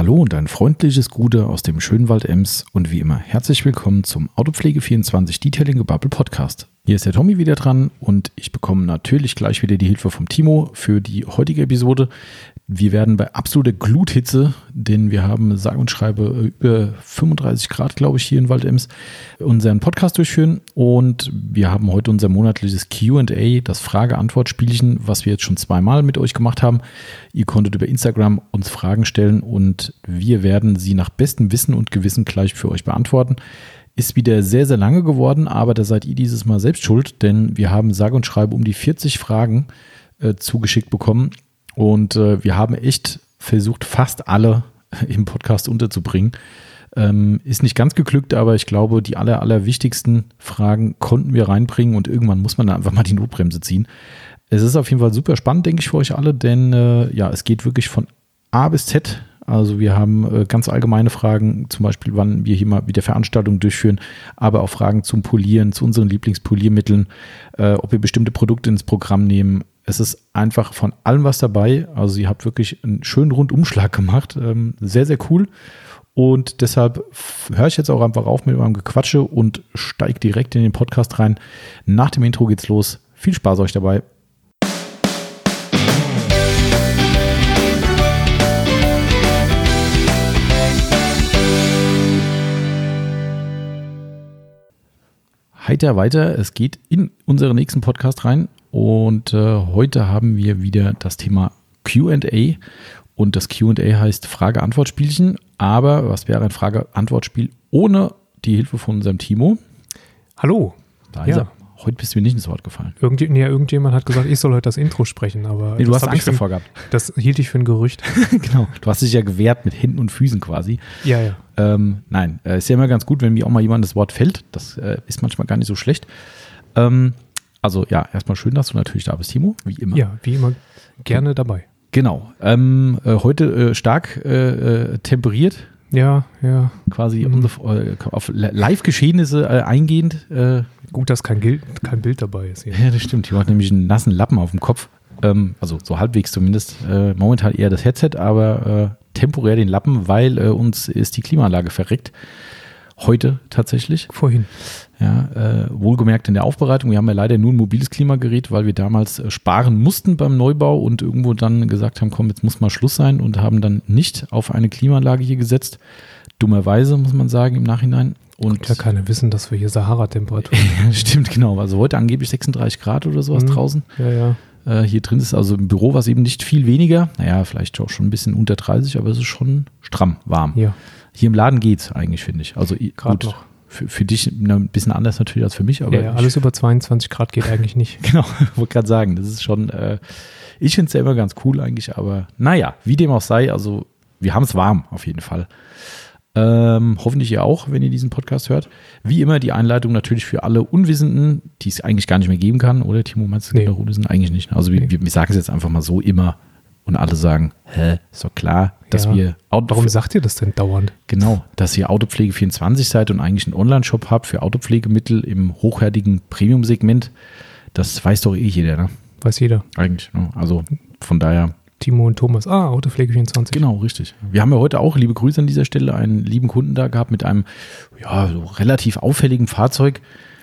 Hallo und ein freundliches Gute aus dem schönen Wald Ems und wie immer herzlich willkommen zum Autopflege24 Detailing Bubble Podcast. Hier ist der Tommy wieder dran und ich bekomme natürlich gleich wieder die Hilfe vom Timo für die heutige Episode. Wir werden bei absoluter Gluthitze, denn wir haben sage und schreibe über 35 Grad, glaube ich, hier in Waldems, unseren Podcast durchführen. Und wir haben heute unser monatliches QA, das Frage-Antwort-Spielchen, was wir jetzt schon zweimal mit euch gemacht haben. Ihr konntet über Instagram uns Fragen stellen und wir werden sie nach bestem Wissen und Gewissen gleich für euch beantworten. Ist wieder sehr, sehr lange geworden, aber da seid ihr dieses Mal selbst schuld, denn wir haben sage und schreibe um die 40 Fragen äh, zugeschickt bekommen und äh, wir haben echt versucht, fast alle im Podcast unterzubringen. Ähm, ist nicht ganz geglückt, aber ich glaube, die aller, aller wichtigsten Fragen konnten wir reinbringen und irgendwann muss man dann einfach mal die Notbremse ziehen. Es ist auf jeden Fall super spannend, denke ich, für euch alle, denn äh, ja, es geht wirklich von A bis Z. Also wir haben äh, ganz allgemeine Fragen, zum Beispiel, wann wir hier mal wieder Veranstaltungen durchführen, aber auch Fragen zum Polieren, zu unseren Lieblingspoliermitteln, äh, ob wir bestimmte Produkte ins Programm nehmen, es ist einfach von allem was dabei. Also ihr habt wirklich einen schönen Rundumschlag gemacht. Ähm, sehr, sehr cool. Und deshalb höre ich jetzt auch einfach auf mit meinem Gequatsche und steige direkt in den Podcast rein. Nach dem Intro geht's los. Viel Spaß euch dabei. Heiter weiter. Es geht in unseren nächsten Podcast rein und äh, heute haben wir wieder das Thema QA. Und das QA heißt Frage-Antwort-Spielchen. Aber was wäre ein Frage-Antwort-Spiel ohne die Hilfe von unserem Timo? Hallo. Da ja. Heute bist du mir nicht ins Wort gefallen. Irgend, nee, irgendjemand hat gesagt, ich soll heute das Intro sprechen, aber. Nee, du hast Angst davor gehabt. Das hielt ich für ein Gerücht. genau. Du hast dich ja gewehrt mit Händen und Füßen quasi. Ja, ja. Ähm, nein, äh, ist ja immer ganz gut, wenn mir auch mal jemand das Wort fällt. Das äh, ist manchmal gar nicht so schlecht. Ähm, also ja, erstmal schön, dass du natürlich da bist, Timo, wie immer. Ja, wie immer gerne dabei. Genau. Ähm, äh, heute äh, stark äh, äh temperiert. Ja, ja. Quasi mhm. Äh, auf Live-Geschehnisse äh, eingehend. Gut, dass kein, Gil kein Bild dabei ist. Hier. Ja, das stimmt. Timo hat nämlich einen nassen Lappen auf dem Kopf. Ähm, also so halbwegs zumindest. momentan eher das Headset, aber temporär den Lappen, weil uns ist die Klimaanlage verreckt. Heute tatsächlich. Vorhin. Ja, äh, wohlgemerkt in der Aufbereitung. Wir haben ja leider nur ein mobiles Klimagerät, weil wir damals äh, sparen mussten beim Neubau und irgendwo dann gesagt haben, komm, jetzt muss mal Schluss sein und haben dann nicht auf eine Klimaanlage hier gesetzt. Dummerweise, muss man sagen, im Nachhinein. Und ja keiner wissen, dass wir hier Sahara-Temperatur haben. Stimmt, genau. Also heute angeblich 36 Grad oder sowas mhm. draußen. Ja, ja. Äh, hier drin ist also im Büro war es eben nicht viel weniger. Naja, vielleicht auch schon ein bisschen unter 30, aber es ist schon stramm warm. Ja. Hier im Laden geht es eigentlich, finde ich. Also Grad gut, noch. Für, für, dich ein bisschen anders natürlich als für mich, aber. Ja, ja alles über 22 Grad geht eigentlich nicht. genau, wollte gerade sagen, das ist schon, äh, ich finde es selber ganz cool eigentlich, aber naja, wie dem auch sei, also wir haben es warm auf jeden Fall. Ähm, hoffentlich ihr auch, wenn ihr diesen Podcast hört. Wie immer die Einleitung natürlich für alle Unwissenden, die es eigentlich gar nicht mehr geben kann, oder Timo, meinst du, nee. Unwissenden? Eigentlich nicht. Ne? Also nee. wir, wir sagen es jetzt einfach mal so immer und alle sagen, hä, ist doch klar, dass ja. wir. Auto Warum sagt ihr das denn dauernd? Genau, dass ihr Autopflege24 seid und eigentlich einen Online-Shop habt für Autopflegemittel im hochwertigen Premium-Segment. Das weiß doch eh jeder, ne? Weiß jeder. Eigentlich, ne? Also von daher. Timo und Thomas. Ah, Autopflege24. Genau, richtig. Wir haben ja heute auch, liebe Grüße an dieser Stelle, einen lieben Kunden da gehabt mit einem ja, so relativ auffälligen Fahrzeug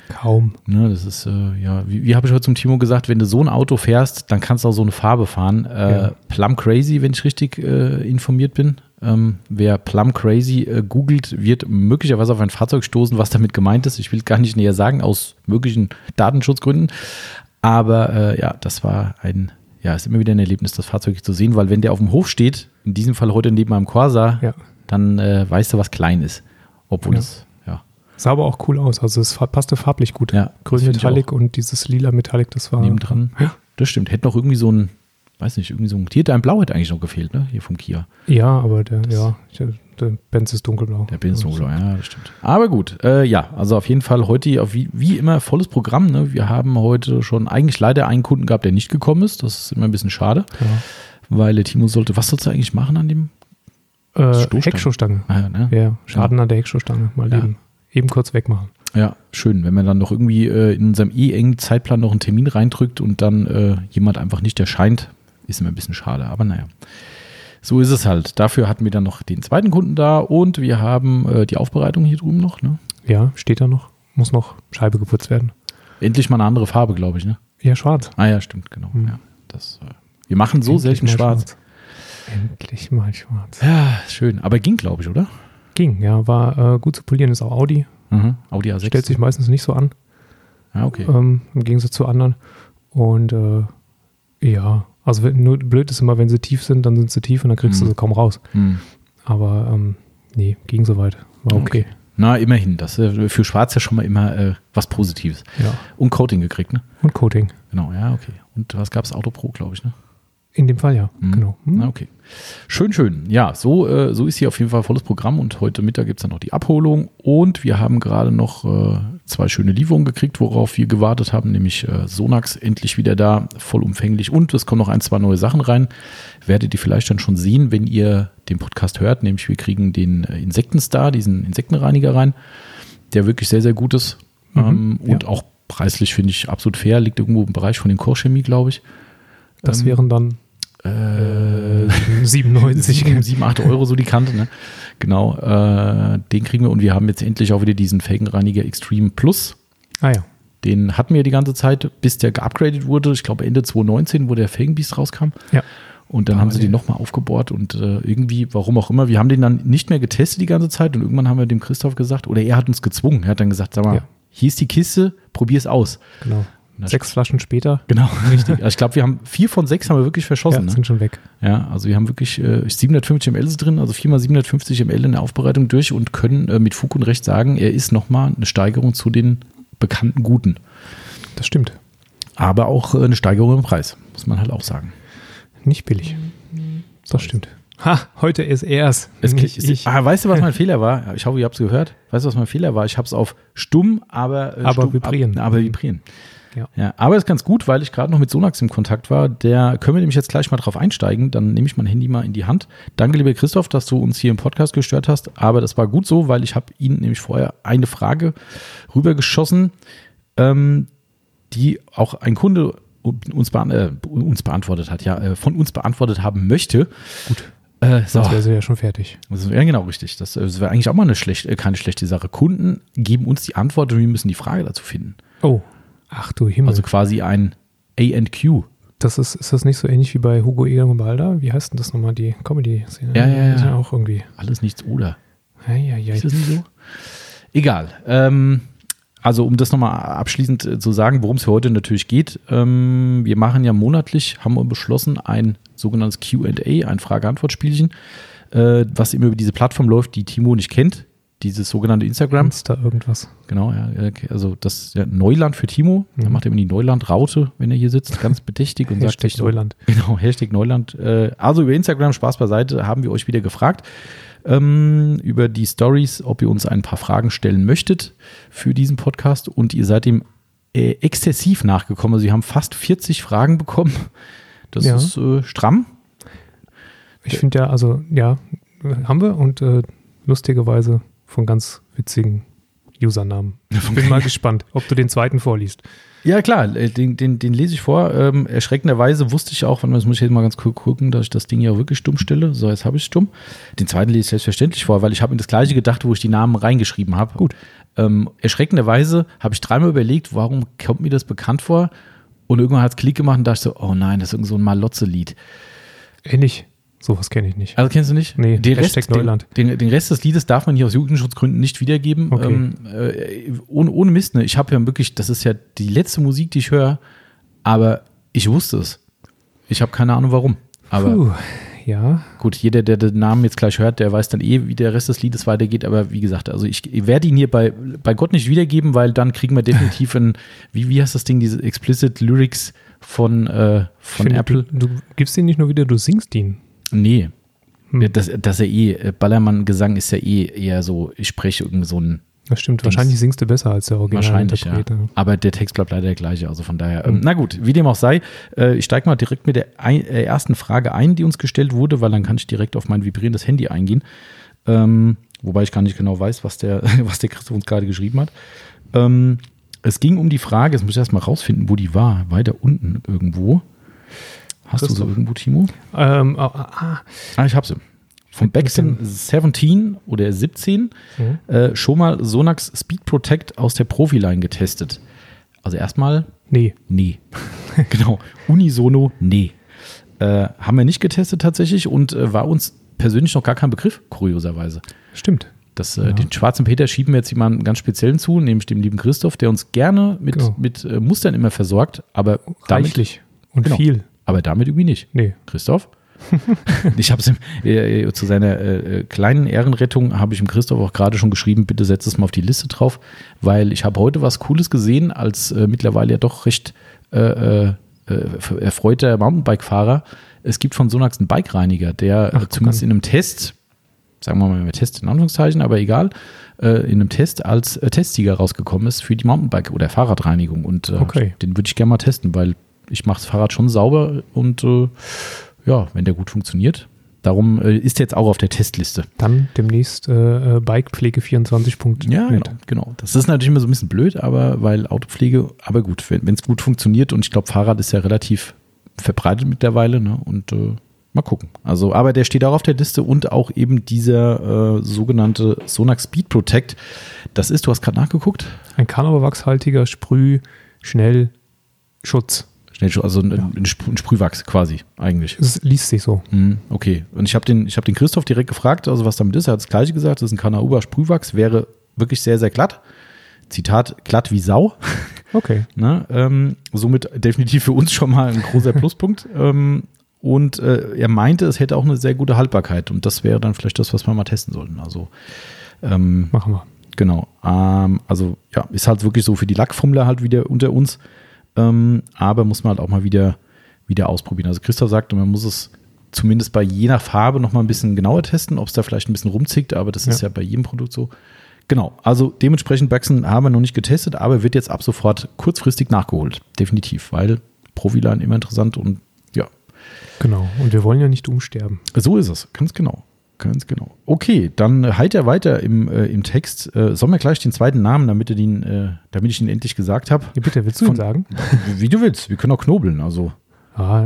Kaum. Ne, das ist, äh, ja, wie, wie habe ich heute zum Timo gesagt, wenn du so ein Auto fährst, dann kannst du auch so eine Farbe fahren. Äh, ja. Plum Crazy, wenn ich richtig äh, informiert bin. Ähm, wer Plum Crazy äh, googelt, wird möglicherweise auf ein Fahrzeug stoßen, was damit gemeint ist. Ich will gar nicht näher sagen, aus möglichen Datenschutzgründen. Aber äh, ja, das war ein, ja, ist immer wieder ein Erlebnis, das Fahrzeug zu sehen, weil wenn der auf dem Hof steht, in diesem Fall heute neben einem Corsa, ja. dann äh, weißt du, was klein ist. Obwohl ja. es Sah aber auch cool aus. Also es passte farblich gut. Ja, Grün Metallic und dieses lila Metallic, das war. Nebendran. Ja. Das stimmt. Hätte noch irgendwie so ein, weiß nicht, irgendwie so ein. Hier hätte ein Blau hätte eigentlich noch gefehlt, ne? Hier vom Kia. Ja, aber der, das ja, der, der Benz ist dunkelblau. Der Benz ist dunkelblau, ja, das stimmt. Aber gut, äh, ja, also auf jeden Fall heute auf wie, wie immer volles Programm. Ne? Wir haben heute schon eigentlich leider einen Kunden gehabt, der nicht gekommen ist. Das ist immer ein bisschen schade. Ja. Weil der Timo sollte, was sollst du eigentlich machen an dem äh, Heckschuhstange. Ah, ja, ne? ja, Schaden ja. an der Heckschuhstange, mal ja. eben, eben kurz wegmachen. Ja, schön, wenn man dann noch irgendwie äh, in unserem eh engen Zeitplan noch einen Termin reindrückt und dann äh, jemand einfach nicht erscheint, ist immer ein bisschen schade, aber naja. So ist es halt. Dafür hatten wir dann noch den zweiten Kunden da und wir haben äh, die Aufbereitung hier drüben noch. Ne? Ja, steht da noch. Muss noch Scheibe geputzt werden. Endlich mal eine andere Farbe, glaube ich, ne? Ja, schwarz. Ah ja, stimmt, genau. Hm. Ja, das, äh, wir machen so Endlich selten schwarz. schwarz. Endlich mal schwarz. Ja, schön. Aber ging, glaube ich, oder? Ging, ja. War äh, gut zu polieren, ist auch Audi. Mhm. Audi A6. Stellt sich meistens nicht so an. Ah, okay. Ähm, Im Gegensatz zu anderen. Und äh, ja, also nur blöd ist immer, wenn sie tief sind, dann sind sie tief und dann kriegst mhm. du sie kaum raus. Mhm. Aber ähm, nee, ging soweit. War okay. okay. Na, immerhin. Das ist äh, für Schwarz ja schon mal immer äh, was Positives. Ja. Und Coating gekriegt, ne? Und Coating. Genau, ja, okay. Und was gab es? Auto Pro, glaube ich, ne? In dem Fall ja, mhm. genau. Mhm. Na, okay. Schön, schön. Ja, so, äh, so ist hier auf jeden Fall volles Programm und heute Mittag gibt es dann noch die Abholung und wir haben gerade noch äh, zwei schöne Lieferungen gekriegt, worauf wir gewartet haben, nämlich äh, Sonax endlich wieder da, vollumfänglich und es kommen noch ein, zwei neue Sachen rein. Werdet ihr vielleicht dann schon sehen, wenn ihr den Podcast hört, nämlich wir kriegen den äh, Insektenstar, diesen Insektenreiniger rein, der wirklich sehr, sehr gut ist mhm, ähm, und ja. auch preislich finde ich absolut fair, liegt irgendwo im Bereich von den Chemie, glaube ich. Das ähm, wären dann äh, 97, 7, 8 Euro so die Kante, ne? Genau, äh, den kriegen wir und wir haben jetzt endlich auch wieder diesen Felgenreiniger Extreme Plus. Ah ja. Den hatten wir die ganze Zeit, bis der geupgradet wurde. Ich glaube Ende 2019, wo der Felgenbeast rauskam. Ja. Und dann haben sie den nochmal aufgebohrt und äh, irgendwie, warum auch immer, wir haben den dann nicht mehr getestet die ganze Zeit und irgendwann haben wir dem Christoph gesagt, oder er hat uns gezwungen, er hat dann gesagt, sag mal, ja. hier ist die Kiste, probier es aus. Genau. Sechs Flaschen später. Genau, richtig. Also ich glaube, wir haben vier von sechs haben wir wirklich verschossen. Ja, ne? sind schon weg. Ja, also wir haben wirklich äh, 750 ml drin, also viermal 750 ml in der Aufbereitung durch und können äh, mit Fug und Recht sagen, er ist nochmal eine Steigerung zu den bekannten Guten. Das stimmt. Aber auch äh, eine Steigerung im Preis, muss man halt auch sagen. Nicht billig. Das stimmt. Ha, heute ist er's. Es nicht ich. Ah, weißt du, was mein Fehler war? Ich hoffe, ihr habt es gehört. Weißt du, was mein Fehler war? Ich habe es auf stumm, aber, äh, aber stumm, vibrieren. Ab, aber vibrieren. Ja. ja. aber ist ganz gut, weil ich gerade noch mit Sonax im Kontakt war. Der können wir nämlich jetzt gleich mal drauf einsteigen. Dann nehme ich mein Handy mal in die Hand. Danke, lieber Christoph, dass du uns hier im Podcast gestört hast. Aber das war gut so, weil ich habe Ihnen nämlich vorher eine Frage rübergeschossen, ähm, die auch ein Kunde uns, beant äh, uns beantwortet hat, ja, äh, von uns beantwortet haben möchte. Gut. Äh, so. Sonst wäre sie ja schon fertig. Das wäre genau richtig. Das, das wäre eigentlich auch mal eine schlecht, äh, keine schlechte Sache. Kunden geben uns die Antwort und wir müssen die Frage dazu finden. Oh. Ach du Himmel. Also quasi ein AQ. Das ist, ist das nicht so ähnlich wie bei Hugo Egon und Balda? Wie heißt denn das nochmal, die Comedy-Szene? Ja, ja, ja. ja auch irgendwie. Alles nichts oder. Ja, ja, ja. Ist das nicht so? Egal. Ähm, also um das nochmal abschließend äh, zu sagen, worum es heute natürlich geht. Ähm, wir machen ja monatlich, haben wir beschlossen, ein sogenanntes QA, ein Frage-Antwort-Spielchen, äh, was immer über diese Plattform läuft, die Timo nicht kennt dieses sogenannte Instagram. Ist da irgendwas? Genau, ja, also das ja, Neuland für Timo. Mhm. Da macht er immer die Neuland-Raute, wenn er hier sitzt, ganz bedächtig und sagt Hashtag Neuland. Genau, Hashtag Neuland. Äh, also über Instagram, Spaß beiseite, haben wir euch wieder gefragt ähm, über die Stories, ob ihr uns ein paar Fragen stellen möchtet für diesen Podcast und ihr seid dem äh, exzessiv nachgekommen. Also wir haben fast 40 Fragen bekommen. Das ja. ist äh, stramm. Ich finde ja, also ja, haben wir und äh, lustigerweise von ganz witzigen Usernamen. Ich bin mal gespannt, ob du den zweiten vorliest. Ja, klar, äh, den, den, den lese ich vor. Ähm, erschreckenderweise wusste ich auch, das muss ich jetzt mal ganz kurz gucken, dass ich das Ding ja wirklich stumm stelle. So, jetzt habe ich es stumm. Den zweiten lese ich selbstverständlich vor, weil ich habe mir das gleiche gedacht, wo ich die Namen reingeschrieben habe. Gut. Ähm, erschreckenderweise habe ich dreimal überlegt, warum kommt mir das bekannt vor? Und irgendwann hat es Klick gemacht und dachte so, oh nein, das ist irgend so ein Malotze-Lied. Ähnlich. Sowas kenne ich nicht. Also kennst du nicht? Nee, den Rest, Neuland. Den, den, Rest des Liedes darf man hier aus Jugendschutzgründen nicht wiedergeben. Okay. Ähm, äh, ohne, ohne Mist, ne? Ich habe ja wirklich, das ist ja die letzte Musik, die ich höre, aber ich wusste es. Ich habe keine Ahnung warum. Aber Puh, ja. Gut, jeder, der den Namen jetzt gleich hört, der weiß dann eh, wie der Rest des Liedes weitergeht. Aber wie gesagt, also ich, ich werde ihn hier bei, bei Gott nicht wiedergeben, weil dann kriegen wir definitiv ein, wie, wie heißt das Ding, diese Explicit Lyrics von, äh, von finde, Apple. Du, du gibst ihn nicht nur wieder, du singst ihn. Nee. Hm. Das, das ja eh, äh, Ballermann-Gesang ist ja eh eher so, ich spreche irgend so ein. Das stimmt, Dings. wahrscheinlich singst du besser als der Original. Wahrscheinlich, ja. Aber der Text bleibt leider der gleiche, also von daher. Mhm. na gut, wie dem auch sei, äh, ich steige mal direkt mit der äh, ersten Frage ein, die uns gestellt wurde, weil dann kann ich direkt auf mein vibrierendes Handy eingehen. Ähm, wobei ich gar nicht genau weiß, was der, was der Christoph uns gerade geschrieben hat. Ähm, es ging um die Frage, jetzt muss ich erst mal rausfinden, wo die war, weiter unten irgendwo. Hast du so irgendwo, Timo? Ähm, ah, ah. ah, ich habe sie. Vom Bexen 17 oder 17 mhm. äh, schon mal Sonax Speed Protect aus der Profiline getestet. Also erstmal. Nee. Nee. genau. Unisono, nee. Äh, haben wir nicht getestet tatsächlich und äh, war uns persönlich noch gar kein Begriff, kurioserweise. Stimmt. Das, äh, ja. Den schwarzen Peter schieben wir jetzt jemanden ganz speziellen zu, nämlich dem lieben Christoph, der uns gerne mit, genau. mit äh, Mustern immer versorgt, aber Reichlich und genau, viel. Aber damit irgendwie nicht. Nee. Christoph? ich habe es äh, zu seiner äh, kleinen Ehrenrettung habe ich ihm Christoph auch gerade schon geschrieben, bitte setz es mal auf die Liste drauf, weil ich habe heute was Cooles gesehen als äh, mittlerweile ja doch recht äh, erfreuter Mountainbike-Fahrer. Es gibt von Sonax einen Bike-Reiniger, der Ach, zumindest in einem Test sagen wir mal Test in Anführungszeichen, aber egal, äh, in einem Test als äh, Testsieger rausgekommen ist für die Mountainbike- oder Fahrradreinigung. Und äh, okay. den würde ich gerne mal testen, weil ich mache das Fahrrad schon sauber und äh, ja, wenn der gut funktioniert. Darum äh, ist jetzt auch auf der Testliste. Dann demnächst äh, Bikepflege24.net. Ja, genau, genau. Das ist natürlich immer so ein bisschen blöd, aber weil Autopflege, aber gut, wenn es gut funktioniert und ich glaube, Fahrrad ist ja relativ verbreitet mittlerweile ne? und Mal gucken. Also, aber der steht auch auf der Liste und auch eben dieser äh, sogenannte Sonax Speed Protect. Das ist, du hast gerade nachgeguckt? Ein Kanawachshaltiger Sprüh, schnell Schutz. Schnellschutz, also ein, ja. ein, Sprühwachs quasi eigentlich. Es liest sich so. Mhm, okay. Und ich habe den, hab den Christoph direkt gefragt, also was damit ist. Er hat das gleiche gesagt, das ist ein Kanauber Sprühwachs, wäre wirklich sehr, sehr glatt. Zitat, glatt wie Sau. Okay. ne, ähm, somit definitiv für uns schon mal ein großer Pluspunkt. ähm, und äh, er meinte, es hätte auch eine sehr gute Haltbarkeit. Und das wäre dann vielleicht das, was wir mal testen sollten. Also ähm, machen wir. Genau. Ähm, also ja, ist halt wirklich so für die Lackfummler halt wieder unter uns. Ähm, aber muss man halt auch mal wieder, wieder ausprobieren. Also Christoph sagte, man muss es zumindest bei je nach Farbe noch mal ein bisschen genauer testen, ob es da vielleicht ein bisschen rumzickt, aber das ja. ist ja bei jedem Produkt so. Genau, also dementsprechend Baxen haben wir noch nicht getestet, aber wird jetzt ab sofort kurzfristig nachgeholt. Definitiv, weil Profiline immer interessant und Genau, und wir wollen ja nicht umsterben. So ist es, ganz genau. Ganz genau. Okay, dann halt er weiter im, äh, im Text. Äh, sollen wir gleich den zweiten Namen, damit, den, äh, damit ich ihn endlich gesagt habe? Ja, bitte, willst du Von, ihn sagen? Wie du willst. Wir können auch knobeln. Also. Ah,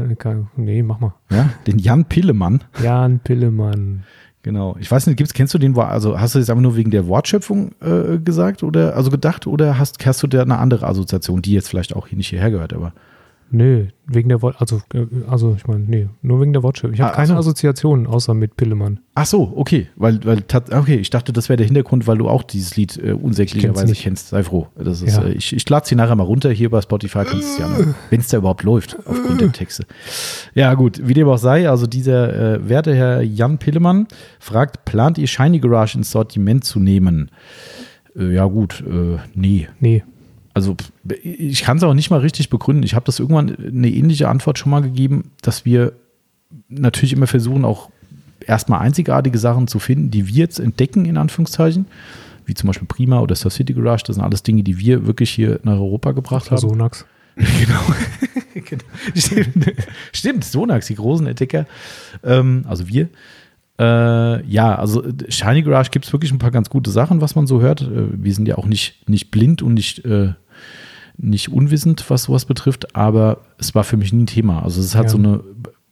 nee, mach mal. Ja, den Jan Pillemann. Jan Pillemann. Genau. Ich weiß nicht, gibt's, kennst du den, also hast du das einfach nur wegen der Wortschöpfung äh, gesagt oder also gedacht oder hast, hast du da eine andere Assoziation, die jetzt vielleicht auch hier nicht hierher gehört, aber. Nö, wegen der Wort, also, äh, also ich meine, nee, nur wegen der Wortschöpfung. Ich habe ah, keine so. Assoziationen außer mit Pillemann. Ach so, okay, weil, weil, okay, ich dachte, das wäre der Hintergrund, weil du auch dieses Lied äh, unsäglicherweise kennst. Sei froh. Das ist, ja. äh, ich ich lade sie nachher mal runter hier bei Spotify, kannst du es ja wenn es da überhaupt läuft, aufgrund der Texte. Ja, gut, wie dem auch sei, also dieser äh, werte Herr Jan Pillemann fragt, plant ihr Shiny Garage ins Sortiment zu nehmen? Äh, ja, gut, äh, nee. Nee also ich kann es auch nicht mal richtig begründen. Ich habe das irgendwann eine ähnliche Antwort schon mal gegeben, dass wir natürlich immer versuchen, auch erstmal einzigartige Sachen zu finden, die wir jetzt entdecken, in Anführungszeichen, wie zum Beispiel Prima oder Star City Garage. Das sind alles Dinge, die wir wirklich hier nach Europa gebracht haben. Sonax. genau. genau. Stimmt. Stimmt, Sonax, die großen Entdecker. Ähm, also wir. Äh, ja, also Shiny Garage gibt es wirklich ein paar ganz gute Sachen, was man so hört. Äh, wir sind ja auch nicht, nicht blind und nicht, äh, nicht unwissend, was sowas betrifft, aber es war für mich nie ein Thema. Also es hat ja. so eine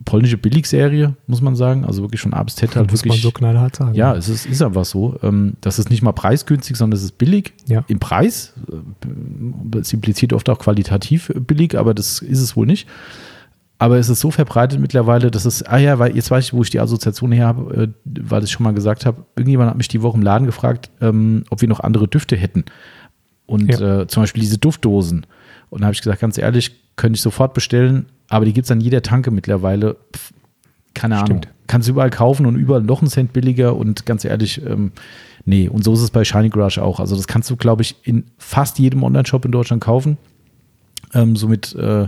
polnische Billigserie, muss man sagen. Also wirklich schon A bis Z halt muss wirklich. man so knallhart sagen. Ja, es ist, ist einfach so. Ähm, das ist nicht mal preisgünstig, sondern es ist billig ja. im Preis. Es impliziert oft auch qualitativ billig, aber das ist es wohl nicht. Aber es ist so verbreitet mittlerweile, dass es, ah ja, weil jetzt weiß ich, wo ich die Assoziation her habe, äh, weil ich schon mal gesagt habe, irgendjemand hat mich die Woche im Laden gefragt, ähm, ob wir noch andere Düfte hätten. Und ja. äh, zum Beispiel diese Duftdosen. Und da habe ich gesagt, ganz ehrlich, könnte ich sofort bestellen, aber die gibt es an jeder Tanke mittlerweile. Pff, keine Stimmt. Ahnung. Kannst du überall kaufen und überall noch einen Cent billiger und ganz ehrlich, ähm, nee. Und so ist es bei Shiny Garage auch. Also das kannst du, glaube ich, in fast jedem Online-Shop in Deutschland kaufen. Ähm, somit äh,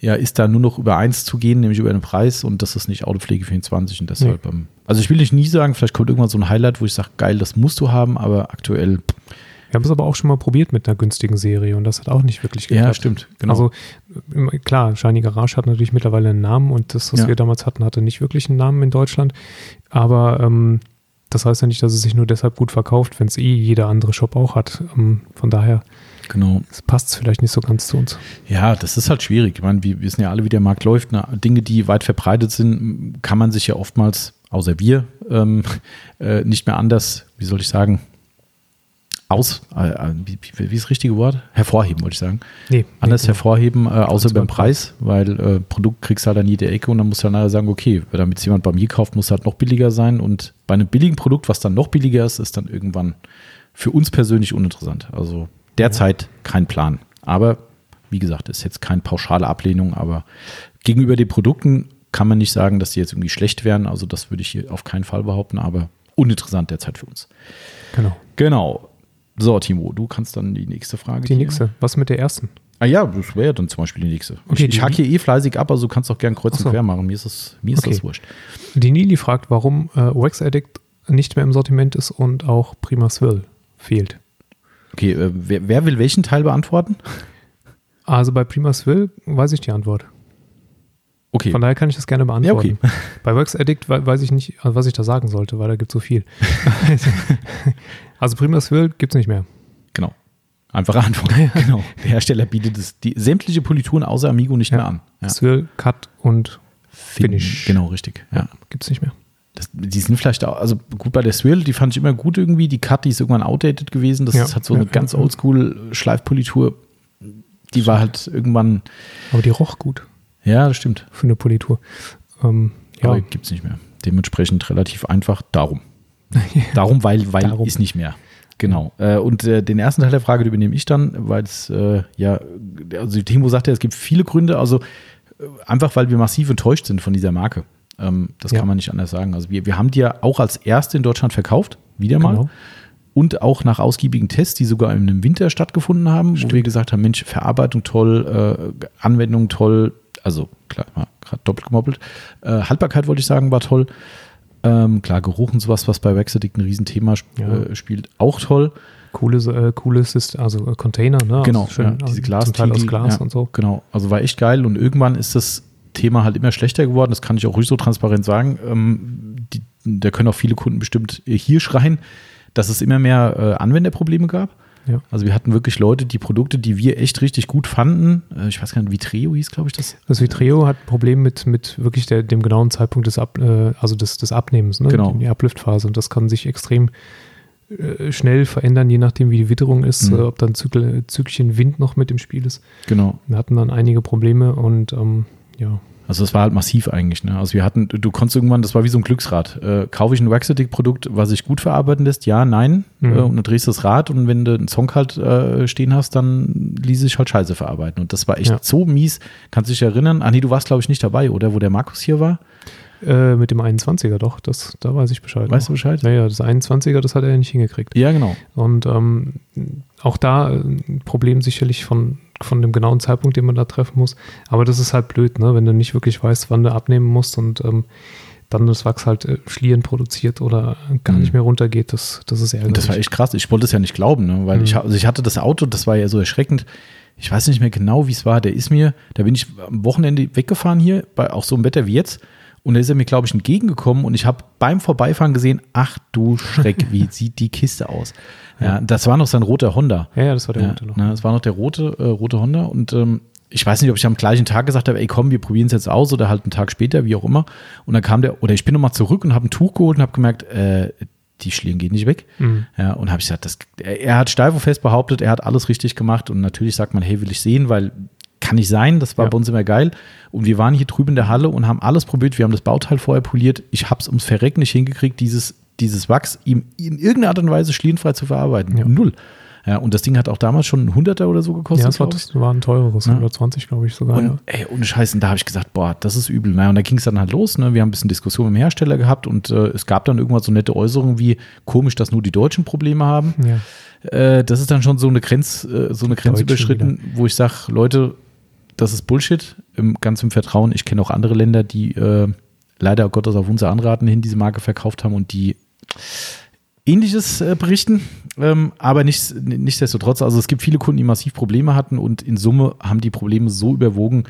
ja, ist da nur noch über eins zu gehen, nämlich über den Preis und das ist nicht Autopflege 24 und deshalb, nee. ähm, also ich will nicht nie sagen, vielleicht kommt irgendwann so ein Highlight, wo ich sage, geil, das musst du haben, aber aktuell. Wir haben es aber auch schon mal probiert mit einer günstigen Serie und das hat auch nicht wirklich geklappt. Ja, stimmt, genau. Also klar, Shiny Garage hat natürlich mittlerweile einen Namen und das, was ja. wir damals hatten, hatte nicht wirklich einen Namen in Deutschland, aber ähm, das heißt ja nicht, dass es sich nur deshalb gut verkauft, wenn es eh jeder andere Shop auch hat. Ähm, von daher genau. passt es vielleicht nicht so ganz zu uns. Ja, das ist halt schwierig. Ich meine, wir wissen ja alle, wie der Markt läuft. Ne? Dinge, die weit verbreitet sind, kann man sich ja oftmals, außer wir, ähm, äh, nicht mehr anders, wie soll ich sagen, aus, äh, äh wie, wie, ist das richtige Wort? Hervorheben, wollte ich sagen. Nee, Anders nee, genau. hervorheben, äh, außer beim Preis, weil äh, Produkt kriegst du halt an jede Ecke und dann musst du dann nachher sagen, okay, damit es jemand bei mir kauft, muss es halt noch billiger sein und bei einem billigen Produkt, was dann noch billiger ist, ist dann irgendwann für uns persönlich uninteressant. Also derzeit ja. kein Plan. Aber wie gesagt, ist jetzt keine pauschale Ablehnung, aber gegenüber den Produkten kann man nicht sagen, dass die jetzt irgendwie schlecht wären. Also das würde ich hier auf keinen Fall behaupten, aber uninteressant derzeit für uns. Genau. Genau. So, Timo, du kannst dann die nächste Frage. Die nächste. Was mit der ersten? Ah ja, das wäre dann zum Beispiel die nächste. Okay, ich, ich hacke hier eh fleißig ab, also du kannst auch gern kreuz so. und quer machen. Mir ist das, mir ist okay. das wurscht. Die Nili fragt, warum äh, Wax Addict nicht mehr im Sortiment ist und auch Prima Swill fehlt. Okay, äh, wer, wer, will welchen Teil beantworten? Also bei Prima Swill weiß ich die Antwort. Okay. Von daher kann ich das gerne beantworten. Ja, okay. Bei Wax Addict weiß ich nicht, was ich da sagen sollte, weil da gibt es so viel. also Prima Swill gibt es nicht mehr. Genau. Einfache Antwort. genau. Der Hersteller bietet es, die sämtliche Polituren außer Amigo nicht ja. mehr an. Ja. Swill, Cut und Finish. Genau, richtig. Ja. Gibt es nicht mehr. Das, die sind vielleicht auch, also gut bei der Swill, die fand ich immer gut irgendwie. Die Cut, die ist irgendwann outdated gewesen. Das ist halt so eine ganz oldschool Schleifpolitur. Die war halt irgendwann. Aber die roch gut. Ja, das stimmt. Für eine Politur. Ähm, ja. Aber gibt es nicht mehr. Dementsprechend relativ einfach. Darum. Darum, weil, weil Darum. ist nicht mehr. Genau. Äh, und äh, den ersten Teil der Frage übernehme ich dann, weil es, äh, ja, also Timo sagte, es gibt viele Gründe, also einfach, weil wir massiv enttäuscht sind von dieser Marke. Ähm, das ja. kann man nicht anders sagen. Also wir, wir haben die ja auch als erste in Deutschland verkauft, wieder mal. Genau. Und auch nach ausgiebigen Tests, die sogar im Winter stattgefunden haben, Stimmt. wo wir gesagt haben, Mensch, Verarbeitung toll, Anwendung toll, also klar, gerade doppelt gemoppelt. Äh, Haltbarkeit wollte ich sagen, war toll. Ähm, klar, Geruch und sowas, was bei Wexedict ein Riesenthema sp ja. äh, spielt, auch toll. Cooles, äh, cooles ist also äh, Container, ne? Genau, also schön, ja, diese Glas Teil aus Glas ja, und so. Genau, also war echt geil und irgendwann ist das Thema halt immer schlechter geworden. Das kann ich auch ruhig so transparent sagen. Ähm, die, da können auch viele Kunden bestimmt hier schreien, dass es immer mehr äh, Anwenderprobleme gab. Ja. Also wir hatten wirklich Leute, die Produkte, die wir echt richtig gut fanden, äh, ich weiß gar nicht, Vitreo hieß, glaube ich, das. Das Vitreo hat ein Problem mit, mit wirklich der, dem genauen Zeitpunkt des, Ab, äh, also des, des Abnehmens, ne? genau. die Ablüftphase. Und das kann sich extrem äh, schnell verändern, je nachdem, wie die Witterung ist, mhm. ob dann Zügelchen Wind noch mit im Spiel ist. Genau. Wir hatten dann einige Probleme und ähm, ja, also das war halt massiv eigentlich. Ne? Also wir hatten, du konntest irgendwann, das war wie so ein Glücksrad. Äh, kaufe ich ein Waxatic-Produkt, was sich gut verarbeiten lässt? Ja, nein. Mhm. Äh, und dann drehst du das Rad und wenn du einen Song halt äh, stehen hast, dann ließ sich halt scheiße verarbeiten. Und das war echt ja. so mies. Kannst du dich erinnern? Ah nee, du warst glaube ich nicht dabei, oder? Wo der Markus hier war? Äh, mit dem 21er doch, das, da weiß ich Bescheid. Weißt noch. du Bescheid? Naja, das 21er, das hat er ja nicht hingekriegt. Ja, genau. Und ähm, auch da ein Problem sicherlich von von dem genauen Zeitpunkt, den man da treffen muss. Aber das ist halt blöd, ne? wenn du nicht wirklich weißt, wann du abnehmen musst und ähm, dann das Wachs halt äh, Schlieren produziert oder gar mhm. nicht mehr runtergeht. Das, das ist ärgerlich. Das war echt krass. Ich wollte es ja nicht glauben, ne? weil mhm. ich, also ich hatte das Auto, das war ja so erschreckend. Ich weiß nicht mehr genau, wie es war. Der ist mir, da bin ich am Wochenende weggefahren hier, bei auch so einem Wetter wie jetzt. Und da ist er mir, glaube ich, entgegengekommen und ich habe beim Vorbeifahren gesehen, ach du Schreck, wie sieht die Kiste aus? Ja, das war noch sein roter Honda. Ja, ja das war der ja, rote noch. Ne, das war noch der rote, äh, rote Honda und ähm, ich weiß nicht, ob ich am gleichen Tag gesagt habe, ey komm, wir probieren es jetzt aus oder halt einen Tag später, wie auch immer. Und dann kam der, oder ich bin nochmal zurück und habe ein Tuch geholt und habe gemerkt, äh, die Schlieren gehen nicht weg. Mhm. Ja, und habe ich gesagt, das, er hat steif und fest behauptet, er hat alles richtig gemacht und natürlich sagt man, hey, will ich sehen, weil kann nicht sein, das war ja. bei uns immer geil. Und wir waren hier drüben in der Halle und haben alles probiert. Wir haben das Bauteil vorher poliert. Ich habe es ums Verrecken nicht hingekriegt, dieses, dieses Wachs ihm in irgendeiner Art und Weise schlierenfrei zu verarbeiten. Ja. Null. Ja, und das Ding hat auch damals schon ein Hunderter oder so gekostet. Ja, das war, das war ein teureres, ja. 120, glaube ich sogar. Und, ja. ey, ohne Scheiß, und da habe ich gesagt, boah, das ist übel. Naja, und da ging es dann halt los. Ne? Wir haben ein bisschen Diskussion mit dem Hersteller gehabt und äh, es gab dann irgendwann so nette Äußerungen wie, komisch, dass nur die Deutschen Probleme haben. Ja. Äh, das ist dann schon so eine Grenz, äh, so eine Grenze überschritten, wo ich sage, Leute, das ist Bullshit, im, ganz im Vertrauen. Ich kenne auch andere Länder, die äh, leider Gottes auf unser Anraten hin diese Marke verkauft haben und die Ähnliches äh, berichten, ähm, aber nicht, nichtsdestotrotz, also es gibt viele Kunden, die massiv Probleme hatten und in Summe haben die Probleme so überwogen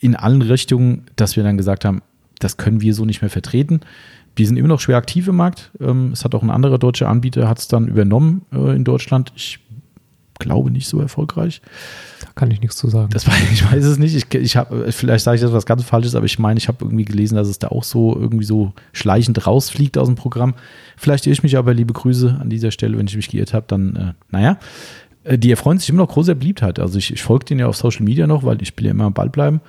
in allen Richtungen, dass wir dann gesagt haben, das können wir so nicht mehr vertreten. Wir sind immer noch schwer aktiv im Markt. Ähm, es hat auch ein anderer deutscher Anbieter, hat es dann übernommen äh, in Deutschland. Ich glaube nicht so erfolgreich. Kann ich nichts zu sagen. Das war, ich weiß es nicht. Ich, ich hab, vielleicht sage ich das was ganz Falsches, aber ich meine, ich habe irgendwie gelesen, dass es da auch so irgendwie so schleichend rausfliegt aus dem Programm. Vielleicht irre ich mich aber, liebe Grüße an dieser Stelle, wenn ich mich geirrt habe, dann, äh, naja. Äh, die erfreuen sich immer noch großer Beliebtheit. Also ich, ich folge denen ja auf Social Media noch, weil ich will ja immer am Ball bleiben.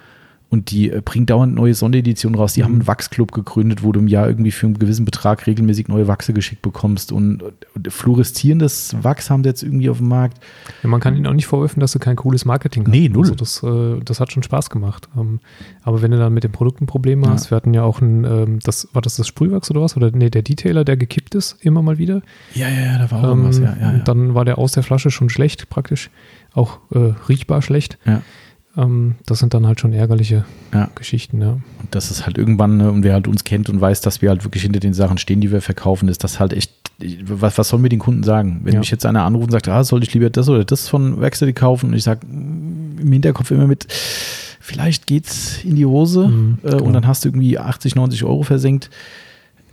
Und die äh, bringen dauernd neue Sondereditionen raus. Die mhm. haben einen Wachsclub gegründet, wo du im Jahr irgendwie für einen gewissen Betrag regelmäßig neue Wachse geschickt bekommst. Und, und fluoreszierendes Wachs haben sie jetzt irgendwie auf dem Markt. Ja, man kann ihnen auch nicht vorwerfen, dass sie kein cooles Marketing haben. Nee, null. Also das, äh, das hat schon Spaß gemacht. Ähm, aber wenn du dann mit den Produkten Probleme hast, wir hatten ja auch ein, ähm, das, war das das Sprühwachs oder was? Oder nee, der Detailer, der gekippt ist, immer mal wieder. Ja, ja, ja, da war auch ähm, was, ja, ja, ja. Dann war der aus der Flasche schon schlecht, praktisch. Auch äh, riechbar schlecht. Ja. Ähm, das sind dann halt schon ärgerliche ja. Geschichten, ja. Und das ist halt irgendwann, ne, und wer halt uns kennt und weiß, dass wir halt wirklich hinter den Sachen stehen, die wir verkaufen, ist das halt echt, was, was sollen wir den Kunden sagen? Wenn ja. mich jetzt einer anruft und sagt, ah, soll ich lieber das oder das von Werkstätte kaufen? Und ich sage mm, im Hinterkopf immer mit, vielleicht geht's in die Hose mhm, äh, und dann hast du irgendwie 80, 90 Euro versenkt.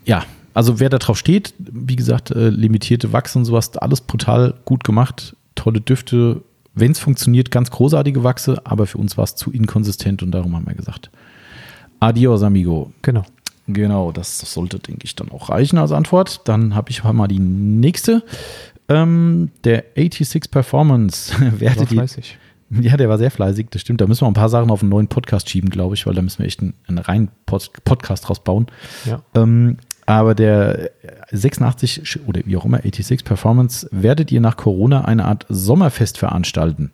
Ja, also wer da drauf steht, wie gesagt, äh, limitierte Wachs und sowas, alles brutal gut gemacht, tolle Düfte, wenn es funktioniert, ganz großartige Wachse, aber für uns war es zu inkonsistent und darum haben wir gesagt, adios, amigo. Genau. Genau, das sollte, denke ich, dann auch reichen als Antwort. Dann habe ich mal die nächste. Ähm, der 86 Performance. War fleißig. Ja, der war sehr fleißig, das stimmt. Da müssen wir ein paar Sachen auf einen neuen Podcast schieben, glaube ich, weil da müssen wir echt einen, einen reinen Pod Podcast draus bauen. Ja. Ähm, aber der 86 oder wie auch immer, 86 Performance, werdet ihr nach Corona eine Art Sommerfest veranstalten?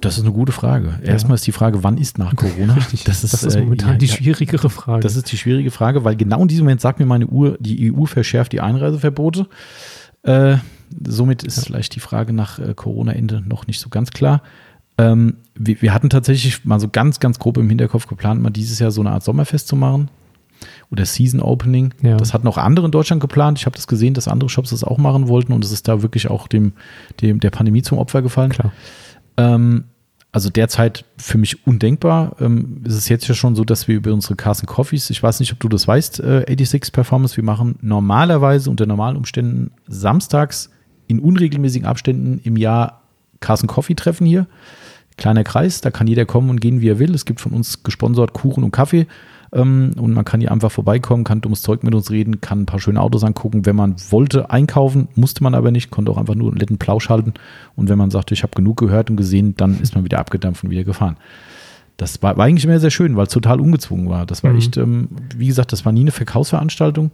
Das ist eine gute Frage. Ja. Erstmal ist die Frage, wann ist nach Corona? Richtig, das ist, das ist momentan äh, die schwierigere Frage. Das ist die schwierige Frage, weil genau in diesem Moment sagt mir meine Uhr, die EU verschärft die Einreiseverbote. Äh, somit ist ja. vielleicht die Frage nach äh, Corona-Ende noch nicht so ganz klar. Ähm, wir, wir, hatten tatsächlich mal so ganz, ganz grob im Hinterkopf geplant, mal dieses Jahr so eine Art Sommerfest zu machen oder Season Opening. Ja. Das hatten auch andere in Deutschland geplant. Ich habe das gesehen, dass andere Shops das auch machen wollten und es ist da wirklich auch dem, dem der Pandemie zum Opfer gefallen. Ähm, also derzeit für mich undenkbar. Ähm, ist es jetzt ja schon so, dass wir über unsere Carson Coffees, ich weiß nicht, ob du das weißt, äh, 86 Performance, wir machen normalerweise unter normalen Umständen samstags in unregelmäßigen Abständen im Jahr Carson Coffee Treffen hier. Kleiner Kreis, da kann jeder kommen und gehen, wie er will. Es gibt von uns gesponsert Kuchen und Kaffee. Ähm, und man kann hier einfach vorbeikommen, kann dummes Zeug mit uns reden, kann ein paar schöne Autos angucken. Wenn man wollte, einkaufen, musste man aber nicht, konnte auch einfach nur einen netten Plausch halten. Und wenn man sagte, ich habe genug gehört und gesehen, dann ist man wieder abgedampft und wieder gefahren. Das war, war eigentlich immer sehr schön, weil es total ungezwungen war. Das war mhm. echt, ähm, wie gesagt, das war nie eine Verkaufsveranstaltung.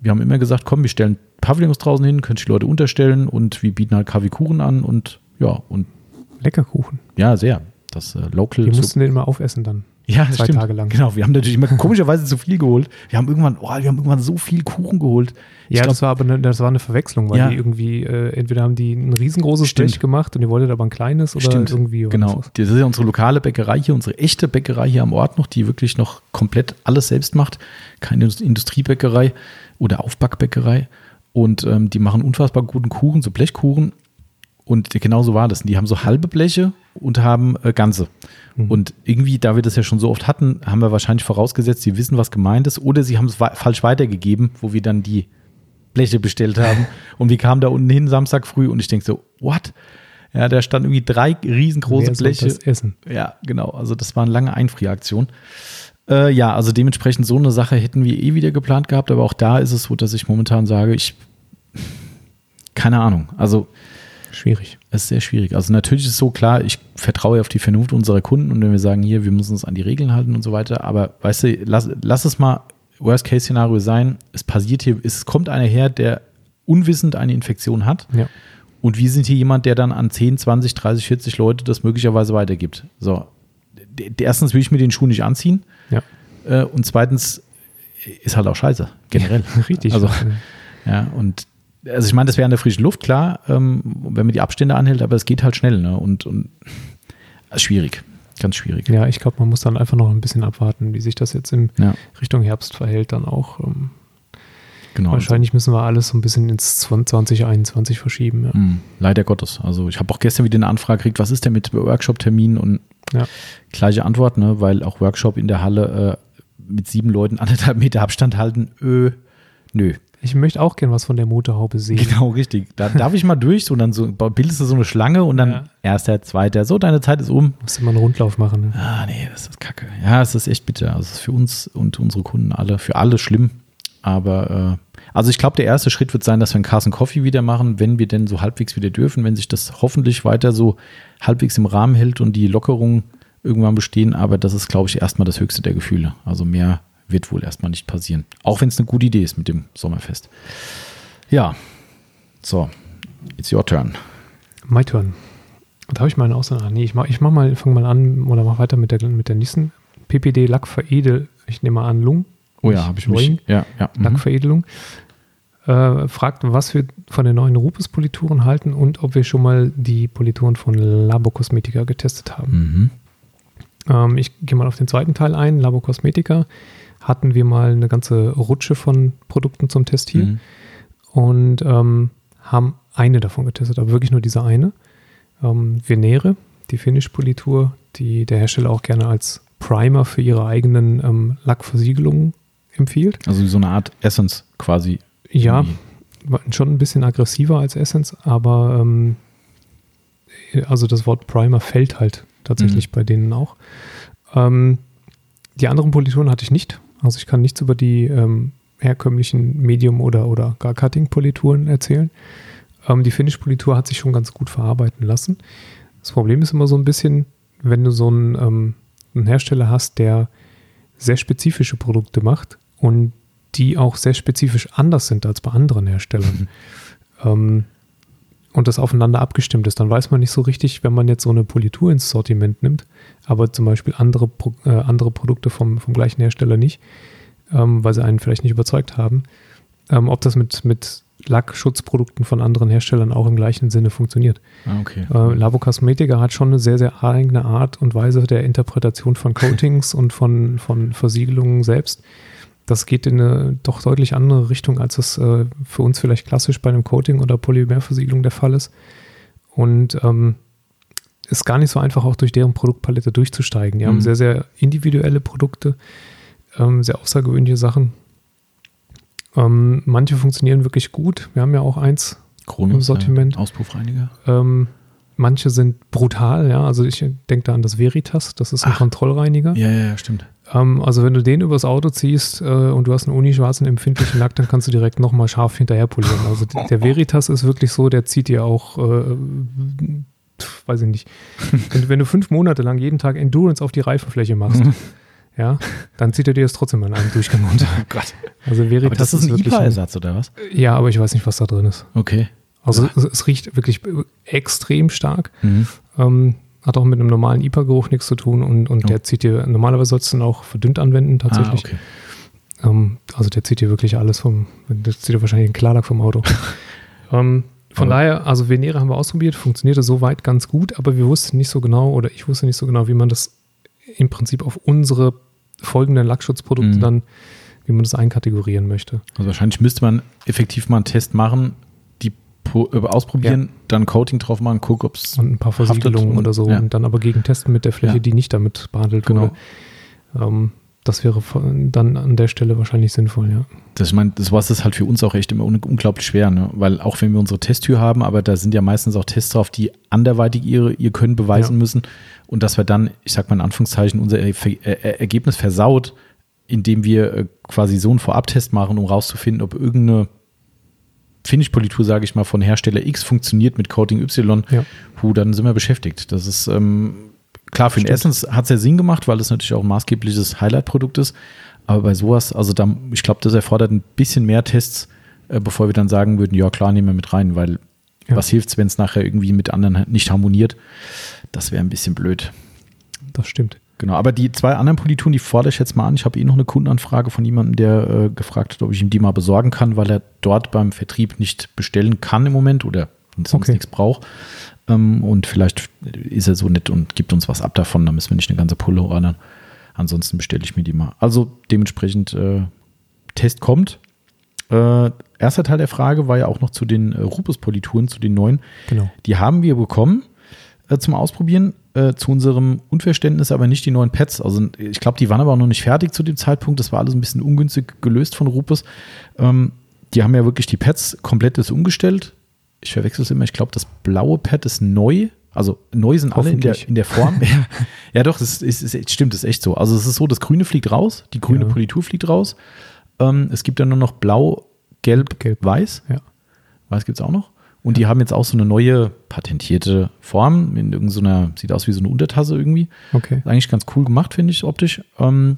Wir haben immer gesagt, komm, wir stellen Pavillons draußen hin, können die Leute unterstellen und wir bieten halt Kaffeekuchen an und ja, und. Lecker Kuchen. Ja, sehr. Das äh, Local. Wir mussten den immer aufessen dann. Ja, zwei stimmt. Tage lang. Genau, wir haben natürlich immer komischerweise zu viel geholt. Wir haben irgendwann, oh, wir haben irgendwann so viel Kuchen geholt. Ich ja, glaub, das war aber eine, das war eine Verwechslung, weil ja. die irgendwie, äh, entweder haben die ein riesengroßes stimmt. Blech gemacht und ihr wolltet aber ein kleines oder stimmt. irgendwie. Genau. Was. Das ist ja unsere lokale Bäckerei hier, unsere echte Bäckerei hier am Ort noch, die wirklich noch komplett alles selbst macht. Keine Industriebäckerei oder Aufbackbäckerei. Und ähm, die machen unfassbar guten Kuchen, so Blechkuchen. Und genau so war das. Und die haben so halbe Bleche und haben äh, ganze. Mhm. Und irgendwie, da wir das ja schon so oft hatten, haben wir wahrscheinlich vorausgesetzt, sie wissen, was gemeint ist, oder sie haben es falsch weitergegeben, wo wir dann die Bleche bestellt haben. und wir kamen da unten hin Samstag früh und ich denke so, what? Ja, da standen irgendwie drei riesengroße Wer Bleche. Das essen? Ja, genau. Also das war eine lange Einfrieraktion. Äh, ja, also dementsprechend so eine Sache hätten wir eh wieder geplant gehabt, aber auch da ist es so, dass ich momentan sage, ich keine Ahnung. Also Schwierig. Es ist sehr schwierig. Also natürlich ist es so klar, ich vertraue auf die Vernunft unserer Kunden und wenn wir sagen, hier, wir müssen uns an die Regeln halten und so weiter, aber weißt du, lass, lass es mal Worst-Case-Szenario sein, es passiert hier, es kommt einer her, der unwissend eine Infektion hat ja. und wir sind hier jemand, der dann an 10, 20, 30, 40 Leute das möglicherweise weitergibt. So, erstens will ich mir den Schuh nicht anziehen ja. Äh, und zweitens ist halt auch scheiße, generell. Richtig. Also, ja, und also ich meine, das wäre in der frischen Luft, klar, ähm, wenn man die Abstände anhält, aber es geht halt schnell, ne? Und, und schwierig. Ganz schwierig. Ja, ich glaube, man muss dann einfach noch ein bisschen abwarten, wie sich das jetzt in ja. Richtung Herbst verhält, dann auch. Ähm, genau. Wahrscheinlich müssen wir alles so ein bisschen ins 2021 verschieben. Ja. Mhm, leider Gottes. Also ich habe auch gestern wieder eine Anfrage gekriegt, was ist denn mit Workshop-Terminen und ja. gleiche Antwort, ne? Weil auch Workshop in der Halle äh, mit sieben Leuten anderthalb Meter Abstand halten, öh, Nö. Ich möchte auch gern was von der Motorhaube sehen. Genau, richtig. Da darf ich mal durch und dann so, bildest du so eine Schlange und dann Ja. erster, zweiter, so, deine Zeit ist um. Muss immer einen Rundlauf machen. Ne? Ah, nee, das ist kacke. Ja, es ist echt bitter. Also es ist für uns und unsere Kunden alle, für alle schlimm. Aber, äh, also ich glaube, der erste Schritt wird sein, dass wir einen Carson Coffee wieder machen, wenn wir denn so halbwegs wieder dürfen, wenn sich das hoffentlich weiter so halbwegs im Rahmen hält und die Lockerungen irgendwann bestehen. Aber das ist, glaube ich, erstmal das höchste der Gefühle. Also mehr wird wohl erstmal nicht passieren. Auch wenn es eine gute Idee ist mit dem Sommerfest. Ja, so, it's your turn. My turn. Da habe ich mal eine Aussage. Ah, nee, ich mach, ich mach mal, fang mal an oder mach weiter mit der, mit der nächsten. PPD Lackveredel, ich nehme mal an, Lung. Oh ja, habe ich mich. Ja, ja. mhm. Lackveredelung. Äh, fragt, was wir von den neuen Rupes-Polituren halten und ob wir schon mal die Polituren von Labo Cosmetica getestet haben. Mhm. Ähm, ich gehe mal auf den zweiten Teil ein. Labo Cosmetica hatten wir mal eine ganze Rutsche von Produkten zum Test hier Mhm. und ähm, haben eine davon getestet, aber wirklich nur diese eine. Ähm, Venere, die Finish-Politur, die der Hersteller auch gerne als Primer für ihre eigenen ähm, Lackversiegelungen empfiehlt. Also so eine Art Essence quasi. Ja, schon ein bisschen aggressiver als Essence, aber ähm, also das Wort Primer fällt halt tatsächlich bei denen auch. Ähm, die anderen Polituren hatte ich nicht. Also ich kann nichts über die ähm, herkömmlichen Medium- oder, oder gar Cutting-Polituren erzählen. Ähm, die Finish-Politur hat sich schon ganz gut verarbeiten lassen. Das Problem ist immer so ein bisschen, wenn du so einen, ähm, einen Hersteller hast, der sehr spezifische Produkte macht und die auch sehr spezifisch anders sind als bei anderen Herstellern. ähm, und das aufeinander abgestimmt ist, dann weiß man nicht so richtig, wenn man jetzt so eine Politur ins Sortiment nimmt, aber zum Beispiel andere, äh, andere Produkte vom, vom gleichen Hersteller nicht, ähm, weil sie einen vielleicht nicht überzeugt haben, ähm, ob das mit, mit Lackschutzprodukten von anderen Herstellern auch im gleichen Sinne funktioniert. Ah, okay. Äh, Labo Cosmetica hat schon eine sehr, sehr eigene Art und Weise der Interpretation von Coatings und von, von Versiegelungen selbst. Das geht in eine doch deutlich andere Richtung, als es äh, für uns vielleicht klassisch bei einem Coating oder Polymerversiegelung der Fall ist. Und ähm, ist gar nicht so einfach, auch durch deren Produktpalette durchzusteigen. Die haben Mhm. sehr, sehr individuelle Produkte, ähm, sehr außergewöhnliche Sachen. Ähm, manche funktionieren wirklich gut. Wir haben ja auch eins Kronos, im Sortiment. Äh, Auspuffreiniger. ähm, manche sind brutal, ja. Also ich denke da an das Veritas, das ist ein Ach. Kontrollreiniger. Ja, ja, ja, stimmt. Ähm, also wenn du den übers Auto ziehst äh, und du hast einen unischwarzen empfindlichen Lack, dann kannst du direkt nochmal scharf hinterher polieren. Also der Veritas ist wirklich so, der zieht dir auch, äh, weiß ich nicht, wenn, du- wenn du fünf Monate lang jeden Tag Endurance auf die Reifenfläche machst, ja, dann zieht er dir das trotzdem in einem Durchgang runter. Oh Gott. Also Aber Veritas das ist ein IPA-Ersatz, oder was? Ja, aber ich weiß nicht, was da drin ist. Okay. Also Ja. es, es riecht wirklich extrem stark. Mhm. Ähm, hat auch mit einem normalen IPA-Geruch nichts zu tun und, und Oh. der zieht dir, normalerweise sollst du ihn auch verdünnt anwenden tatsächlich. Ah, okay. ähm, also der zieht dir wirklich alles vom, der zieht dir wahrscheinlich den Klarlack vom Auto. ähm, von Aber- daher, also Venere haben wir ausprobiert, funktionierte soweit ganz gut, aber wir wussten nicht so genau oder ich wusste nicht so genau, wie man das im Prinzip auf unsere folgenden Lackschutzprodukte Mhm. dann, wie man das einkategorieren möchte. Also wahrscheinlich müsste man effektiv mal einen Test machen, äh, ausprobieren, dann Coating drauf machen, gucken, ob es Und ein paar Versiegelungen oder so ja. und dann aber gegen testen mit der Fläche, Ja. die nicht damit behandelt Genau. wurde. Ähm, das wäre dann an der Stelle wahrscheinlich sinnvoll, ja. Das, ich meine, das was ist halt für uns auch echt immer un unglaublich schwer, ne? Weil auch wenn wir unsere Testtür haben, aber da sind ja meistens auch Tests drauf, die anderweitig ihre, ihr Können beweisen Ja. müssen. Und dass wir dann, ich sag mal in Anführungszeichen, unser er er Ergebnis versaut, indem wir äh, quasi so einen Vorabtest machen, um rauszufinden, ob irgendeine Finish-Politur, sage ich mal, von Hersteller X funktioniert mit Coating Y, Ja. puh, dann sind wir beschäftigt. Das ist ähm, klar, für den. Essence hat es ja Sinn gemacht, weil es natürlich auch ein maßgebliches Highlight-Produkt ist. Aber bei sowas, also da, ich glaube, das erfordert ein bisschen mehr Tests, äh, bevor wir dann sagen würden, ja klar, nehmen wir mit rein, weil Ja. was hilft es, wenn es nachher irgendwie mit anderen nicht harmoniert? Das wäre ein bisschen blöd. Das stimmt. Genau, aber die zwei anderen Polituren, die fordere ich jetzt mal an. Ich habe eh noch eine Kundenanfrage von jemandem, der äh, gefragt hat, ob ich ihm die mal besorgen kann, weil er dort beim Vertrieb nicht bestellen kann im Moment oder sonst Okay. nichts braucht. Ähm, und vielleicht ist er so nett und gibt uns was ab davon, dann müssen wir nicht eine ganze Pulle ordern. Ansonsten bestelle ich mir die mal. Also dementsprechend, äh, Test kommt. Äh, erster Teil der Frage war ja auch noch zu den äh, Rupus-Polituren, zu den neuen. Genau. Die haben wir bekommen äh, zum Ausprobieren. Äh, zu unserem Unverständnis aber nicht die neuen Pads. Also ich glaube, die waren aber auch noch nicht fertig zu dem Zeitpunkt. Das war alles ein bisschen ungünstig gelöst von Rupus. Ähm, die haben ja wirklich die Pads komplett umgestellt. Ich verwechsel es immer. Ich glaube, das blaue Pad ist neu. Also neu sind alle in der, in der Form. ja, ja, doch, das ist, ist, stimmt, das ist echt so. Also es ist so, das Grüne fliegt raus, die grüne ja. Politur fliegt raus. Ähm, es gibt dann nur noch blau, gelb, gelb. weiß. Ja. Weiß gibt es auch noch. Und die haben jetzt auch so eine neue patentierte Form in irgendeiner, sieht aus wie so eine Untertasse irgendwie. Okay. Eigentlich ganz cool gemacht, finde ich, optisch. Ähm,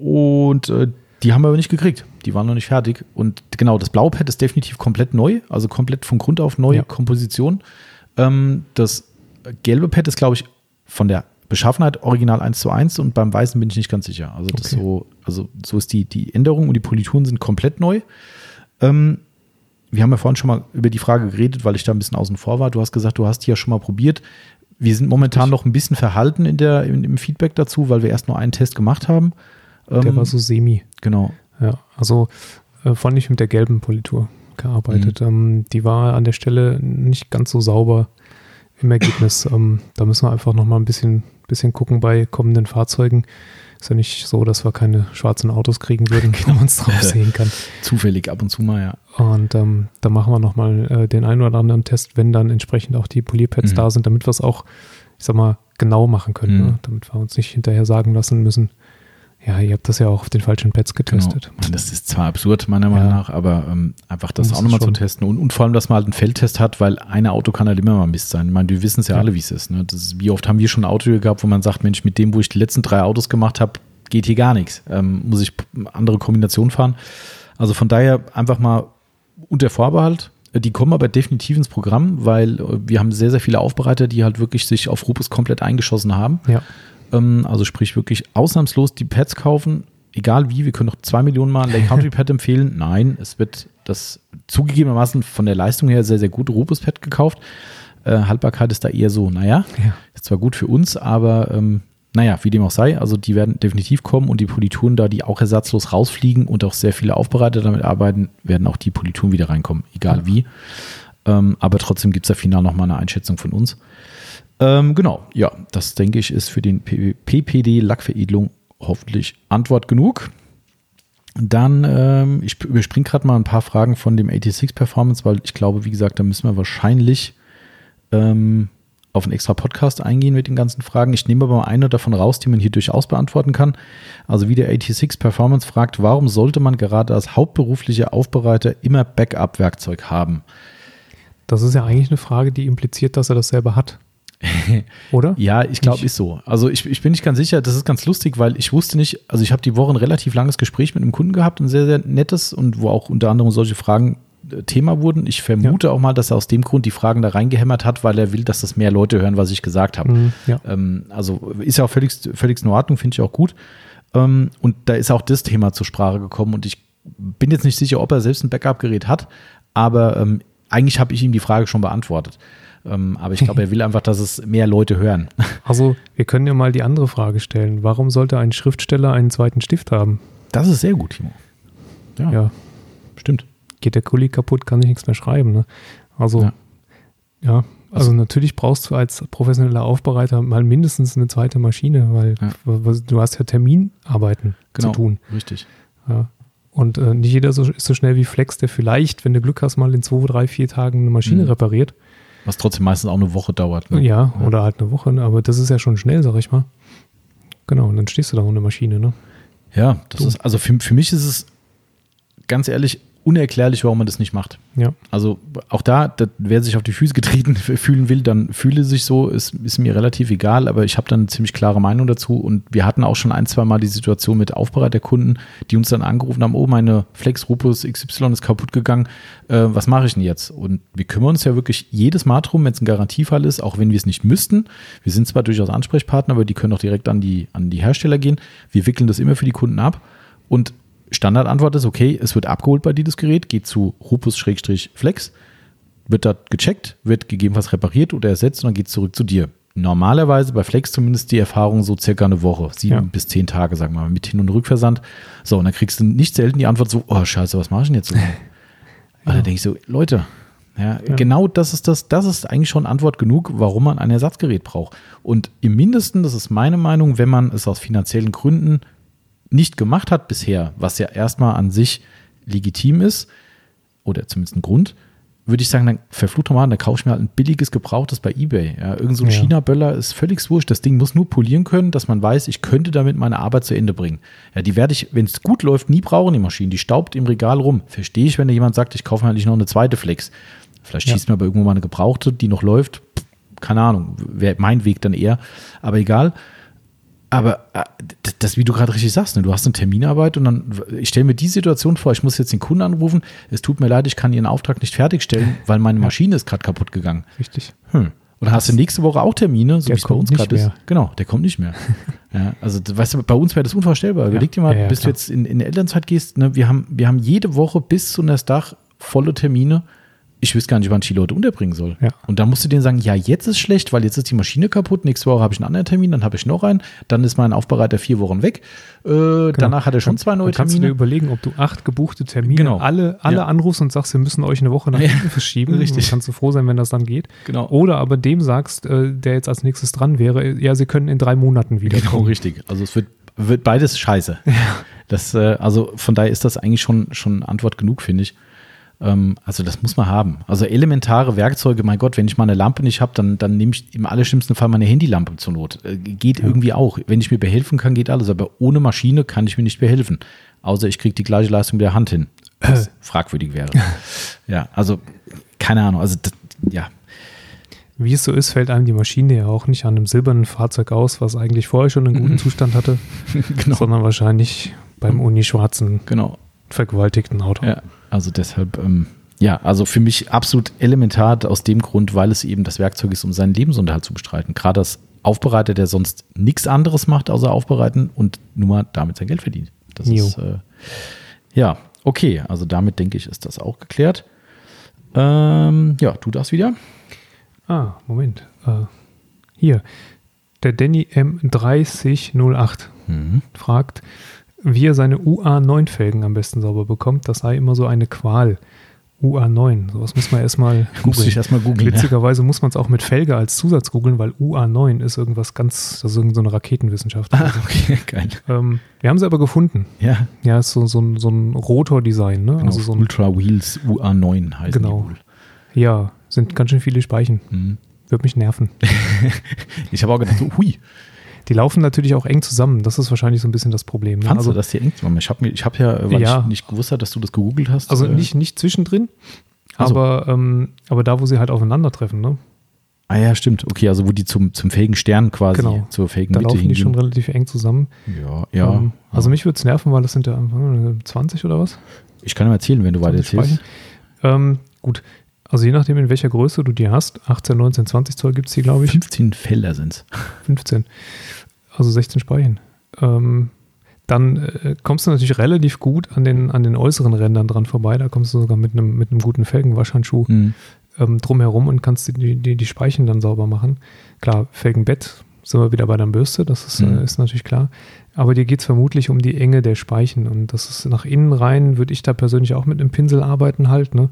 und äh, die haben wir aber nicht gekriegt. Die waren noch nicht fertig. Und genau, das blaue Pad ist definitiv komplett neu, also komplett von Grund auf neue ja. Komposition. Ähm, das gelbe Pad ist, glaube ich, von der Beschaffenheit original 1 zu 1 und beim weißen bin ich nicht ganz sicher. Also, das okay. so, also so ist die, die Änderung und die Polituren sind komplett neu. Ähm, wir haben ja vorhin schon mal über die Frage geredet, weil ich da ein bisschen außen vor war. Du hast gesagt, du hast die ja schon mal probiert. Wir sind momentan noch ein bisschen verhalten in der, im Feedback dazu, weil wir erst nur einen Test gemacht haben. Der ähm, war so semi. Genau. Ja, also äh, vorhin nicht mit der gelben Politur gearbeitet. Mhm. Ähm, die war an der Stelle nicht ganz so sauber im Ergebnis. ähm, da müssen wir einfach noch mal ein bisschen, bisschen gucken bei kommenden Fahrzeugen. Ist ja nicht so, dass wir keine schwarzen Autos kriegen würden, wo man es drauf sehen kann. Zufällig ab und zu mal, ja. Und ähm, da machen wir nochmal äh, den einen oder anderen Test, wenn dann entsprechend auch die Polierpads mhm. da sind, damit wir es auch, ich sag mal, genau machen können. Mhm. Ne? Damit wir uns nicht hinterher sagen lassen müssen, ja, ihr habt das ja auch auf den falschen Pads getestet. Genau. Das ist zwar absurd, meiner Meinung ja. nach, aber ähm, einfach das, auch nochmal zu testen und, und, vor allem, dass man halt einen Feldtest hat, weil ein Auto kann halt immer mal Mist sein. Ich meine, wir wissen es ja, ja, alle, wie es ist, ne? ist, Wie oft haben wir schon ein Auto gehabt, wo man sagt, Mensch, mit dem, wo ich die letzten drei Autos gemacht habe, geht hier gar nichts. Ähm, muss ich andere Kombinationen fahren. Also von daher einfach mal unter Vorbehalt. Die kommen aber definitiv ins Programm, weil äh, wir haben sehr, sehr viele Aufbereiter, die halt wirklich sich auf Rupus komplett eingeschossen haben. Ja. Ähm, also sprich wirklich ausnahmslos die Pads kaufen, egal wie, wir können noch zwei Millionen Mal ein Lake Country Pad empfehlen. Nein, es wird das zugegebenermaßen von der Leistung her sehr, sehr gut Rupus Pad gekauft. Äh, Haltbarkeit ist da eher so, naja, ja. ist zwar gut für uns, aber ähm, naja, wie dem auch sei, also die werden definitiv kommen und die Polituren da, die auch ersatzlos rausfliegen und auch sehr viele Aufbereiter damit arbeiten, werden auch die Polituren wieder reinkommen, egal ja. wie. Ähm, aber trotzdem gibt es da final nochmal eine Einschätzung von uns. Ähm, genau, ja, das denke ich ist für den PPD Lackveredelung hoffentlich Antwort genug. Dann, ähm, ich überspringe gerade mal ein paar Fragen von dem 86 Performance, weil ich glaube, wie gesagt, da müssen wir wahrscheinlich ähm, auf einen extra Podcast eingehen mit den ganzen Fragen. Ich nehme aber mal eine davon raus, die man hier durchaus beantworten kann. Also wie der 86 Performance fragt, warum sollte man gerade als hauptberuflicher Aufbereiter immer Backup-Werkzeug haben? Das ist ja eigentlich eine Frage, die impliziert, dass er das selber hat. Oder? ja, ich glaube, ist so. Also ich, ich bin nicht ganz sicher, das ist ganz lustig, weil ich wusste nicht, also ich habe die Woche ein relativ langes Gespräch mit einem Kunden gehabt, ein sehr, sehr nettes und wo auch unter anderem solche Fragen äh, Thema wurden. Ich vermute ja. auch mal, dass er aus dem Grund die Fragen da reingehämmert hat, weil er will, dass das mehr Leute hören, was ich gesagt habe. Mhm, ja. ähm, also ist ja auch völlig, völlig in Ordnung, finde ich auch gut. Ähm, und da ist auch das Thema zur Sprache gekommen und ich bin jetzt nicht sicher, ob er selbst ein Backup-Gerät hat, aber ähm, eigentlich habe ich ihm die Frage schon beantwortet. Ähm, aber ich glaube, er will einfach, dass es mehr Leute hören. Also, wir können ja mal die andere Frage stellen. Warum sollte ein Schriftsteller einen zweiten Stift haben? Das ist sehr gut, Timo. Ja. ja. Stimmt. Geht der Kuli kaputt, kann ich nichts mehr schreiben. Ne? Also, ja. ja. Also, natürlich brauchst du als professioneller Aufbereiter mal mindestens eine zweite Maschine, weil ja. du hast ja Terminarbeiten genau, zu tun. Richtig. Ja. Und äh, nicht jeder so, ist so schnell wie Flex, der vielleicht, wenn du Glück hast, mal in zwei, drei, vier Tagen eine Maschine mhm. repariert. Was trotzdem meistens auch eine Woche dauert. Ne? Ja, ja, oder halt eine Woche, aber das ist ja schon schnell, sag ich mal. Genau, und dann stehst du da ohne Maschine, ne? Ja, das du. ist, also für, für mich ist es ganz ehrlich unerklärlich, warum man das nicht macht. Ja. Also auch da, da, wer sich auf die Füße getreten fühlen will, dann fühle sich so, ist, ist mir relativ egal, aber ich habe dann eine ziemlich klare Meinung dazu und wir hatten auch schon ein, zwei Mal die Situation mit Aufbereiterkunden, die uns dann angerufen haben, oh, meine Flex Rupus XY ist kaputt gegangen, äh, was mache ich denn jetzt? Und wir kümmern uns ja wirklich jedes Mal drum, wenn es ein Garantiefall ist, auch wenn wir es nicht müssten. Wir sind zwar durchaus Ansprechpartner, aber die können auch direkt an die, an die Hersteller gehen. Wir wickeln das immer für die Kunden ab und Standardantwort ist, okay, es wird abgeholt bei dir das Gerät, geht zu Rupus-Flex, wird da gecheckt, wird gegebenenfalls repariert oder ersetzt und dann geht es zurück zu dir. Normalerweise bei Flex zumindest die Erfahrung so circa eine Woche, sieben ja. bis zehn Tage, sagen wir mal, mit Hin- und Rückversand. So, und dann kriegst du nicht selten die Antwort so, oh scheiße, was mache ich denn jetzt? So? ja. Da denke ich so, Leute, Ja, ja, Genau das ist das, das ist eigentlich schon Antwort genug, warum man ein Ersatzgerät braucht. Und im Mindesten, das ist meine Meinung, wenn man es aus finanziellen Gründen nicht gemacht hat bisher, was ja erstmal an sich legitim ist, oder zumindest ein Grund, würde ich sagen, dann verflucht nochmal, dann kaufe ich mir halt ein billiges Gebrauchtes bei Ebay. Ja, irgend so ein ja. China-Böller ist völlig wurscht. Das Ding muss nur polieren können, dass man weiß, ich könnte damit meine Arbeit zu Ende bringen. Ja, die werde ich, wenn es gut läuft, nie brauchen, die Maschine. Die staubt im Regal rum. Verstehe ich, wenn da jemand sagt, ich kaufe mir eigentlich noch eine zweite Flex. Vielleicht ja. schießt mir aber irgendwo mal eine gebrauchte, die noch läuft. Keine Ahnung, wäre mein Weg dann eher. Aber egal. Aber äh, das, wie du gerade richtig sagst, ne? du hast eine Terminarbeit und dann, ich stelle mir die Situation vor, ich muss jetzt den Kunden anrufen, es tut mir leid, ich kann Ihren Auftrag nicht fertigstellen, weil meine Maschine ist gerade kaputt gegangen. Richtig. Hm. Oder hast du nächste Woche auch Termine, so wie es bei uns gerade ist? Genau, der kommt nicht mehr. ja, also, weißt du, bei uns wäre das unvorstellbar. Überleg dir mal, ja, ja, bis klar. du jetzt in, in Elternzeit gehst, ne, wir, haben, wir haben jede Woche bis zu Dach volle Termine ich wüsste gar nicht, wann ich die Leute unterbringen soll. Ja. Und da musst du denen sagen, ja, jetzt ist schlecht, weil jetzt ist die Maschine kaputt, nächste Woche habe ich einen anderen Termin, dann habe ich noch einen, dann ist mein Aufbereiter vier Wochen weg, äh, genau. danach hat er schon zwei neue dann kannst Termine. Kannst du dir überlegen, ob du acht gebuchte Termine genau. alle, alle ja. anrufst und sagst, wir müssen euch eine Woche nach hinten verschieben. Richtig. Und kannst du froh sein, wenn das dann geht. Genau. Oder aber dem sagst, äh, der jetzt als nächstes dran wäre, ja, sie können in drei Monaten wieder. Genau, kommen. richtig. Also es wird, wird beides scheiße. Ja. Das, äh, also von daher ist das eigentlich schon, schon Antwort genug, finde ich. Ähm, also das muss man haben. Also elementare Werkzeuge, mein Gott, wenn ich mal eine Lampe nicht habe, dann, dann nehme ich im allerschlimmsten Fall meine Handylampe zur Not. Äh, geht ja. irgendwie auch. Wenn ich mir behelfen kann, geht alles. Aber ohne Maschine kann ich mir nicht behelfen. Außer ich kriege die gleiche Leistung mit der Hand hin. Was fragwürdig wäre. ja, also keine Ahnung. Also das, ja, wie es so ist, fällt einem die Maschine ja auch nicht an einem silbernen Fahrzeug aus, was eigentlich vorher schon einen guten. Zustand hatte, genau. sondern wahrscheinlich beim Uni-schwarzen, genau. vergewaltigten Auto. Ja, also deshalb, ähm, ja, also für mich absolut elementar aus dem Grund, weil es eben das Werkzeug ist, um seinen Lebensunterhalt zu bestreiten. Gerade als Aufbereiter, der sonst nichts anderes macht, außer aufbereiten und nur mal damit sein Geld verdient. Das jo. ist, äh, ja, okay. Also damit denke ich, ist das auch geklärt. Ähm, ja, du darfst wieder. Ah, Moment. Äh, hier. Der Danny M3008 mhm. fragt, wie er seine UA9-Felgen am besten sauber bekommt, das sei immer so eine Qual. UA9, sowas muss man erstmal googeln. Muss erstmal googeln. Witzigerweise ja. muss man es auch mit Felge als Zusatz googeln, weil UA9 ist irgendwas ganz, das ist irgendeine Raketenwissenschaft. Ah, okay, geil. Ähm, wir haben sie aber gefunden. Ja. Ja, ist so, so, ein, so ein Rotor-Design, ne? Genau, also so ein, Ultra Wheels UA9 heißt genau. die Ja, sind ganz schön viele Speichen. Mhm. Wird mich nerven. ich habe auch gedacht, so, hui. Die laufen natürlich auch eng zusammen. Das ist wahrscheinlich so ein bisschen das Problem. Ne? Fandst also, du, dass die eng zusammen? Ich habe ich hab ja, weil ja. ich nicht gewusst habe, dass du das gegoogelt hast. Also äh, nicht, nicht zwischendrin, also. aber, ähm, aber da, wo sie halt aufeinandertreffen. Ne? Ah ja, stimmt. Okay, also wo die zum, zum fähigen Stern quasi, genau. zur fähigen da Mitte laufen hingehen. die schon relativ eng zusammen. Ja, ja. Ähm, also mich würde es nerven, weil das sind ja 20 oder was? Ich kann mal erzählen, wenn du weiter erzählst. Ähm, gut, also je nachdem, in welcher Größe du die hast, 18, 19, 20 Zoll gibt es hier, glaube ich. 15 Felder sind es. 15 also 16 Speichen. Ähm, dann äh, kommst du natürlich relativ gut an den, an den äußeren Rändern dran vorbei. Da kommst du sogar mit einem, mit einem guten Felgenwaschhandschuh mhm. ähm, drumherum und kannst die, die, die Speichen dann sauber machen. Klar, Felgenbett sind wir wieder bei der Bürste, das ist, mhm. äh, ist natürlich klar. Aber dir geht es vermutlich um die Enge der Speichen und das ist nach innen rein, würde ich da persönlich auch mit einem Pinsel arbeiten halt. Ne?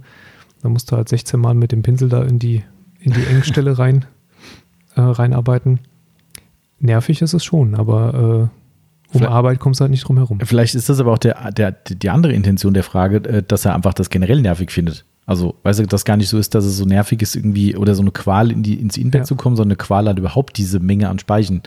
Da musst du halt 16 Mal mit dem Pinsel da in die, in die Engstelle rein, äh, reinarbeiten nervig ist es schon, aber äh, um vielleicht, Arbeit kommst du halt nicht drum herum. Vielleicht ist das aber auch der, der, die andere Intention der Frage, äh, dass er einfach das generell nervig findet. Also, weißt du, das gar nicht so ist, dass es so nervig ist, irgendwie oder so eine Qual in die, ins Inbett ja. zu kommen, sondern eine Qual hat überhaupt diese Menge an Speichen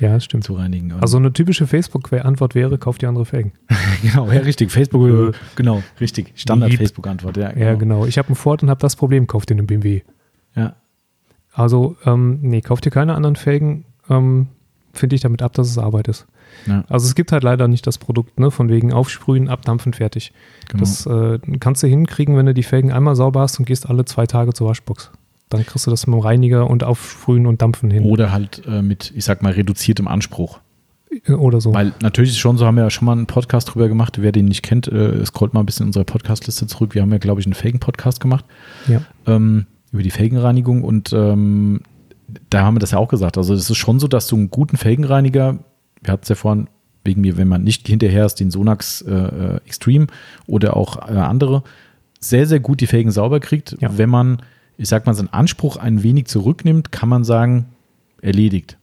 ja, stimmt. zu reinigen. Also eine typische Facebook-Antwort wäre, kauf die andere Felgen. genau, ja, richtig. Facebook, äh, genau, richtig. Standard-Facebook-Antwort, ja. Genau. Ja, genau. Ich habe einen Ford und habe das Problem, kauf dir einen BMW. Ja. Also, ähm, nee, kauf dir keine anderen Felgen. Ähm, finde ich damit ab, dass es Arbeit ist. Ja. Also es gibt halt leider nicht das Produkt, ne, von wegen aufsprühen, abdampfen, fertig. Genau. Das äh, kannst du hinkriegen, wenn du die Felgen einmal sauber hast und gehst alle zwei Tage zur Waschbox. Dann kriegst du das mit dem Reiniger und aufsprühen und dampfen hin. Oder halt äh, mit, ich sag mal, reduziertem Anspruch. Äh, oder so. Weil natürlich ist schon so, haben wir ja schon mal einen Podcast drüber gemacht. Wer den nicht kennt, äh, scrollt mal ein bisschen in unsere Podcastliste zurück. Wir haben ja, glaube ich, einen Felgen-Podcast gemacht. Ja. Ähm, über die Felgenreinigung und ähm, da haben wir das ja auch gesagt. Also es ist schon so, dass du einen guten Felgenreiniger, wir hatten es ja vorhin wegen mir, wenn man nicht hinterher ist, den Sonax äh, äh, Extreme oder auch äh, andere, sehr, sehr gut die Felgen sauber kriegt. Ja. Wenn man, ich sag mal, seinen Anspruch ein wenig zurücknimmt, kann man sagen, erledigt.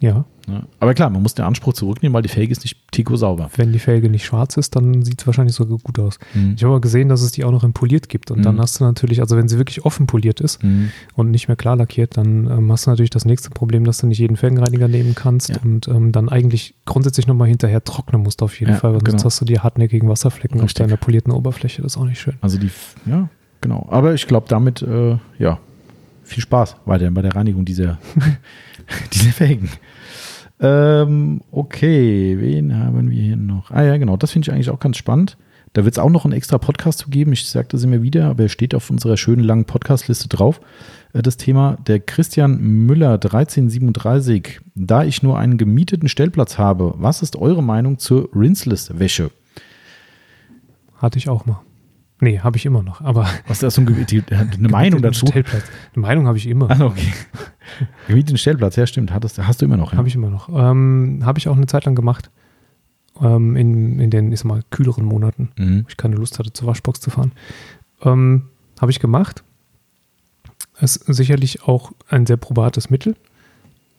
Ja. Ja. Aber klar, man muss den Anspruch zurücknehmen, weil die Felge ist nicht tico sauber. Wenn die Felge nicht schwarz ist, dann sieht es wahrscheinlich sogar gut aus. Mhm. Ich habe aber gesehen, dass es die auch noch in poliert gibt. Und Mhm. dann hast du natürlich, also wenn sie wirklich offen poliert ist Mhm. und nicht mehr klar lackiert, dann ähm, hast du natürlich das nächste Problem, dass du nicht jeden Felgenreiniger nehmen kannst Ja. und ähm, dann eigentlich grundsätzlich nochmal hinterher trocknen musst auf jeden Ja, Fall, weil sonst genau. hast du die hartnäckigen Wasserflecken auf Richtig. deiner polierten Oberfläche. Das ist auch nicht schön. Also die, ja, genau. Aber ich glaube damit, äh, ja, viel Spaß weiterhin bei der Reinigung dieser, dieser Felgen. Ähm, okay, wen haben wir hier noch? Ah ja, genau, das finde ich eigentlich auch ganz spannend. Da wird es auch noch einen extra Podcast zu geben. Ich sage das immer wieder, aber er steht auf unserer schönen langen Podcastliste drauf. Äh, Das Thema der Christian Müller 1337. Da ich nur einen gemieteten Stellplatz habe, was ist eure Meinung zur Rinseless-Wäsche? Hatte ich auch mal. Nee, habe ich immer noch. Aber Was ist das so ein, die, eine Meinung dazu? Stellplatz. Eine Meinung habe ich immer. Also okay. Gemieteten Stellplatz, ja stimmt, hattest, hast du immer noch. Ja. Habe ich immer noch. Ähm, habe ich auch eine Zeit lang gemacht. Ähm, in, in den, ich sag mal, kühleren Monaten, Mhm. wo ich keine Lust hatte, zur Waschbox zu fahren. Ähm, habe ich gemacht. Ist sicherlich auch ein sehr probates Mittel.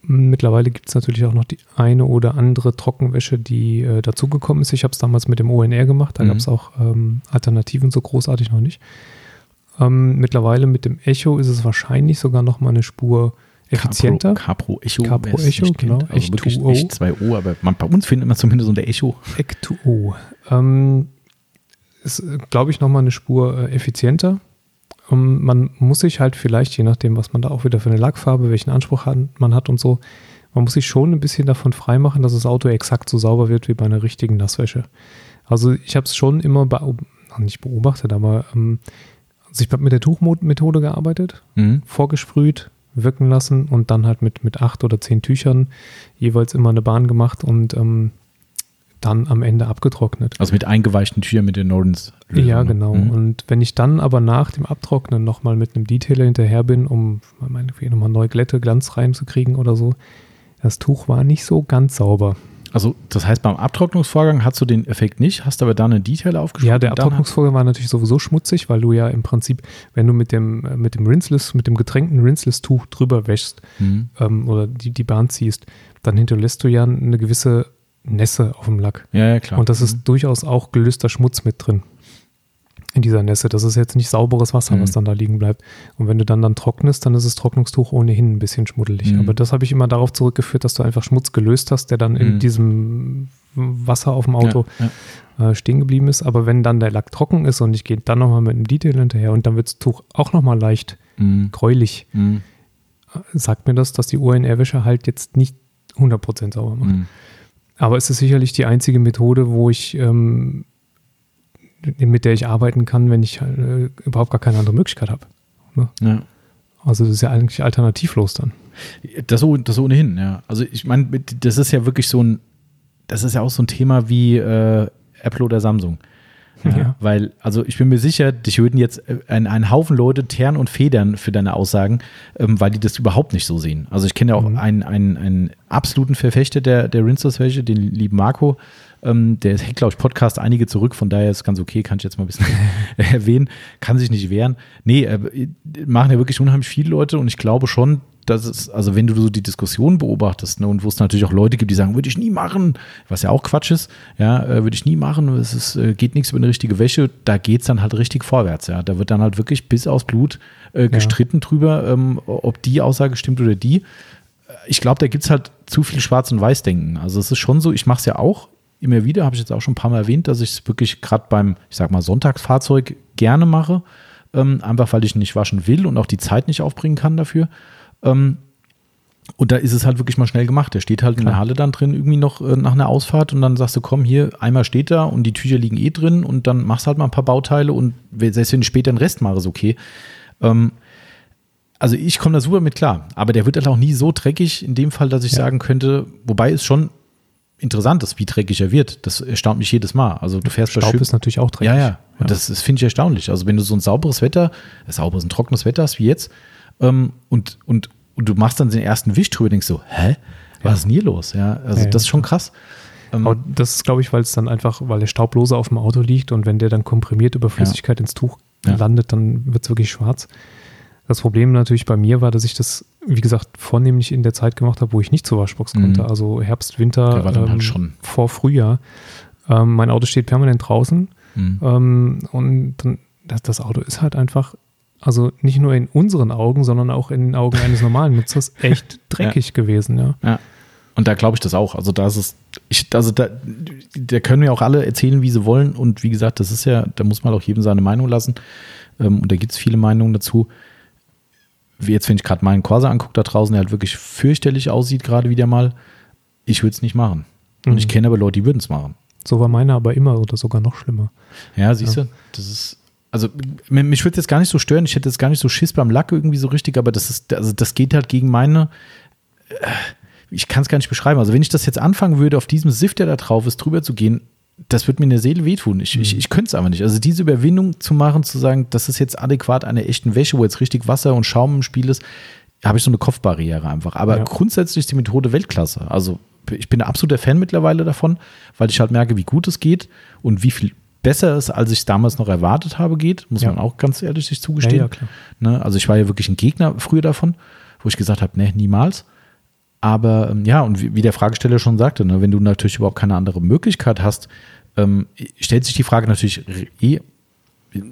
Mittlerweile gibt es natürlich auch noch die eine oder andere Trockenwäsche, die äh, dazugekommen ist. Ich habe es damals mit dem ONR gemacht, da Mhm. gab es auch ähm, Alternativen so großartig noch nicht. Ähm, mittlerweile mit dem Echo ist es wahrscheinlich sogar noch mal eine Spur effizienter. Capro, Capro Echo. Capro Echo, genau. Also wirklich H2O. echt 2O, aber man, bei uns findet man zumindest unter Echo. Ecto. Ähm, ist, glaube ich, nochmal eine Spur äh, effizienter. Ähm, man muss sich halt vielleicht, je nachdem, was man da auch wieder für eine Lackfarbe, welchen Anspruch man hat und so, man muss sich schon ein bisschen davon freimachen, dass das Auto exakt so sauber wird wie bei einer richtigen Nasswäsche. Also ich habe es schon immer beob nicht beobachtet, aber ähm, also ich habe mit der Tuchmethode gearbeitet, Mhm. vorgesprüht, wirken lassen und dann halt mit, mit acht oder zehn Tüchern jeweils immer eine Bahn gemacht und ähm, dann am Ende abgetrocknet. Also mit eingeweichten Tüchern mit den Nordens. Ja, genau. Mhm. Und wenn ich dann aber nach dem Abtrocknen nochmal mit einem Detailer hinterher bin, um meinetwegen nochmal neu Glätte, Glanz reinzukriegen oder so, das Tuch war nicht so ganz sauber. Also das heißt, beim Abtrocknungsvorgang hast du den Effekt nicht, hast aber dann einen Detailer aufgeschrieben. Ja, der Abtrocknungsvorgang war natürlich sowieso schmutzig, weil du ja im Prinzip, wenn du mit dem, äh, mit dem Rinseless, mit dem getränkten Rinseless-Tuch drüber wäschst Mhm. ähm, oder die, die Bahn ziehst, dann hinterlässt du ja eine gewisse Nässe auf dem Lack. Ja, ja, klar. Und das ist durchaus auch gelöster Schmutz mit drin. In dieser Nässe. Das ist jetzt nicht sauberes Wasser, Mhm. was dann da liegen bleibt. Und wenn du dann dann trocknest, dann ist das Trocknungstuch ohnehin ein bisschen schmuddelig. Mhm. Aber das habe ich immer darauf zurückgeführt, dass du einfach Schmutz gelöst hast, der dann in Mhm. diesem Wasser auf dem Auto Ja, ja. äh, stehen geblieben ist. Aber wenn dann der Lack trocken ist und ich gehe dann nochmal mit einem Detail hinterher und dann wird das Tuch auch nochmal leicht Mhm. gräulich, Mhm. äh, sagt mir das, dass die UNR-Wäsche halt jetzt nicht 100% sauber macht. Aber es ist sicherlich die einzige Methode, wo ich, ähm, mit der ich arbeiten kann, wenn ich äh, überhaupt gar keine andere Möglichkeit habe. Ja. Also das ist ja eigentlich alternativlos dann. Das, so- das ohnehin, ja. Also ich meine, das ist ja wirklich so ein, das ist ja auch so ein Thema wie äh, Apple oder Samsung. Ja. Weil, also ich bin mir sicher, dich würden jetzt äh, ein, ein Haufen Leute teeren und federn für deine Aussagen, ähm, weil die das überhaupt nicht so sehen. Also ich kenne ja auch Mhm. einen, einen, einen absoluten Verfechter der, der Rinseless-Wäsche, den lieben Marco. Ähm, der hängt, glaube ich, Podcast einige zurück, von daher ist es ganz okay, kann ich jetzt mal ein bisschen erwähnen, kann sich nicht wehren. Nee, äh, machen ja wirklich unheimlich viele Leute und ich glaube schon, dass es, also wenn du so die Diskussion beobachtest, ne, und wo es natürlich auch Leute gibt, die sagen, würde ich nie machen, was ja auch Quatsch ist, ja, äh, würde ich nie machen, es ist, äh, geht nichts über eine richtige Wäsche, da geht es dann halt richtig vorwärts, ja. Da wird dann halt wirklich bis aufs Blut äh, gestritten drüber, ähm, ob die Aussage stimmt oder die. Ich glaube, da gibt es halt zu viel Schwarz- und Weiß-Denken. Also es ist schon so, ich mache es ja auch immer wieder, habe ich jetzt auch schon ein paar Mal erwähnt, dass ich es wirklich gerade beim, ich sag mal, Sonntagsfahrzeug gerne mache, ähm, einfach weil ich nicht waschen will und auch die Zeit nicht aufbringen kann dafür. Ähm, und da ist es halt wirklich mal schnell gemacht. Der steht halt in der Klar. Halle dann drin, irgendwie noch äh, nach einer Ausfahrt und dann sagst du, komm, hier, einmal steht da und die Tücher liegen eh drin und dann machst du halt mal ein paar Bauteile und selbst wenn ich später den Rest mache, ist okay. Ähm, also ich komme da super mit klar, aber der wird halt auch nie so dreckig in dem Fall, dass ich Ja. sagen könnte, wobei es schon interessant ist, wie dreckig er wird. Das erstaunt mich jedes Mal. Also du fährst Staub ist natürlich auch dreckig. ja, ja. Und das, das finde ich erstaunlich. Also wenn du so ein sauberes Wetter, äh, sauberes, ein trockenes Wetter hast wie jetzt, ähm, und, und, und du machst dann den ersten Wisch drüber, denkst so, hä? Was Ja. ist denn hier los? Ja, also Ja, ja. das ist schon krass. Ähm, Aber das ist, glaube ich, weil es dann einfach, weil der Staub lose auf dem Auto liegt und wenn der dann komprimiert über Flüssigkeit ins Tuch ja. landet, dann wird es wirklich schwarz. Das Problem natürlich bei mir war, dass ich das, wie gesagt, vornehmlich in der Zeit gemacht habe, wo ich nicht zur Waschbox konnte. Mhm. Also Herbst, Winter, ähm, halt schon. vor Frühjahr. Ähm, mein Auto steht permanent draußen. Mhm. Ähm, und dann, das, das, Auto ist halt einfach, also nicht nur in unseren Augen, sondern auch in den Augen eines normalen Nutzers echt dreckig ja. gewesen, ja. ja. Und da glaube ich das auch. Also da ist es, ich, also da, da können wir auch alle erzählen, wie sie wollen. Und wie gesagt, das ist ja, da muss man auch jedem seine Meinung lassen. Ähm, und da gibt es viele Meinungen dazu. Jetzt, wenn ich gerade meinen Corsa angucke da draußen, der halt wirklich fürchterlich aussieht, gerade wieder mal. Ich würde es nicht machen. Und mhm. ich kenne aber Leute, die würden es machen. So war meiner aber immer oder sogar noch schlimmer. Ja, siehst ja. du, das ist, also mich würde es jetzt gar nicht so stören, ich hätte jetzt gar nicht so Schiss beim Lack irgendwie so richtig, aber das ist, also das geht halt gegen meine, äh, ich kann es gar nicht beschreiben. Also wenn ich das jetzt anfangen würde, auf diesem Sift, der da drauf ist, drüber zu gehen, das würde mir in der Seele wehtun. Ich, mhm. ich, ich könnte es aber nicht. Also diese Überwindung zu machen, zu sagen, das ist jetzt adäquat einer echten Wäsche, wo jetzt richtig Wasser und Schaum im Spiel ist, habe ich so eine Kopfbarriere einfach. Aber ja. grundsätzlich ist die Methode Weltklasse. Also ich bin ein absoluter Fan mittlerweile davon, weil ich halt merke, wie gut es geht und wie viel besser es, als ich es damals noch erwartet habe, geht, muss ja. man auch ganz ehrlich sich zugestehen. Ja, ne? Also ich war ja wirklich ein Gegner früher davon, wo ich gesagt habe, ne, niemals. Aber ähm, ja, und wie, wie, der Fragesteller schon sagte, ne, wenn du natürlich überhaupt keine andere Möglichkeit hast, ähm, stellt sich die Frage natürlich eh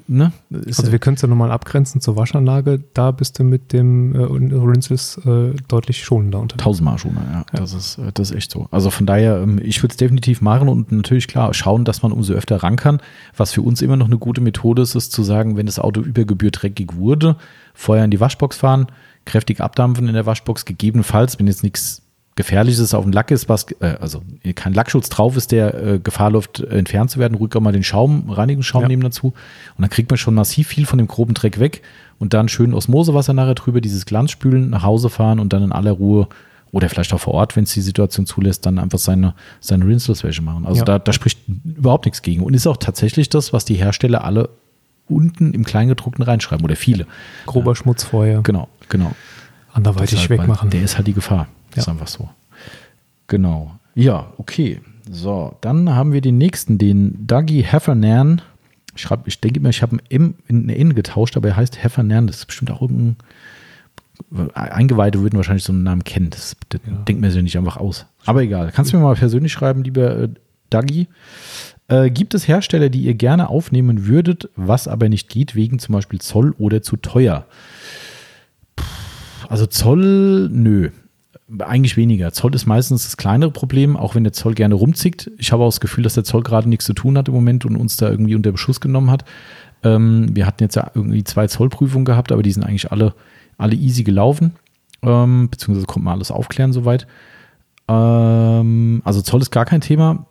Ne? also wir können es ja nochmal abgrenzen zur Waschanlage. Da bist du mit dem äh, Rinses äh, deutlich schonender unterwegs. Tausendmal schoner, ja. ja. Das, ist, äh, das ist echt so. Also von daher, ähm, ich würde es definitiv machen und natürlich klar schauen, dass man umso öfter ran kann. Was für uns immer noch eine gute Methode ist, ist zu sagen, wenn das Auto über Gebühr dreckig wurde, vorher in die Waschbox fahren, kräftig abdampfen in der Waschbox, gegebenenfalls, wenn jetzt nichts Gefährliches auf dem Lack ist, was, äh, also kein Lackschutz drauf ist, der äh, Gefahr läuft, entfernt zu werden, ruhig auch mal den Schaum, Reinigungsschaum ja. nehmen dazu. Und dann kriegt man schon massiv viel von dem groben Dreck weg und dann schön Osmosewasser nachher drüber, dieses Glanzspülen, nach Hause fahren und dann in aller Ruhe oder vielleicht auch vor Ort, wenn es die Situation zulässt, dann einfach seine, seine Rinseless-Wäsche machen. Also ja. da, da spricht überhaupt nichts gegen. Und ist auch tatsächlich das, was die Hersteller alle unten im Kleingedruckten reinschreiben oder viele. Grober Schmutz vorher. Genau, genau. Anderweitig halt, wegmachen. Der ist halt die Gefahr. Ja. Ist einfach so. Genau. Ja, okay. So, dann haben wir den nächsten, den Dougie Heffernan. Ich, schreib, ich denke immer, ich habe ein M in eine N getauscht, aber er heißt Heffernan. Das ist bestimmt auch irgendein. Eingeweihte würden wahrscheinlich so einen Namen kennen. Das, das ja. denkt man sich nicht einfach aus. Aber egal. Kannst du mir mal persönlich schreiben, lieber äh, Dougie? Äh, gibt es Hersteller, die ihr gerne aufnehmen würdet, was aber nicht geht, wegen zum Beispiel Zoll oder zu teuer? Also Zoll, nö eigentlich weniger. Zoll ist meistens das kleinere Problem, auch wenn der Zoll gerne rumzickt. Ich habe auch das Gefühl, dass der Zoll gerade nichts zu tun hat im Moment und uns da irgendwie unter Beschuss genommen hat. Ähm, wir hatten jetzt ja irgendwie zwei Zollprüfungen gehabt, aber die sind eigentlich alle, alle easy gelaufen. Ähm, beziehungsweise konnte man alles aufklären soweit. Ähm, also Zoll ist gar kein Thema.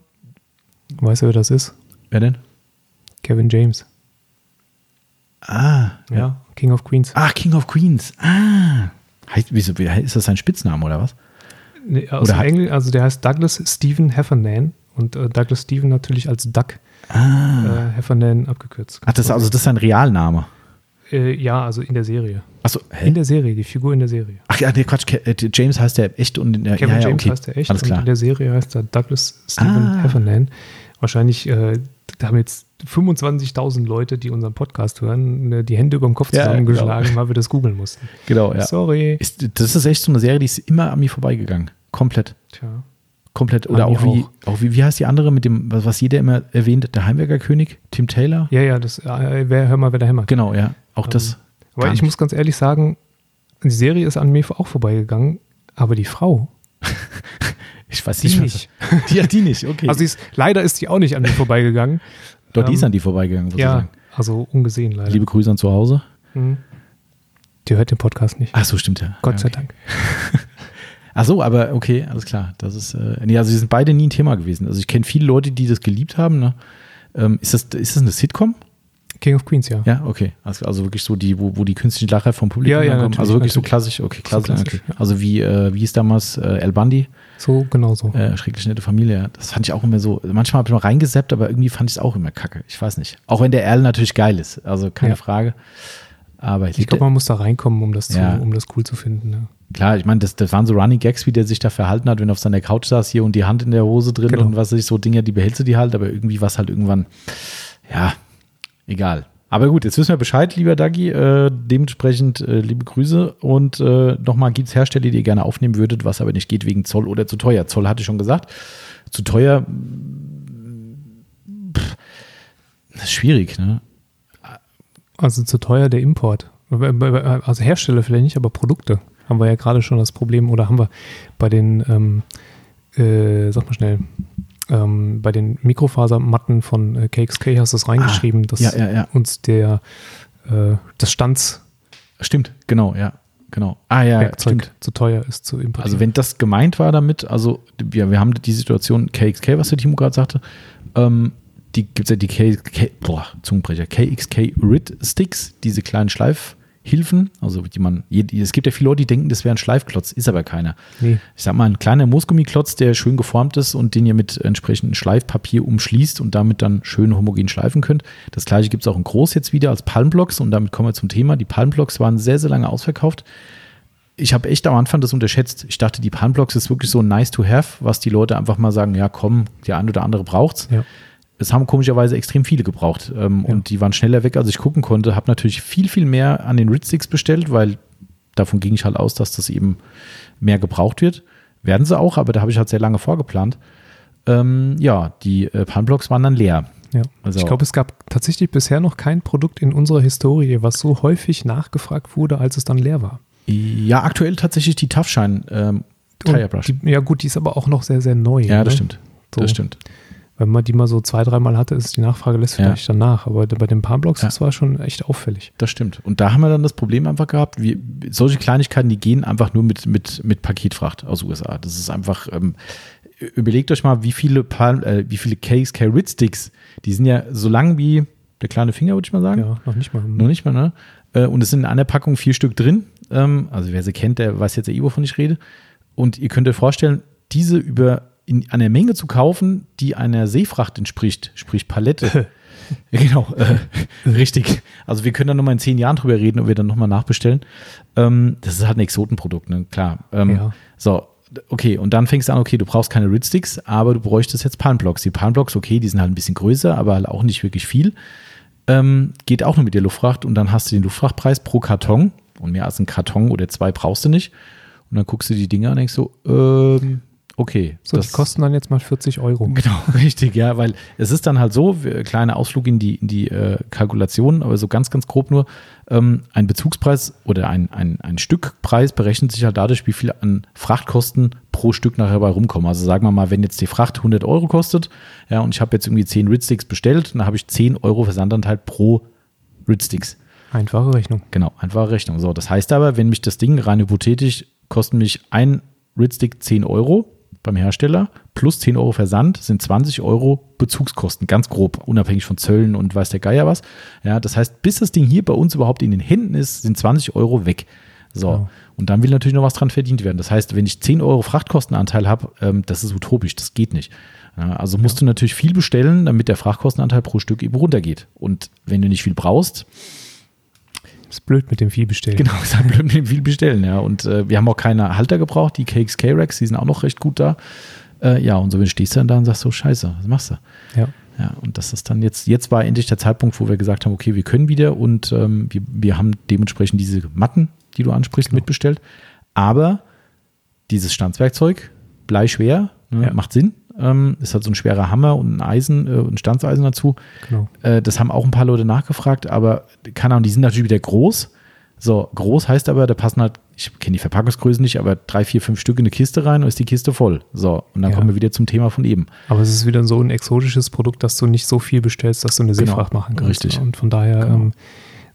Weißt du, wer das ist? Wer denn? Kevin James. Ah. Ja, King of Queens. Ach, King of Queens. Ah. Heißt, wieso, ist das sein Spitzname oder was? Nee, aus oder Englisch, also der heißt Douglas Stephen Heffernan und äh, Douglas Stephen natürlich als Duck ah. äh, Heffernan abgekürzt. Ach, das, also das ist sein Realname? Äh, ja, also in der Serie. Achso, In der Serie, die Figur in der Serie. Ach ja, nee, Quatsch, äh, James heißt der echt und in der Kevin ja, ja, James okay. heißt der echt Alles klar. und in der Serie heißt er Douglas Stephen ah. Heffernan. Wahrscheinlich äh, da haben jetzt 25.000 Leute, die unseren Podcast hören, ne, die Hände über dem Kopf zusammengeschlagen, ja, genau. weil wir das googeln mussten. Genau, ja. Sorry. Ist, das ist echt so eine Serie, die ist immer an mir vorbeigegangen. Komplett. Tja. Komplett. Oder auch wie, auch. auch wie, wie heißt die andere mit dem, was jeder immer erwähnt, der Heimwerkerkönig, Tim Taylor? Ja, ja, das, äh, wer, hör mal, wer da hämmert. Genau, ja. Auch das. Aber ich nicht. muss ganz ehrlich sagen, die Serie ist an mir auch vorbeigegangen, aber die Frau. ich weiß die nicht. Die, ja, die nicht, okay. Also ist, leider ist die auch nicht an mir vorbeigegangen. Doch, die ist ähm, an die vorbeigegangen, sozusagen. Ja, also ungesehen leider. Liebe Grüße an zu Hause. Mhm. Die hört den Podcast nicht. Ach so, stimmt ja. Gott ja, sei Dank. Ach so, aber okay, alles klar. Das ist, äh, nee, also die sind beide nie ein Thema gewesen. Also ich kenne viele Leute, die das geliebt haben. Ne? Ähm, ist, das, ist das eine Sitcom? King of Queens, ja. Ja, okay. Also, also wirklich so die, wo, wo die künstlichen Lacher vom Publikum ja, ja, kommen. Also wirklich natürlich. so klassisch, okay, klassisch. So klassisch okay. Also wie, äh, wie ist damals äh, El Bundy? So, genau so. Äh, schrecklich nette Familie. Das fand ich auch immer so. Manchmal habe ich mal reingeseppt, aber irgendwie fand ich es auch immer kacke. Ich weiß nicht. Auch wenn der Erl natürlich geil ist. Also keine ja. Frage. Aber ich, ich glaube, man muss da reinkommen, um das, zu, ja. um das cool zu finden. Ja. Klar, ich meine, das, das waren so Running Gags, wie der sich da verhalten hat, wenn er auf seiner Couch saß hier und die Hand in der Hose drin genau. und was weiß ich, so Dinge, die behältst du die halt, aber irgendwie war es halt irgendwann, ja, egal. Aber gut, jetzt wissen wir Bescheid, lieber Dagi. Äh, dementsprechend äh, liebe Grüße. Und äh, nochmal gibt es Hersteller, die ihr gerne aufnehmen würdet, was aber nicht geht wegen Zoll oder zu teuer. Zoll hatte ich schon gesagt. Zu teuer, pff, das ist schwierig, ne? Also zu teuer der Import. Also Hersteller vielleicht nicht, aber Produkte haben wir ja gerade schon das Problem oder haben wir bei den, ähm, äh, sag mal schnell, ähm, bei den Mikrofasermatten von äh, KXK hast du es reingeschrieben, Ah, dass ja, ja, ja. uns der äh, das Standswerkzeug Stimmt, genau, ja. Genau. Ah ja, stimmt. zu teuer ist zu importieren. Also wenn das gemeint war damit, also wir, wir haben die Situation KXK, was der Timo gerade sagte, ähm, die gibt es ja die KXK, boah, Zungenbrecher, KXK RID Sticks, diese kleinen Schleifhilfen, also die man, es gibt ja viele Leute, die denken, das wäre ein Schleifklotz, ist aber keiner. Nee. Ich sag mal, ein kleiner Moosgummiklotz, der schön geformt ist und den ihr mit entsprechendem Schleifpapier umschließt und damit dann schön homogen schleifen könnt. Das gleiche gibt es auch in groß jetzt wieder als Palmblocks und damit kommen wir zum Thema. Die Palmblocks waren sehr, sehr lange ausverkauft ich habe echt am Anfang das unterschätzt. Ich dachte, die Palmblocks ist wirklich so nice to have, was die Leute einfach mal sagen, ja komm, der ein oder andere braucht's. Ja. Es haben komischerweise extrem viele gebraucht ähm, Ja. und die waren schneller weg, als ich gucken konnte. Habe natürlich viel, viel mehr an den Ridsticks bestellt, weil davon ging ich halt aus, dass das eben mehr gebraucht wird. Werden sie auch, aber da habe ich halt sehr lange vorgeplant. Ähm, ja, die äh, Palmblocks waren dann leer. Ja. Also- ich glaube, es gab tatsächlich bisher noch kein Produkt in unserer Historie, was so häufig nachgefragt wurde, als es dann leer war. Ja, aktuell tatsächlich die Toughshine ähm, Tire Brush. Die, ja, gut, die ist aber auch noch sehr, sehr neu. ja, das ne? stimmt. So. Das stimmt. Wenn man die mal so zwei, dreimal hatte, ist die Nachfrage lässt Ja. vielleicht danach. Aber bei den Palmblocks, Ja. das war schon echt auffällig. Das stimmt. Und da haben wir dann das Problem einfach gehabt, wie, solche Kleinigkeiten, die gehen einfach nur mit, mit, mit Paketfracht aus USA. Das ist einfach, ähm, überlegt euch mal, wie viele, Palm, äh, wie viele Rid Sticks, die sind ja so lang wie der kleine Finger, würde ich mal sagen. Ja, noch nicht mal. Noch nicht mal, ne? Äh, Und es sind in einer Packung vier Stück drin. Ähm, Also wer sie kennt, der weiß jetzt ja eh, wovon ich rede. Und ihr könnt euch vorstellen, diese über in einer Menge zu kaufen, die einer Seefracht entspricht, sprich Palette. Genau, äh, richtig. Also wir können da nochmal in zehn Jahren drüber reden und wir dann nochmal nachbestellen. Ähm, das ist halt ein Exotenprodukt, ne? klar. Ähm, Ja. So, okay, und dann fängst du an, okay, du brauchst keine Ridsticks, aber du bräuchtest jetzt Palmblocks. Die Palmblocks, okay, die sind halt ein bisschen größer, aber halt auch nicht wirklich viel. Ähm, geht auch nur mit der Luftfracht und dann hast du den Luftfrachtpreis pro Karton und mehr als ein Karton oder zwei brauchst du nicht. Und dann guckst du die Dinger und denkst so, ähm, okay. So, die kosten dann jetzt mal 40 Euro. Genau, richtig, ja, weil es ist dann halt so, kleiner Ausflug in die, in die äh, Kalkulation, aber so ganz, ganz grob nur, ähm, ein Bezugspreis oder ein, ein, ein Stückpreis berechnet sich halt dadurch, wie viel an Frachtkosten pro Stück nachher bei rumkommen. Also sagen wir mal, wenn jetzt die Fracht 100 Euro kostet, ja, und ich habe jetzt irgendwie 10 Ridsticks bestellt, dann habe ich 10 Euro Versandanteil pro Ridsticks. Einfache Rechnung. Genau, einfache Rechnung. So, das heißt aber, wenn mich das Ding rein hypothetisch kostet mich ein Ridstick 10 Euro beim Hersteller plus 10 Euro Versand sind 20 Euro Bezugskosten, ganz grob, unabhängig von Zöllen und weiß der Geier was. Ja, das heißt, bis das Ding hier bei uns überhaupt in den Händen ist, sind 20 Euro weg. So, Genau. und dann will natürlich noch was dran verdient werden. Das heißt, wenn ich 10 Euro Frachtkostenanteil habe, ähm, das ist utopisch, das geht nicht. Ja, also musst du natürlich viel bestellen, damit der Frachtkostenanteil pro Stück eben runtergeht. Und wenn du nicht viel brauchst, Ist blöd mit dem Vieh bestellen. Genau, ist halt blöd mit dem viel bestellen, ja. Und äh, wir haben auch keine Halter gebraucht, die KXK-Racks, die sind auch noch recht gut da. Äh, ja, und so wenn stehst du dann da und sagst so, scheiße, was machst du? Ja. Ja, und das ist dann jetzt, jetzt war endlich der Zeitpunkt, wo wir gesagt haben, okay, wir können wieder und ähm, wir, wir haben dementsprechend diese Matten, die du ansprichst, mitbestellt. Aber dieses Stanzwerkzeug, bleischwer, ne, Ja. macht Sinn. Ähm, ist halt so ein schwerer Hammer und ein Eisen, äh, ein Stanzeisen dazu. Genau. Äh, das haben auch ein paar Leute nachgefragt, aber keine Ahnung, die sind natürlich wieder groß. So, groß heißt aber, da passen halt, ich kenne die Verpackungsgröße nicht, aber drei, vier, fünf Stück in eine Kiste rein und ist die Kiste voll. So, und dann Ja. kommen wir wieder zum Thema von eben. Aber es ist wieder so ein exotisches Produkt, dass du nicht so viel bestellst, dass du eine Genau. Seefracht machen kannst. Richtig. ne? Und von daher, Genau. ähm,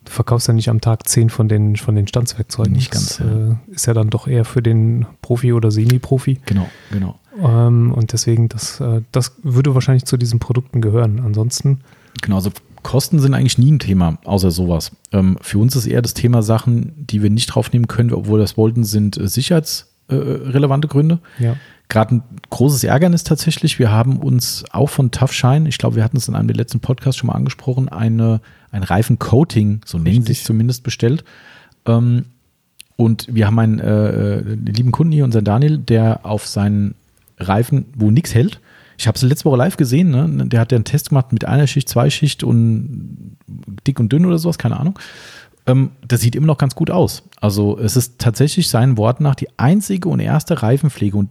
du verkaufst ja nicht am Tag zehn von den, von den Stanzwerkzeugen. Nicht das, ganz, ja. äh, ist ja dann doch eher für den Profi oder Semi-Profi. Genau, genau. Ähm, und deswegen, das, äh, das würde wahrscheinlich zu diesen Produkten gehören. Ansonsten, Genau, also Kosten sind eigentlich nie ein Thema, außer sowas. Ähm, für uns ist eher das Thema Sachen, die wir nicht draufnehmen können, obwohl wir das wollten, sind äh, sicherheitsrelevante Gründe. ja. Gerade ein großes Ärgernis tatsächlich. Wir haben uns auch von Tough Shine, ich glaube, wir hatten es in einem der letzten Podcasts schon mal angesprochen, eine, ein Reifencoating, so nennen sie es zumindest, bestellt. Ähm, und wir haben einen äh, äh, lieben Kunden hier, unseren Daniel, der auf seinen Reifen, wo nichts hält, Ich habe es letzte Woche live gesehen, ne? Der hat ja einen Test gemacht mit einer Schicht, zwei Schicht und dick und dünn oder sowas, keine Ahnung. Ähm, das sieht immer noch ganz gut aus. Also es ist tatsächlich seinen Worten nach die einzige und erste Reifenpflege und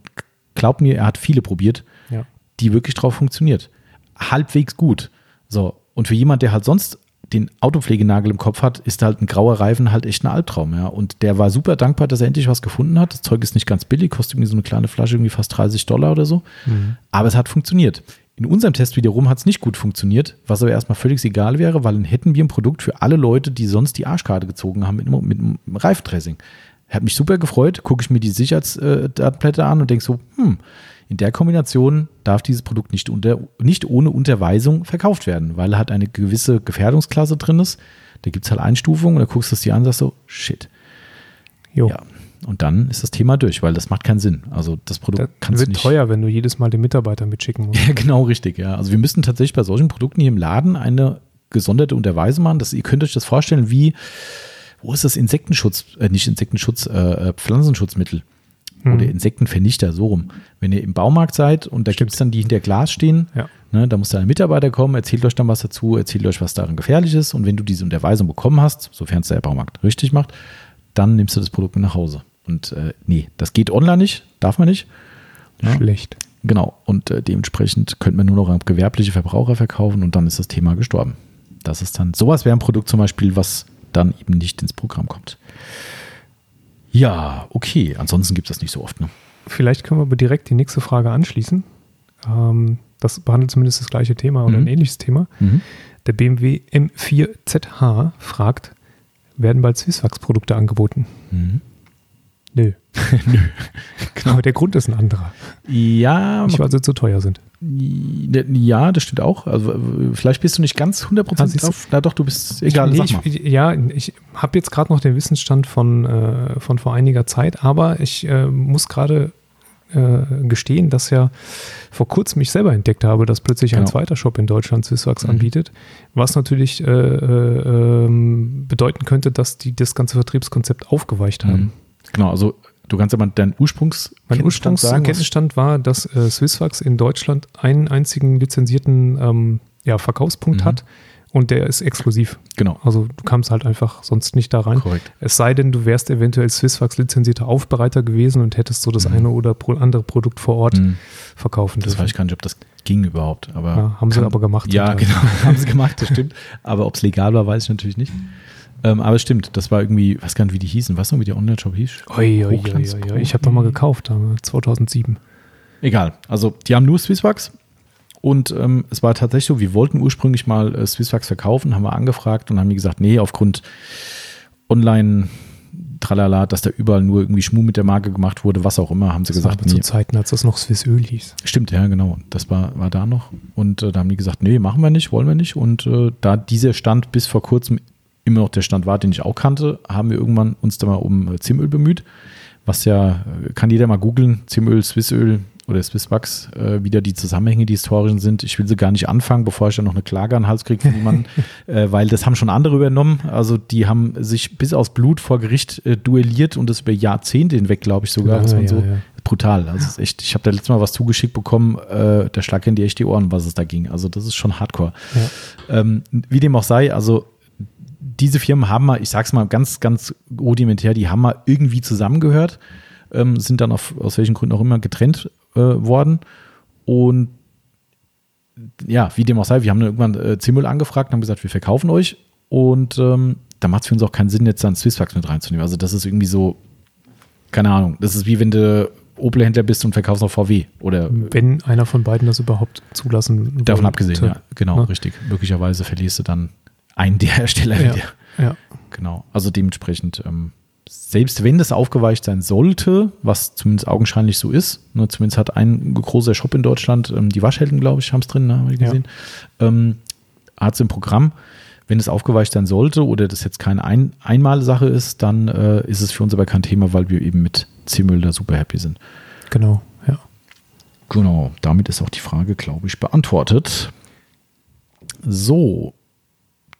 glaubt mir, er hat viele probiert, Ja. die wirklich drauf funktioniert. Halbwegs gut. So, und für jemand, der halt sonst den Autopflegenagel im Kopf hat, ist halt ein grauer Reifen halt echt ein Albtraum, ja. Und der war super dankbar, dass er endlich was gefunden hat. Das Zeug ist nicht ganz billig, kostet irgendwie so eine kleine Flasche irgendwie fast 30 Dollar oder so. Aber es hat funktioniert. In unserem Test wiederum hat es nicht gut funktioniert, was aber erstmal völlig egal wäre, weil dann hätten wir ein Produkt für alle Leute, die sonst die Arschkarte gezogen haben mit, einem- mit einem Reifendressing. Hat mich super gefreut, gucke ich mir die Sicherheitsdatenblätter an und denke so, hm, in der Kombination darf dieses Produkt nicht, unter, nicht ohne Unterweisung verkauft werden, weil halt eine gewisse Gefährdungsklasse drin ist. Da gibt es halt Einstufungen und da guckst du es dir an und sagst so, shit. Jo. Ja. Und dann ist das Thema durch, weil das macht keinen Sinn. Also das Produkt Das kannst wird du nicht. teuer, wenn du jedes Mal den Mitarbeiter mitschicken musst. Ja, genau richtig, ja. Also wir müssen tatsächlich bei solchen Produkten hier im Laden eine gesonderte Unterweisung machen. Das, ihr könnt euch das vorstellen wie, wo ist das Insektenschutz, äh, nicht Insektenschutz, äh, äh, Pflanzenschutzmittel Hm. oder Insektenvernichter, so rum. Wenn ihr im Baumarkt seid und da gibt es dann die hinter Glas stehen, Ja. ne, da muss dann ein Mitarbeiter kommen, erzählt euch dann was dazu, erzählt euch, was darin gefährlich ist und wenn du diese Unterweisung bekommen hast, sofern es der Baumarkt richtig macht, dann nimmst du das Produkt mit nach Hause. Und äh, nee, das geht online nicht, darf man nicht. Ja. Schlecht. Genau, und äh, dementsprechend könnte man nur noch an gewerbliche Verbraucher verkaufen und dann ist das Thema gestorben. Das ist dann, sowas wäre ein Produkt zum Beispiel, was dann eben nicht ins Programm kommt. Ja, okay, ansonsten gibt es das nicht so oft. Ne? Vielleicht können wir aber direkt die nächste Frage anschließen. Ähm, das behandelt zumindest das gleiche Thema oder Mhm. ein ähnliches Thema. Mhm. Der BMW M4ZH fragt, werden bald Swisswax-Produkte angeboten? Mhm. Nö. Nö. Aber der Grund ist ein anderer. Ja, Nicht, weil sie zu teuer sind. ja, das stimmt auch. Also vielleicht bist du nicht ganz 100% Ah, drauf. Na doch, du bist, egal, nee, ich, ja, ich habe jetzt gerade noch den Wissensstand von, äh, von vor einiger Zeit, aber ich äh, muss gerade äh, gestehen, dass ja vor kurzem mich selber entdeckt habe, dass plötzlich ein Genau. zweiter Shop in Deutschland Swisswax Mhm. anbietet, was natürlich äh, äh, ähm, bedeuten könnte, dass die das ganze Vertriebskonzept aufgeweicht haben. Genau, also du kannst ja mal deinen Ursprungs Mein Kenntnisstand sagen, Ursprungskenntnisstand war, dass äh, Swisswax in Deutschland einen einzigen lizenzierten ähm, ja, Verkaufspunkt Mhm. hat und der ist exklusiv. Genau, Also du kamst halt einfach sonst nicht da rein. korrekt. Es sei denn, du wärst eventuell Swisswax lizenzierter Aufbereiter gewesen und hättest so das Mhm. eine oder andere Produkt vor Ort Mhm. verkaufen Das dürfen. weiß ich gar nicht, ob das ging überhaupt. Aber Ja, haben sie aber gemacht. Ja, genau, haben sie gemacht, das stimmt. Aber ob es legal war, weiß ich natürlich nicht. Ähm, aber es stimmt, das war irgendwie, weiß gar nicht, wie die hießen. Weißt du, wie der Online-Shop hieß? Oi, oi, oi, oi. Ich habe doch mal gekauft, äh, 2007. Egal. Also, die haben nur Swisswax. Und ähm, es war tatsächlich so, wir wollten ursprünglich mal äh, Swisswax verkaufen, haben wir angefragt und haben die gesagt, nee, aufgrund online tralala, dass da überall nur irgendwie Schmuh mit der Marke gemacht wurde, was auch immer, haben sie Das war gesagt, aber zu nee. Zeiten, als das noch Swissöl hieß. Stimmt, ja, genau. Das war, war da noch. Und äh, da haben die gesagt, nee, machen wir nicht, wollen wir nicht. Und äh, da dieser Stand bis vor kurzem immer noch der Stand war, den ich auch kannte, haben wir irgendwann uns da mal um äh, Zimöl bemüht. Was ja, äh, kann jeder mal googeln, Zimöl, Swissöl oder Swisswax, äh, wieder die Zusammenhänge, die historischen sind. Ich will sie gar nicht anfangen, bevor ich dann noch eine Klage an den Hals kriege von jemandem, äh, weil das haben schon andere übernommen. Also die haben sich bis aus Blut vor Gericht äh, duelliert und das über Jahrzehnte hinweg, glaube ich sogar, was Ja, man ja, so ja. brutal. Also ist echt, ich habe da letztes Mal was zugeschickt bekommen, äh, der Schlag in die echt die Ohren, was es da ging. Also das ist schon hardcore. Ähm, wie dem auch sei, also diese Firmen haben mal, ich sag's mal ganz, ganz rudimentär, die haben mal irgendwie zusammengehört, ähm, sind dann auf, aus welchen Gründen auch immer getrennt äh, worden. Und ja, wie dem auch sei, wir haben dann irgendwann äh, Zimmel angefragt und haben gesagt, wir verkaufen euch. Und ähm, da macht es für uns auch keinen Sinn, jetzt dann Swisswax mit reinzunehmen. Also das ist irgendwie so, keine Ahnung, das ist wie wenn du Opel-Händler bist und verkaufst noch VW. Oder Wenn einer von beiden das überhaupt zulassen davon wollte. abgesehen, ja, genau, Ne? richtig. Möglicherweise verlierst du dann einen der Hersteller Ja. wieder. Ja. Genau. Also dementsprechend, ähm, selbst wenn das aufgeweicht sein sollte, was zumindest augenscheinlich so ist, ne, zumindest hat ein großer Shop in Deutschland, ähm, die Waschhelden, glaube ich, haben es drin, ne, habe ich Ja. gesehen, ähm, hat es im Programm. Wenn es aufgeweicht sein sollte oder das jetzt keine ein Einmalsache ist, dann äh, ist es für uns aber kein Thema, weil wir eben mit C-Müll da super happy sind. Genau, ja. Genau, damit ist auch die Frage, glaube ich, beantwortet. So,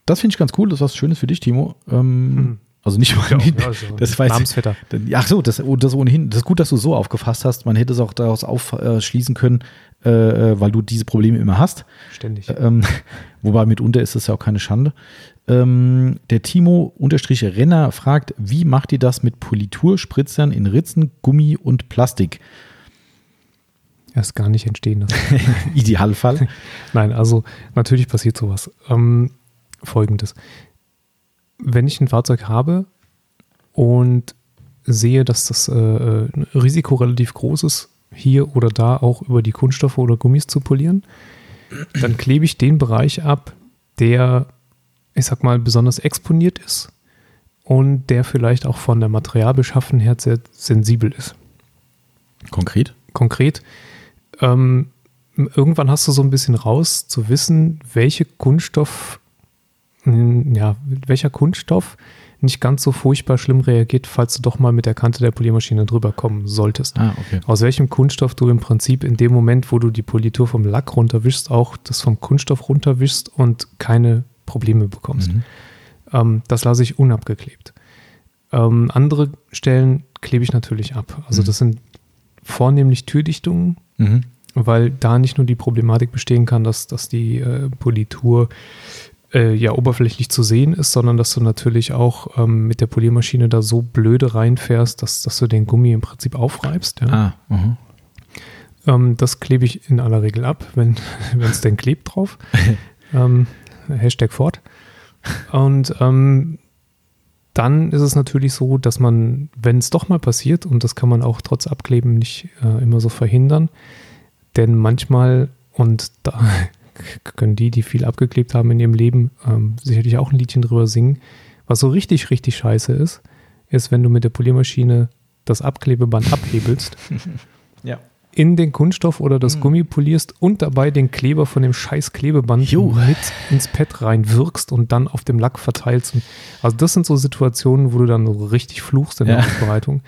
das finde ich ganz cool. Das ist was Schönes für dich, Timo. Ähm, Hm. Also nicht mal, Ja, ja, also das weiß Namensvetter. Ach so, das, oh, das ohnehin, das ist gut, dass du so aufgefasst hast. Man hätte es auch daraus aufschließen können, äh, äh, weil du diese Probleme immer hast. Ständig. Ähm, wobei mitunter ist das ja auch keine Schande. Ähm, der Timo unterstrich Renner fragt, wie macht ihr das mit Politurspritzern in Ritzen, Gummi und Plastik? Erst gar nicht entstehen lassen. Idealfall. Nein, also natürlich passiert sowas. Ähm, Folgendes. Wenn ich ein Fahrzeug habe und sehe, dass das äh, äh, Risiko relativ groß ist, hier oder da auch über die Kunststoffe oder Gummis zu polieren, dann klebe ich den Bereich ab, der, ich sag mal, besonders exponiert ist und der vielleicht auch von der Materialbeschaffenheit sehr sensibel ist Konkret? konkret, ähm, irgendwann hast du so ein bisschen raus zu wissen, welche Kunststoff, ja, welcher Kunststoff nicht ganz so furchtbar schlimm reagiert, falls du doch mal mit der Kante der Poliermaschine drüber kommen solltest. Ah, okay. Aus welchem Kunststoff du im Prinzip in dem Moment, wo du die Politur vom Lack runterwischst, auch das vom Kunststoff runterwischst und keine Probleme bekommst. Mhm. Ähm, das lasse ich unabgeklebt. Ähm, andere Stellen klebe ich natürlich ab. Also Mhm. das sind vornehmlich Türdichtungen, Mhm. weil da nicht nur die Problematik bestehen kann, dass, dass die äh, Politur äh, ja oberflächlich zu sehen ist, sondern dass du natürlich auch ähm, mit der Poliermaschine da so blöde reinfährst, dass, dass du den Gummi im Prinzip aufreibst. Ja? Ah, mhm. Ähm, das klebe ich in aller Regel ab, wenn es denn klebt drauf. ähm, Hashtag fort. Und ähm, dann ist es natürlich so, dass man, wenn es doch mal passiert, und das kann man auch trotz Abkleben nicht äh, immer so verhindern, denn manchmal, und da können die, die viel abgeklebt haben in ihrem Leben, ähm, sicherlich auch ein Liedchen drüber singen, was so richtig, richtig scheiße ist, ist, wenn du mit der Poliermaschine das Abklebeband abhebelst Ja. in den Kunststoff oder das Mm. Gummi polierst und dabei den Kleber von dem scheiß Klebeband Jo. mit ins Pad reinwirkst und dann auf dem Lack verteilst. Also das sind so Situationen, wo du dann so richtig fluchst in der Ja. Aufbereitung.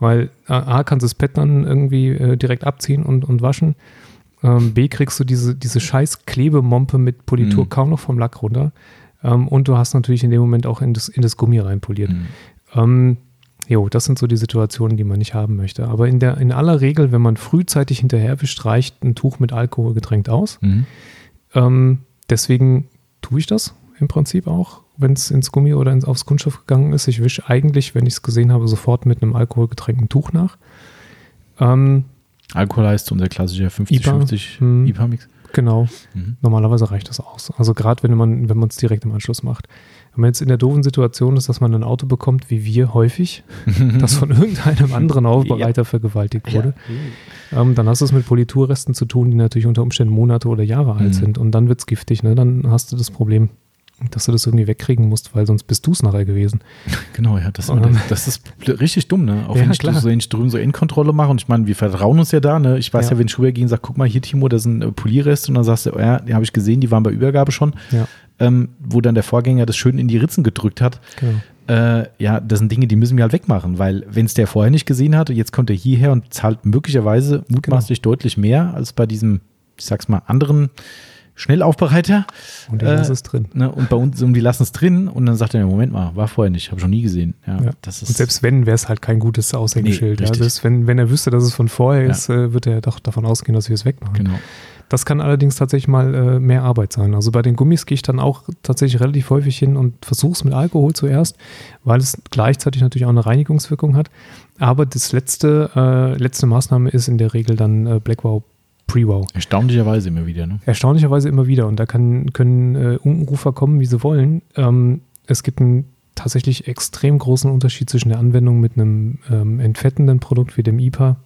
Weil A, A kannst du das Pad dann irgendwie äh, direkt abziehen und, und waschen. Ähm, B kriegst du diese, diese scheiß Klebemompe mit Politur Mhm. kaum noch vom Lack runter. Ähm, und du hast natürlich in dem Moment auch in das, in das Gummi reinpoliert. Mhm. Ähm, jo, das sind so die Situationen, die man nicht haben möchte. Aber in, der, in aller Regel, wenn man frühzeitig hinterherwischt, reicht ein Tuch mit Alkohol getränkt aus. Mhm. Ähm, deswegen tue ich das im Prinzip auch, wenn es ins Gummi oder ins, aufs Kunststoff gegangen ist. Ich wische eigentlich, wenn ich es gesehen habe, sofort mit einem alkoholgetränkten Tuch nach. Ähm, Alkohol heißt unser klassischer 50-50 Mhm. IPA-Mix. genau, Mhm. normalerweise reicht das aus. Also gerade wenn man wenn man es direkt im Anschluss macht. Wenn man jetzt in der doofen Situation ist, dass man ein Auto bekommt, wie wir häufig, das von irgendeinem anderen Aufbereiter vergewaltigt wurde, ähm, dann hast du es mit Politurresten zu tun, die natürlich unter Umständen Monate oder Jahre alt Mhm. sind. Und dann wird es giftig. Ne? Dann hast du das Problem, dass du das irgendwie wegkriegen musst, weil sonst bist du es nachher gewesen. Genau, ja, das, dann- das ist richtig dumm, ne? Auch Ja, wenn ich, so, wenn ich drüben so Endkontrolle mache und ich meine, wir vertrauen uns ja da, ne? Ich weiß ja, Ja. wenn ich rübergehe und sage, guck mal hier, Timo, das sind äh, Polierreste und dann sagst du, oh ja, die habe ich gesehen, die waren bei Übergabe schon, Ja, ähm, wo dann der Vorgänger das schön in die Ritzen gedrückt hat. genau. Äh, ja, das sind Dinge, die müssen wir halt wegmachen, weil wenn es der vorher nicht gesehen hatte, jetzt kommt er hierher und zahlt möglicherweise mutmaßlich deutlich mehr als bei diesem, ich sag's mal, anderen Schnellaufbereiter. Und die Äh, lass es drin. Ne, und bei uns, und die lassen es drin und dann sagt er, Moment mal, war vorher nicht, habe ich noch nie gesehen. Ja, Ja. Und selbst wenn, wäre es halt kein gutes Aushängeschild. Nee, ja. Selbst wenn, wenn er wüsste, dass es von vorher Ja. ist, äh, wird er doch davon ausgehen, dass wir es wegmachen. genau. Das kann allerdings tatsächlich mal äh, mehr Arbeit sein. Also bei den Gummis gehe ich dann auch tatsächlich relativ häufig hin und versuche es mit Alkohol zuerst, weil es gleichzeitig natürlich auch eine Reinigungswirkung hat. Aber das letzte, äh, letzte Maßnahme ist in der Regel dann äh, Blackwell Pre-Wow. Erstaunlicherweise immer wieder, ne? Erstaunlicherweise immer wieder. Und da kann, können äh, Unrufer kommen, wie sie wollen. Ähm, es gibt einen tatsächlich extrem großen Unterschied zwischen der Anwendung mit einem ähm, entfettenden Produkt wie dem IPA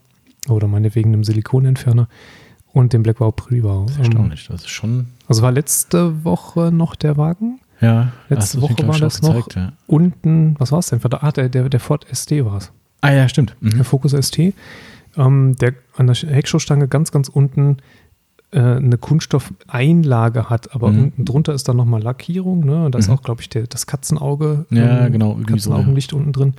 oder meinetwegen einem Silikonentferner und dem Blackwell Pre-Wow. Ist erstaunlich. Das ist schon, Also war letzte Woche noch der Wagen. ja. Letzte mir, Woche war das auch noch. gezeigt, Ja. Unten, was war es denn? Ah, der, der, der Ford ST war es. Ah ja, stimmt. Mhm. Der Focus ST. Ähm, der an der Heckschuhstange ganz, ganz unten äh, eine Kunststoffeinlage hat, aber Mhm. unten drunter ist dann nochmal Lackierung. Ne? Da ist Mhm. auch, glaube ich, der, das Katzenauge. Ja, ähm, genau, irgendwie so, ja. Katzenaugenlicht unten drin.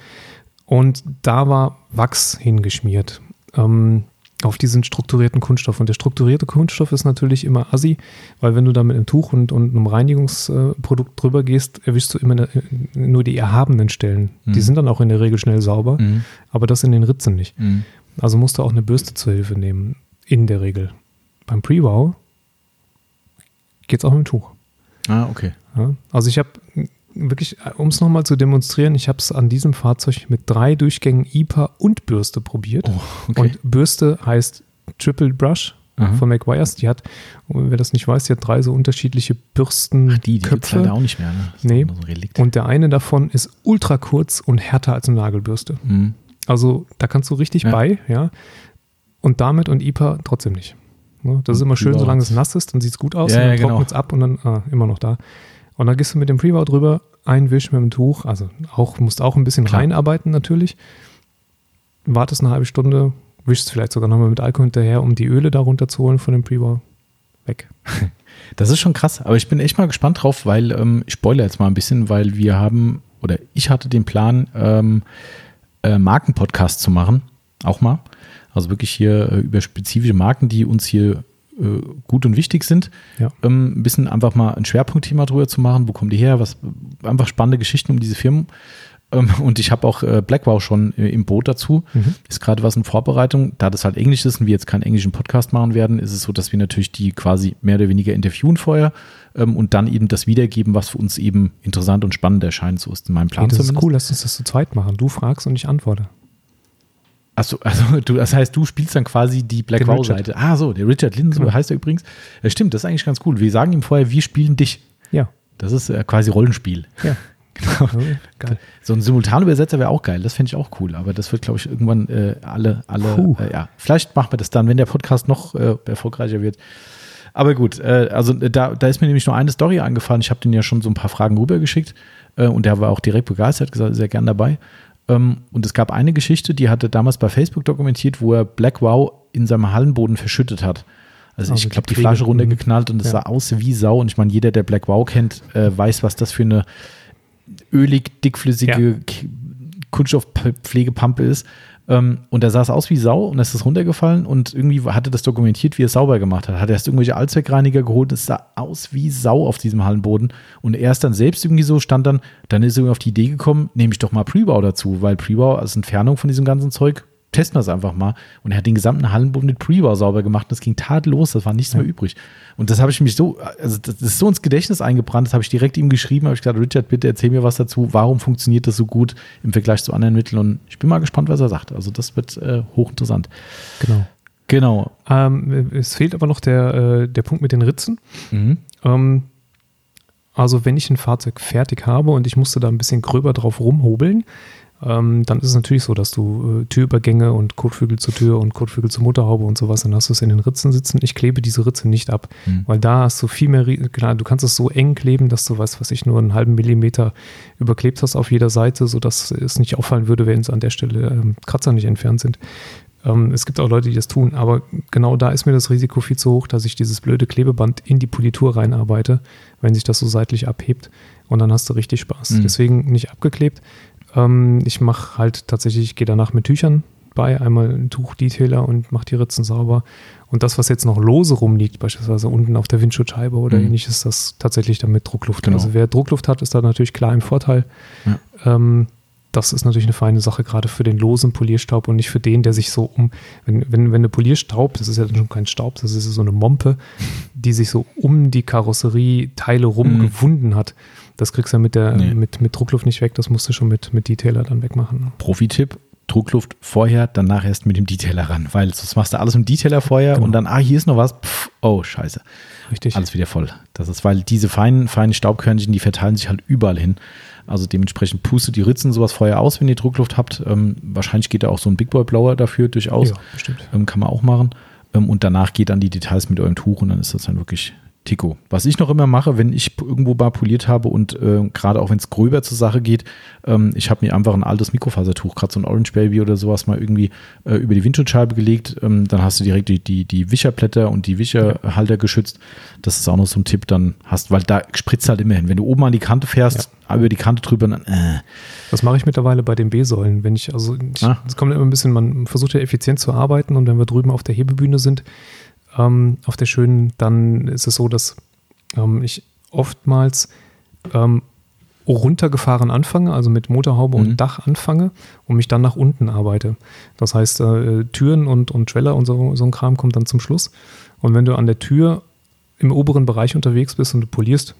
Und da war Wachs hingeschmiert. Ähm, auf diesen strukturierten Kunststoff. Und der strukturierte Kunststoff ist natürlich immer assi, weil wenn du da mit einem Tuch und, und einem Reinigungsprodukt drüber gehst, erwischst du immer ne, nur die erhabenen Stellen. Mhm. Die sind dann auch in der Regel schnell sauber, mhm. aber das in den Ritzen nicht. Mhm. Also musst du auch eine Bürste zur Hilfe nehmen, in der Regel. Beim Pre-Wow geht es auch mit dem Tuch. Ah, okay. Ja, also ich habe wirklich, um es nochmal zu demonstrieren, ich habe es an diesem Fahrzeug mit drei Durchgängen IPA und Bürste probiert. Oh, okay. Und Bürste heißt Triple Brush Aha. von McGuire's. Die hat, wer das nicht weiß, die hat drei so unterschiedliche Bürsten. Ach, die, die gibt es halt auch nicht mehr. Ne? Nee. So und der eine davon ist ultra kurz und härter als eine Nagelbürste. Mhm. Also da kannst du richtig ja. bei, ja. Und damit und IPA trotzdem nicht. Ne? Das ist immer schön, solange es nass ist, dann sieht es gut aus, ja, und dann ja, trocknet es ab und dann ah, immer noch da. Und dann gehst du mit dem Prebow drüber, ein Wisch mit dem Tuch, also auch, musst auch ein bisschen Klar. reinarbeiten natürlich. Wartest eine halbe Stunde, wischst vielleicht sogar nochmal mit Alkohol hinterher, um die Öle darunter zu holen von dem Prebow. Weg. Das ist schon krass, aber ich bin echt mal gespannt drauf, weil ähm, ich spoilere jetzt mal ein bisschen, weil wir haben, oder ich hatte den Plan, ähm, äh, Markenpodcast zu machen, auch mal. Also wirklich hier äh, über spezifische Marken, die uns hier äh, gut und wichtig sind. Ja. Ähm, ein bisschen einfach mal ein Schwerpunktthema drüber zu machen. Wo kommen die her? Was einfach spannende Geschichten um diese Firmen. Ähm, und ich habe auch äh, Blackwell schon äh, im Boot dazu. Mhm. Ist gerade was in Vorbereitung. Da das halt Englisch ist und wir jetzt keinen englischen Podcast machen werden, ist es so, dass wir natürlich die quasi mehr oder weniger interviewen vorher ähm, und dann eben das wiedergeben, was für uns eben interessant und spannend erscheint. So ist in meinem Plan. Hey, das zumindest. ist cool, lass uns das zu zweit machen. Du fragst und ich antworte. Achso, also du, das heißt, du spielst dann quasi die Black Wow-Seite. Ah, so, der Richard Linden, genau. so heißt er übrigens. Ja, stimmt, das ist eigentlich ganz cool. Wir sagen ihm vorher, wir spielen dich. Ja. Das ist äh, quasi Rollenspiel. Ja. Genau. geil. So ein Simultanübersetzer wäre auch geil, das fände ich auch cool, aber das wird, glaube ich, irgendwann äh, alle, alle, äh, ja, vielleicht machen wir das dann, wenn der Podcast noch äh, erfolgreicher wird. Aber gut, äh, also äh, da, da ist mir nämlich nur eine Story angefallen. Ich habe den ja schon so ein paar Fragen rübergeschickt und der war auch direkt begeistert, gesagt, sehr gern dabei. Ähm, und es gab eine Geschichte, die hatte damals bei Facebook dokumentiert, wo er Black Wow in seinem Hallenboden verschüttet hat. Also, also ich glaube, die, die Flasche runtergeknallt und es ja. sah aus wie Sau. Und ich meine, jeder, der Black Wow kennt, äh, weiß, was das für eine ölig, dickflüssige ja. Kunststoffpflegepampe ist. Ähm, und er sah es aus wie Sau und es ist runtergefallen und irgendwie hatte das dokumentiert, wie er es sauber gemacht hat. Hat er erst irgendwelche Allzweckreiniger geholt, es sah aus wie Sau auf diesem Hallenboden und er ist dann selbst irgendwie so, stand dann, dann ist er auf die Idee gekommen, nehme ich doch mal Prebau dazu, weil Prebau als Entfernung von diesem ganzen Zeug testen wir es einfach mal. Und er hat den gesamten Hallenboden mit Pre-War sauber gemacht und das ging tadellos, das war nichts ja. mehr übrig. Und das habe ich mich so, also das ist so ins Gedächtnis eingebrannt, das habe ich direkt ihm geschrieben, habe ich gesagt, Richard, bitte erzähl mir was dazu, warum funktioniert das so gut im Vergleich zu anderen Mitteln und ich bin mal gespannt, was er sagt. Also das wird äh, hochinteressant. Genau. Genau. Ähm, es fehlt aber noch der, äh, der Punkt mit den Ritzen. Mhm. Ähm, also wenn ich ein Fahrzeug fertig habe und ich musste da ein bisschen gröber drauf rumhobeln, ähm, dann ist es natürlich so, dass du äh, Türübergänge und Kotflügel zur Tür und Kotflügel zur Motorhaube und sowas, dann hast du es in den Ritzen sitzen. Ich klebe diese Ritze nicht ab, mhm. weil da hast du viel mehr, klar, du kannst es so eng kleben, dass du, weißt was ich, nur einen halben Millimeter überklebt hast auf jeder Seite, sodass es nicht auffallen würde, wenn es an der Stelle ähm, Kratzer nicht entfernt sind. Ähm, es gibt auch Leute, die das tun, aber genau da ist mir das Risiko viel zu hoch, dass ich dieses blöde Klebeband in die Politur reinarbeite, wenn sich das so seitlich abhebt und dann hast du richtig Spaß. Mhm. Deswegen nicht abgeklebt. Ähm, ich mache halt tatsächlich, ich gehe danach mit Tüchern bei, einmal ein Tuchdetailer und mache die Ritzen sauber. Und das, was jetzt noch lose rumliegt, beispielsweise unten auf der Windschutzscheibe oder mhm. ähnliches, das tatsächlich dann mit Druckluft. Genau. Also wer Druckluft hat, ist da natürlich klar im Vorteil. Ja. Ähm, das ist natürlich eine feine Sache, gerade für den losen Polierstaub und nicht für den, der sich so um, wenn, wenn, wenn eine Polierstaub, das ist ja schon kein Staub, das ist so eine Mompe, die sich so um die Karosserieteile rumgewunden mhm. hat. Das kriegst du ja mit, der, nee. mit, mit Druckluft nicht weg, das musst du schon mit, mit Detailer dann wegmachen. Profi-Tipp, Druckluft vorher, danach erst mit dem Detailer ran, weil sonst machst du alles im Detailer vorher genau. und dann, ah, hier ist noch was, Pff, oh, scheiße. Richtig. Alles wieder voll. Das ist, weil diese feinen, feinen Staubkörnchen, die verteilen sich halt überall hin. Also dementsprechend pustet die Ritzen sowas vorher aus, wenn ihr Druckluft habt. Ähm, wahrscheinlich geht da auch so ein Big Boy Blower dafür durchaus. Ja, bestimmt. Ähm, kann man auch machen. Ähm, und danach geht dann die Details mit eurem Tuch und dann ist das dann wirklich Tico. Was ich noch immer mache, wenn ich irgendwo mal poliert habe und äh, gerade auch wenn es gröber zur Sache geht, ähm, ich habe mir einfach ein altes Mikrofasertuch, gerade so ein Orange Baby oder sowas mal irgendwie äh, über die Windschutzscheibe gelegt. Ähm, dann hast du direkt die, die, die Wischerblätter und die Wischerhalter geschützt. Das ist auch noch so ein Tipp, dann hast, weil da spritzt halt immer hin. Wenn du oben an die Kante fährst, ja. über die Kante drüber, dann äh. Das mache ich mittlerweile bei den B-Säulen. Wenn ich, also es ah. kommt immer ein bisschen, man versucht ja effizient zu arbeiten und wenn wir drüben auf der Hebebühne sind, ähm, auf der schönen, dann ist es so, dass ähm, ich oftmals ähm, runtergefahren anfange, also mit Motorhaube mhm. und Dach anfange und mich dann nach unten arbeite. Das heißt, äh, Türen und, und Schweller und so, so ein Kram kommt dann zum Schluss. Und wenn du an der Tür im oberen Bereich unterwegs bist und du polierst,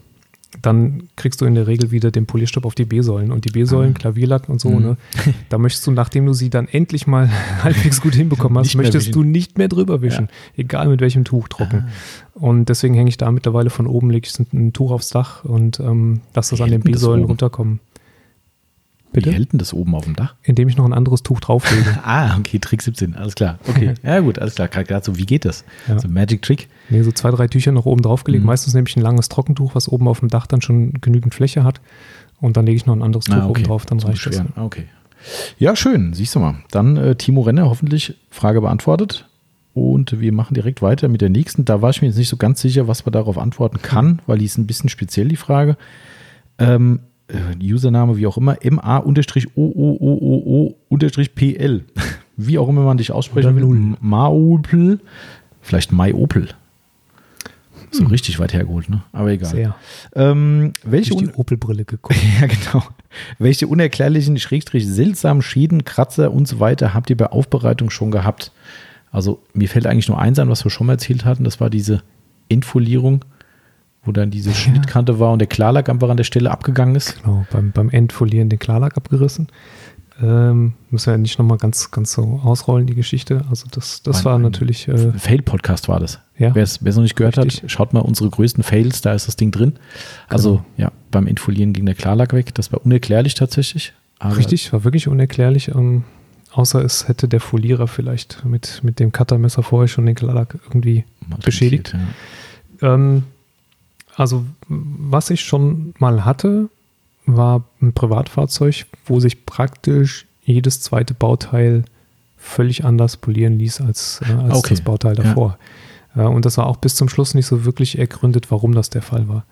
dann kriegst du in der Regel wieder den Polierstopp auf die B-Säulen. Und die B-Säulen, ah. Klavierlack und so, mhm. ne, da möchtest du, nachdem du sie dann endlich mal halbwegs gut hinbekommen hast, möchtest du nicht mehr drüber wischen. Ja. Egal mit welchem Tuch trocken. Ah. Und deswegen hänge ich da mittlerweile von oben, lege ich ein Tuch aufs Dach und ähm, lass das an den B-Säulen runterkommen. Bitte? Wie hält denn das oben auf dem Dach? Indem ich noch ein anderes Tuch drauflege. ah, okay, Trick 17, alles klar. Okay, ja gut, alles klar. Gerade so, wie geht das? Ja. So Magic Trick? Nee, so zwei, drei Tücher noch oben draufgelegt. Mhm. Meistens nehme ich ein langes Trockentuch, was oben auf dem Dach dann schon genügend Fläche hat. Und dann lege ich noch ein anderes Tuch ah, okay. oben drauf, dann Zum reicht das. Okay. Ja, schön, siehst du mal. Dann äh, Timo Renner, hoffentlich Frage beantwortet. Und wir machen direkt weiter mit der nächsten. Da war ich mir jetzt nicht so ganz sicher, was man darauf antworten kann, weil die ist ein bisschen speziell, die Frage. Ähm, äh, Username, wie auch immer, MA-OOOO-PL. Wie auch immer man dich aussprechen will. Maopel, vielleicht Maiopel. So hm. richtig weit hergeholt, ne? Aber egal. Sehr. Ähm, welche die Opel-Brille geguckt. ja, genau. Welche unerklärlichen, schrägstrich seltsamen Schäden, Kratzer und so weiter habt ihr bei Aufbereitung schon gehabt? Also mir fällt eigentlich nur eins an, was wir schon mal erzählt hatten. Das war diese Entfolierung wo dann diese ja. Schnittkante war und der Klarlack einfach an der Stelle abgegangen ist. Genau, beim, beim Endfolieren den Klarlack abgerissen. Ähm, müssen wir ja nicht nochmal ganz, ganz so ausrollen, die Geschichte. Also das, das war natürlich. Äh, Fail-Podcast war das. Ja. Wer es noch nicht gehört Richtig. hat, schaut mal unsere größten Fails, da ist das Ding drin. Also genau. ja, beim Entfolieren ging der Klarlack weg. Das war unerklärlich tatsächlich. Richtig, war wirklich unerklärlich. Ähm, außer es hätte der Folierer vielleicht mit, mit dem Cuttermesser vorher schon den Klarlack irgendwie beschädigt. Ja. Ähm, also, was ich schon mal hatte, war ein Privatfahrzeug, wo sich praktisch jedes zweite Bauteil völlig anders polieren ließ als, äh, als okay. das Bauteil davor. Ja. Äh, und das war auch bis zum Schluss nicht so wirklich ergründet, warum das der Fall war.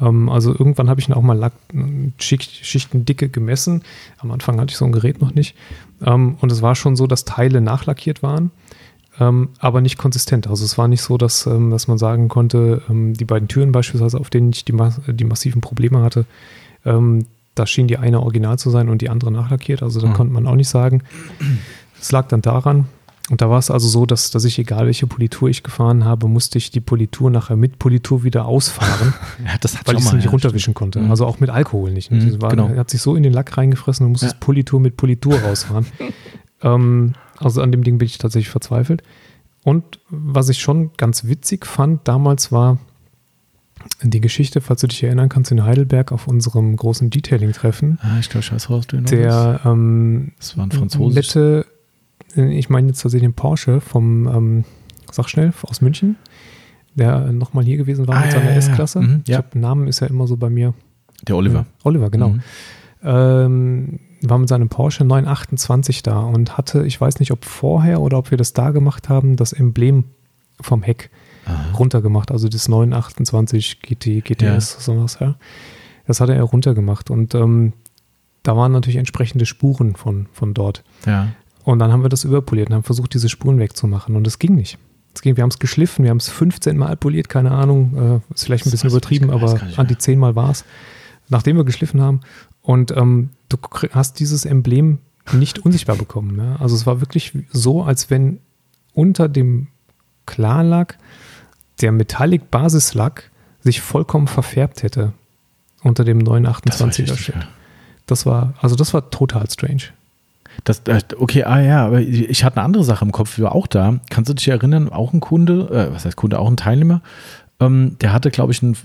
Ähm, also irgendwann habe ich dann auch mal Lack, Schicht, Schichtendicke gemessen. Am Anfang hatte ich so ein Gerät noch nicht. Ähm, und es war schon so, dass Teile nachlackiert waren ähm, aber nicht konsistent. Also es war nicht so, dass, ähm, dass man sagen konnte, ähm, die beiden Türen beispielsweise, auf denen ich die, die massiven Probleme hatte, ähm, da schien die eine original zu sein und die andere nachlackiert. Also da mhm. konnte man auch nicht sagen. Es lag dann daran. Und da war es also so, dass, dass ich, egal welche Politur ich gefahren habe, musste ich die Politur nachher mit Politur wieder ausfahren, ja, weil ich es nicht ja, runterwischen stimmt. konnte. Mhm. Also auch mit Alkohol nicht. Mhm, war, genau. hat sich so in den Lack reingefressen und musste ja. Politur mit Politur rausfahren. ähm, also an dem Ding bin ich tatsächlich verzweifelt. Und was ich schon ganz witzig fand damals war die Geschichte, falls du dich erinnern kannst, in Heidelberg auf unserem großen Detailing-Treffen. Ah, ich glaube, ich weiß, du Der, ähm, das war ein französisch. Nette, ich meine jetzt tatsächlich den Porsche vom, ähm, sag schnell, aus München, der nochmal hier gewesen war ah, mit seiner ja, S-Klasse. Mhm, ja. Ich habe Namen ist ja immer so bei mir. Der Oliver. Äh, Oliver, genau. Mhm. Ähm, war mit seinem Porsche 928 da und hatte, ich weiß nicht, ob vorher oder ob wir das da gemacht haben, das Emblem vom Heck Aha. runtergemacht, also das 928 GT, GTS, ja. sowas, ja. Das hatte er runtergemacht und ähm, da waren natürlich entsprechende Spuren von, von dort. Ja. Und dann haben wir das überpoliert und haben versucht, diese Spuren wegzumachen und es ging nicht. Es ging, wir haben es geschliffen, wir haben es 15 Mal poliert, keine Ahnung, äh, ist vielleicht ein bisschen übertrieben, aber an die 10 Mal war es. Nachdem wir geschliffen haben und ähm, du hast dieses Emblem nicht unsichtbar bekommen. Ja? Also es war wirklich so, als wenn unter dem Klarlack der Metallic Basislack sich vollkommen verfärbt hätte unter dem 928er Shit. Das war, also das war total strange. Das, äh, okay, ah ja, aber ich hatte eine andere Sache im Kopf, die war auch da. Kannst du dich erinnern, auch ein Kunde, äh, was heißt Kunde, auch ein Teilnehmer, ähm, der hatte, glaube ich, ein,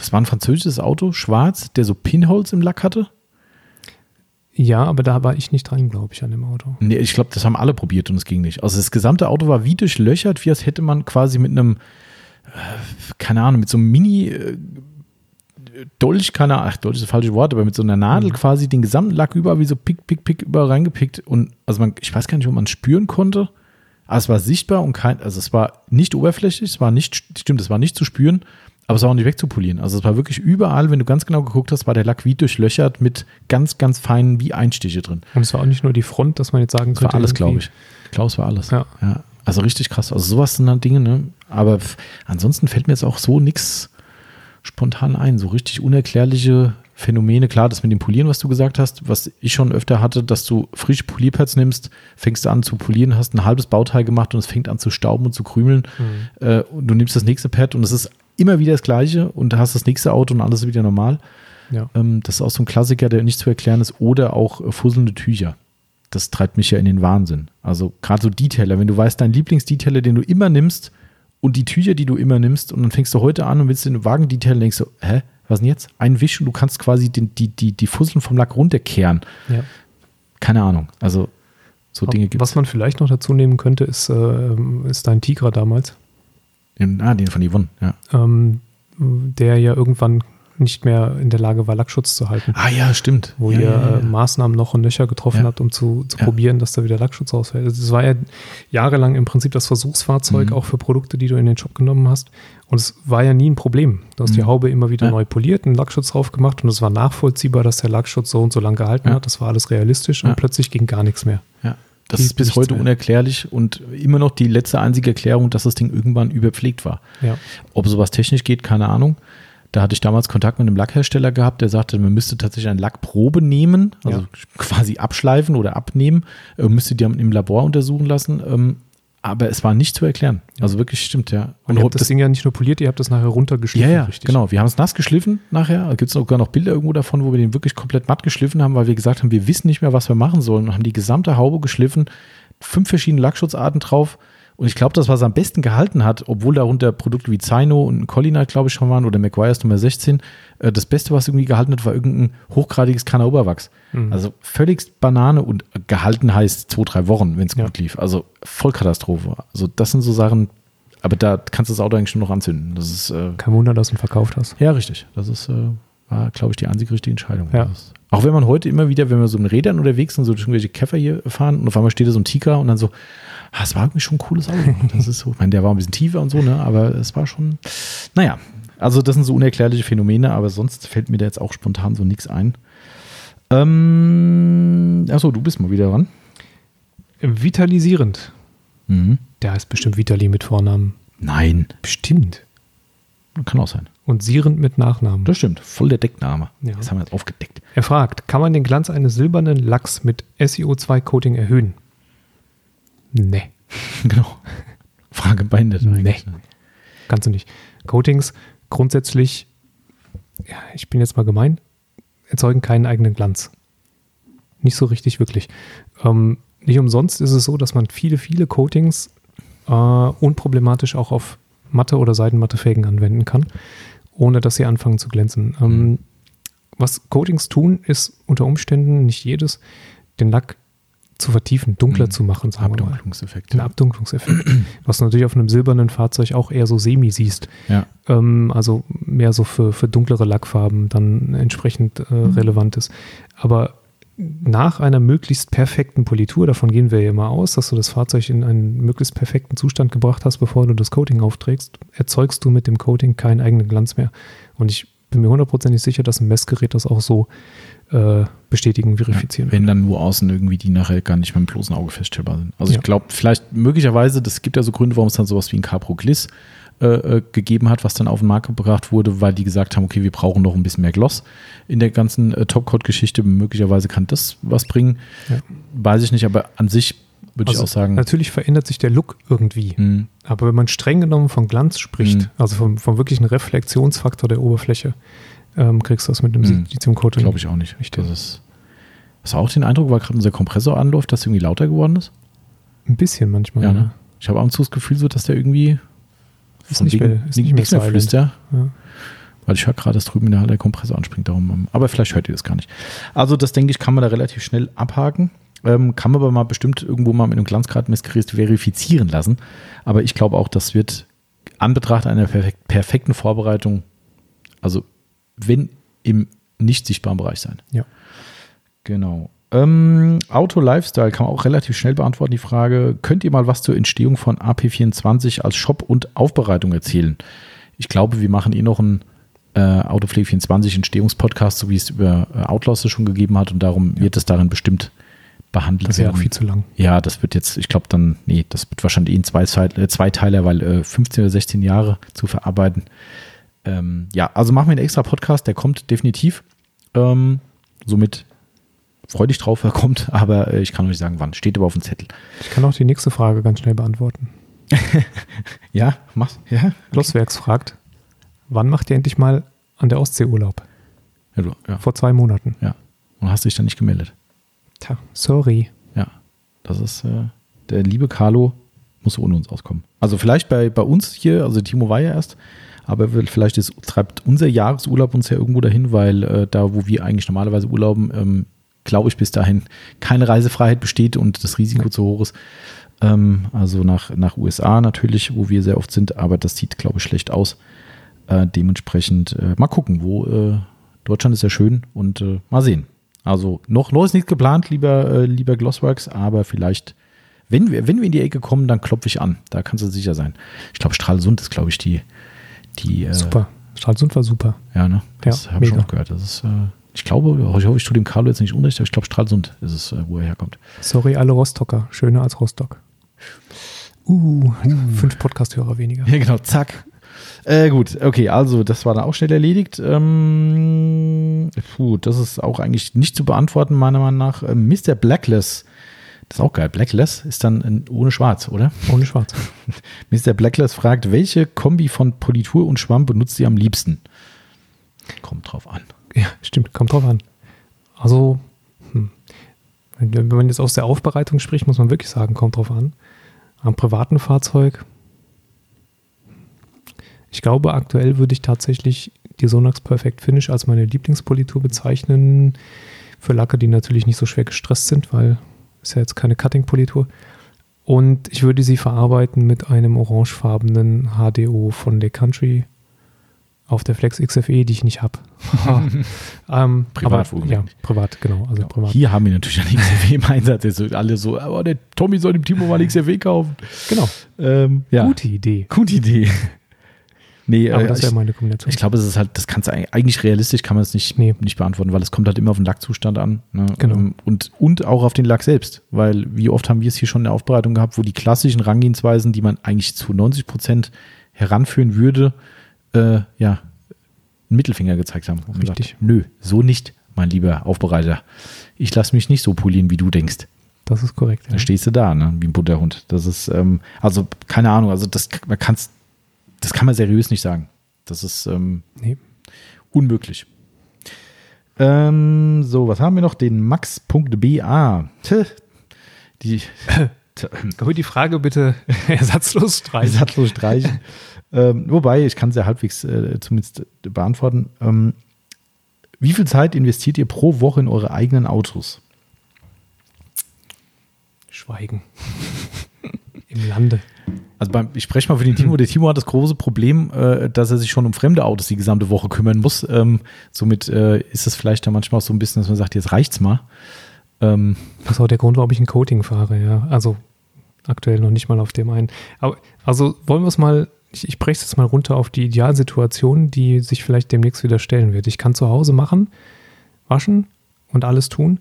es war ein französisches Auto, schwarz, der so Pinholes im Lack hatte. Ja, aber da war ich nicht dran, glaube ich, an dem Auto. Nee, ich glaube, das haben alle probiert und es ging nicht. Also das gesamte Auto war wie durchlöchert, wie als hätte man quasi mit einem, keine Ahnung, mit so einem Mini- äh, Dolch, keine Ahnung, ach, Dolch ist das falsche Wort, aber mit so einer Nadel Mhm. quasi den gesamten Lack überall wie so pick, pick, pick überall reingepickt und also man, ich weiß gar nicht, ob man spüren konnte, aber es war sichtbar und kein, also es war nicht oberflächlich, es war nicht, stimmt, es war nicht zu spüren, aber es war auch nicht wegzupolieren. Also es war wirklich überall, wenn du ganz genau geguckt hast, war der Lack wie durchlöchert mit ganz, ganz feinen wie Einstiche drin. Und es war auch nicht nur die Front, dass man jetzt sagen Das war könnte. alles, glaube ich. Es war alles. Ja. Also richtig krass. Also sowas sind dann Dinge, ne? Aber ansonsten fällt mir jetzt auch so nichts spontan ein. So richtig unerklärliche Phänomene. Klar, das mit dem Polieren, was du gesagt hast, was ich schon öfter hatte, dass du frische Polierpads nimmst, fängst du an zu polieren, hast ein halbes Bauteil gemacht und es fängt an zu stauben und zu krümeln. Mhm. Äh, und du nimmst das nächste Pad und es ist immer wieder das gleiche und hast das nächste Auto und alles ist wieder normal. Ja. Ähm, das ist auch so ein Klassiker, der nicht zu erklären ist. Oder auch äh, fusselnde Tücher. Das treibt mich ja in den Wahnsinn. Also gerade so Detailer, wenn du weißt, dein Lieblingsdetailer, den du immer nimmst und die Tücher, die du immer nimmst und dann fängst du heute an und willst den Wagen detailen denkst du, hä, was denn jetzt? Ein Wisch und du kannst quasi den, die, die, die Fusseln vom Lack runterkehren. Ja. Keine Ahnung. Also so Dinge gibt Was man vielleicht noch dazu nehmen könnte, ist, äh, ist dein Tigra damals, Ah, den von Yvonne, ja. ähm, der ja irgendwann nicht mehr in der Lage war, Lackschutz zu halten. Ah ja, stimmt. Wo ja, ihr ja, ja. Äh, Maßnahmen noch und Nöcher getroffen habt, um zu, zu probieren, dass da wieder Lackschutz rausfällt. Also Das war ja jahrelang im Prinzip das Versuchsfahrzeug Mhm. auch für Produkte, die du in den Shop genommen hast. Und es war ja nie ein Problem. Du hast die Mhm. Haube immer wieder neu poliert, einen Lackschutz drauf gemacht und es war nachvollziehbar, dass der Lackschutz so und so lang gehalten hat. Das war alles realistisch und plötzlich ging gar nichts mehr. Ja, das Die ist bis heute mehr. unerklärlich und immer noch die letzte einzige Erklärung, dass das Ding irgendwann überpflegt war. Ja. Ob sowas technisch geht, keine Ahnung. Da hatte ich damals Kontakt mit einem Lackhersteller gehabt, der sagte, man müsste tatsächlich eine Lackprobe nehmen, also Ja. quasi abschleifen oder abnehmen, äh, müsste die im Labor untersuchen lassen. Ähm, aber es war nicht zu erklären. Also wirklich stimmt, ja. Und ihr ob habt das, Ding ja nicht nur poliert, ihr habt das nachher ja, runtergeschliffen. ja, richtig. genau. Wir haben es nass geschliffen nachher. Da gibt es sogar noch Bilder irgendwo davon, wo wir den wirklich komplett matt geschliffen haben, weil wir gesagt haben, wir wissen nicht mehr, was wir machen sollen und haben die gesamte Haube geschliffen, fünf verschiedene Lackschutzarten drauf. Und ich glaube, das, was am besten gehalten hat, obwohl darunter Produkte wie Zino und Collinite, glaube ich, schon waren, oder McGuire's Nummer 16, äh, das Beste, was irgendwie gehalten hat, war irgendein hochgradiges Kanauberwachs. Mhm. Also völlig Banane und gehalten heißt zwei, drei Wochen, wenn es Ja. gut lief. Also Vollkatastrophe. Also das sind so Sachen, aber da kannst du das Auto eigentlich nur noch anzünden. Das ist äh, Kein Wunder, dass du ihn verkauft hast. ja, richtig. Das ist, äh, war, glaube ich, die einzige richtige Entscheidung. Ja. Das auch wenn man heute immer wieder, wenn wir so mit Rädern unterwegs sind, so durch irgendwelche Käfer hier fahren und auf einmal steht da so ein Tiger und dann so, es war irgendwie schon ein cooles Auto. Das ist so, ich meine, der war ein bisschen tiefer und so, ne, aber es war schon, naja, also das sind so unerklärliche Phänomene, aber sonst fällt mir da jetzt auch spontan so nichts ein. Ähm, achso, du bist mal wieder dran. Vitalisierend. Mhm. Der heißt bestimmt Vitali mit Vornamen. Nein, Bestimmt. kann auch sein. Und Sierend mit Nachnamen. Das stimmt, voll der Deckname. Ja. Das haben wir jetzt aufgedeckt. Er fragt, kann man den Glanz eines silbernen Lachs mit SiO2-Coating erhöhen? Nee, genau. Frage beendet. eigentlich. kannst du nicht. Coatings grundsätzlich, ja, ich bin jetzt mal gemein, erzeugen keinen eigenen Glanz. Nicht so richtig wirklich. Ähm, nicht umsonst ist es so, dass man viele, viele Coatings äh, unproblematisch auch auf matte oder seidenmatte Felgen anwenden kann, ohne dass sie anfangen zu glänzen. Ähm, was Coatings tun, ist unter Umständen nicht jedes, den Lack zu vertiefen, dunkler Mhm. zu machen, sagen. Abdunklungseffekt. Ein Abdunklungseffekt. was du natürlich auf einem silbernen Fahrzeug auch eher so semi siehst. Ja. Ähm, also mehr so für, für dunklere Lackfarben dann entsprechend äh, Mhm. relevant ist. Aber nach einer möglichst perfekten Politur, davon gehen wir ja immer aus, dass du das Fahrzeug in einen möglichst perfekten Zustand gebracht hast, bevor du das Coating aufträgst, erzeugst du mit dem Coating keinen eigenen Glanz mehr. Und ich bin mir hundertprozentig sicher, dass ein Messgerät das auch so äh, bestätigen, verifizieren Wenn dann nur außen irgendwie die nachher gar nicht mit dem bloßen Auge feststellbar sind. Also Ja. ich glaube, vielleicht möglicherweise, das gibt ja so Gründe, warum es dann sowas wie ein Capro Gliss äh, äh, gegeben hat, was dann auf den Markt gebracht wurde, weil die gesagt haben, okay, wir brauchen noch ein bisschen mehr Gloss in der ganzen äh, Topcoat-Geschichte. Möglicherweise kann das was bringen. Ja. Weiß ich nicht, aber an sich würde Also ich auch sagen, Natürlich verändert sich der Look irgendwie. mh, Aber wenn man streng genommen von Glanz spricht, Mhm. also vom, vom wirklichen Reflexionsfaktor der Oberfläche, ähm, kriegst du das mit dem Mhm. Silizium-Coating. glaube ich auch nicht. Richtig. Das ist, hast du auch den Eindruck, weil gerade unser Kompressor anläuft, dass irgendwie lauter geworden ist? Ein bisschen manchmal. Ja, Ja, ne? Ich habe ab und zu das Gefühl, so, dass der irgendwie Ist nicht wegen mehr- ist nicht mehr nichts mehr silent. flüstert. Ja. Weil ich höre gerade, dass drüben in der Halle der Kompressor anspringt. Darum, aber vielleicht hört ihr das gar nicht. Also das, denke ich, kann man da relativ schnell abhaken. Ähm, kann man aber mal bestimmt irgendwo mal mit einem Glanzgradmessgerät verifizieren lassen. Aber ich glaube auch, das wird Anbetracht einer perfek perfekten Vorbereitung, also wenn im nicht sichtbaren Bereich sein. Ja. Genau. Ähm, Auto Lifestyle kann man auch relativ schnell beantworten, die Frage, könnt ihr mal was zur Entstehung von AP24 als Shop und Aufbereitung erzählen? Ich glaube, wir machen eh noch einen äh, Autopflege 24 Entstehungspodcast, so wie es über äh, Outlaws schon gegeben hat und darum Ja. wird es darin bestimmt behandelt Das wäre auch werden. viel zu lang. Ja, das wird jetzt, ich glaube dann, nee, das wird wahrscheinlich eh ein zwei, äh, Zweiteiler, weil äh, 15 oder 16 Jahre zu verarbeiten. Ähm, ja, also machen wir einen extra Podcast, der kommt definitiv. Ähm, somit freu dich drauf, er kommt, aber äh, ich kann noch nicht sagen, wann. Steht aber auf dem Zettel. Ich kann auch die nächste Frage ganz schnell beantworten. Ja, mach's. Ja, Glosswerks fragt, wann macht ihr endlich mal an der Ostsee Urlaub? ja, du, ja, Vor zwei Monaten. ja. Und hast dich dann nicht gemeldet. Tja, sorry. Ja, das ist äh, der liebe Carlo muss ohne uns auskommen. Also vielleicht bei, bei uns hier, also Timo war ja erst, aber vielleicht ist, treibt unser Jahresurlaub uns ja irgendwo dahin, weil äh, da, wo wir eigentlich normalerweise urlauben, ähm, glaube ich, bis dahin keine Reisefreiheit besteht und das Risiko zu hoch ist. Ähm, also nach, nach USA natürlich, wo wir sehr oft sind, aber das sieht, glaube ich, schlecht aus. Äh, dementsprechend äh, mal gucken, wo äh, Deutschland ist ja schön und äh, mal sehen. Also noch, noch ist nichts geplant, lieber, äh, lieber Glossworks, aber vielleicht, wenn wir, wenn wir in die Ecke kommen, dann klopfe ich an. Da kannst du sicher sein. Ich glaube, Stralsund ist, glaube ich, die, die äh, Super. Stralsund war super. Ja, ne? Das Ja, habe ich schon oft gehört. Das ist, äh, ich glaube, ich hoffe, ich tue dem Carlo jetzt nicht unrecht, aber ich glaube, Stralsund ist es, äh, wo er herkommt. Sorry, alle Rostocker. Schöner als Rostock. Uh, fünf Podcast-Hörer weniger. Ja, genau, zack. Äh, gut, okay, also das war dann auch schnell erledigt. Ähm, puh, das ist auch eigentlich nicht zu beantworten, meiner Meinung nach. Ähm, Mr. Blackless, das ist auch geil. Blackless ist dann ohne Schwarz, oder? Ohne Schwarz. Mr. Blackless fragt, welche Kombi von Politur und Schwamm benutzt ihr am liebsten? Kommt drauf an. Ja, stimmt. Kommt drauf an. Also, hm. wenn, wenn man jetzt aus der Aufbereitung spricht, muss man wirklich sagen, kommt drauf an. Am privaten Fahrzeug, ich glaube, aktuell würde ich tatsächlich die Sonax Perfect Finish als meine Lieblingspolitur bezeichnen. Für Lacke, die natürlich nicht so schwer gestresst sind, weil ist ja jetzt keine Cutting-Politur. Und ich würde sie verarbeiten mit einem orangefarbenen HDO von Le Country auf der Flex XFE, die ich nicht habe. ähm, Privat aber. Ja, privat, genau. Also privat. Hier haben wir natürlich einen XFW im Einsatz. Jetzt sind alle so, aber der Tommy soll dem Timo mal einen XFW kaufen. Genau. Ähm, ja, Gute Idee. gute Idee. Nee, Aber äh, das wäre ich, meine Kombination. ich glaube, es ist halt, das kannst du eigentlich, eigentlich realistisch kann man es nicht, Nee. nicht beantworten, weil es kommt halt immer auf den Lackzustand an. Ne? Genau. Ähm, Und, und auch auf den Lack selbst, weil wie oft haben wir es hier schon in der Aufbereitung gehabt, wo die klassischen Rangehensweisen, die man eigentlich zu 90 Prozent heranführen würde, äh, ja, einen Mittelfinger gezeigt haben. Und Richtig. Gesagt, Nö, so nicht, mein lieber Aufbereiter. Ich lasse mich nicht so polieren, wie du denkst. das ist korrekt. Ja. Da stehst du da, ne? wie ein Butterhund. Das ist, ähm, also keine Ahnung, also das, man kann's, das kann man seriös nicht sagen. Das ist ähm, Nee. unmöglich. Ähm, so, was haben wir noch? Den Max.ba. Die Hol die Frage bitte ersatzlos streichen. ersatzlos streichen. ähm, wobei, ich kann es ja halbwegs äh, zumindest beantworten. Ähm, wie viel Zeit investiert ihr pro Woche in eure eigenen Autos? Schweigen. Im Lande. Also beim, ich spreche mal für den Timo. Der Timo hat das große Problem, äh, dass er sich schon um fremde Autos die gesamte Woche kümmern muss. Ähm, somit äh, ist es vielleicht dann manchmal auch so ein bisschen, dass man sagt, jetzt reicht's mal. Ähm, Das ist auch der Grund, warum ich ein Coating fahre, ja. Also aktuell noch nicht mal auf dem einen. Aber also wollen wir es mal, ich, ich breche es jetzt mal runter auf die Idealsituation, die sich vielleicht demnächst wieder stellen wird. Ich kann zu Hause machen, waschen und alles tun.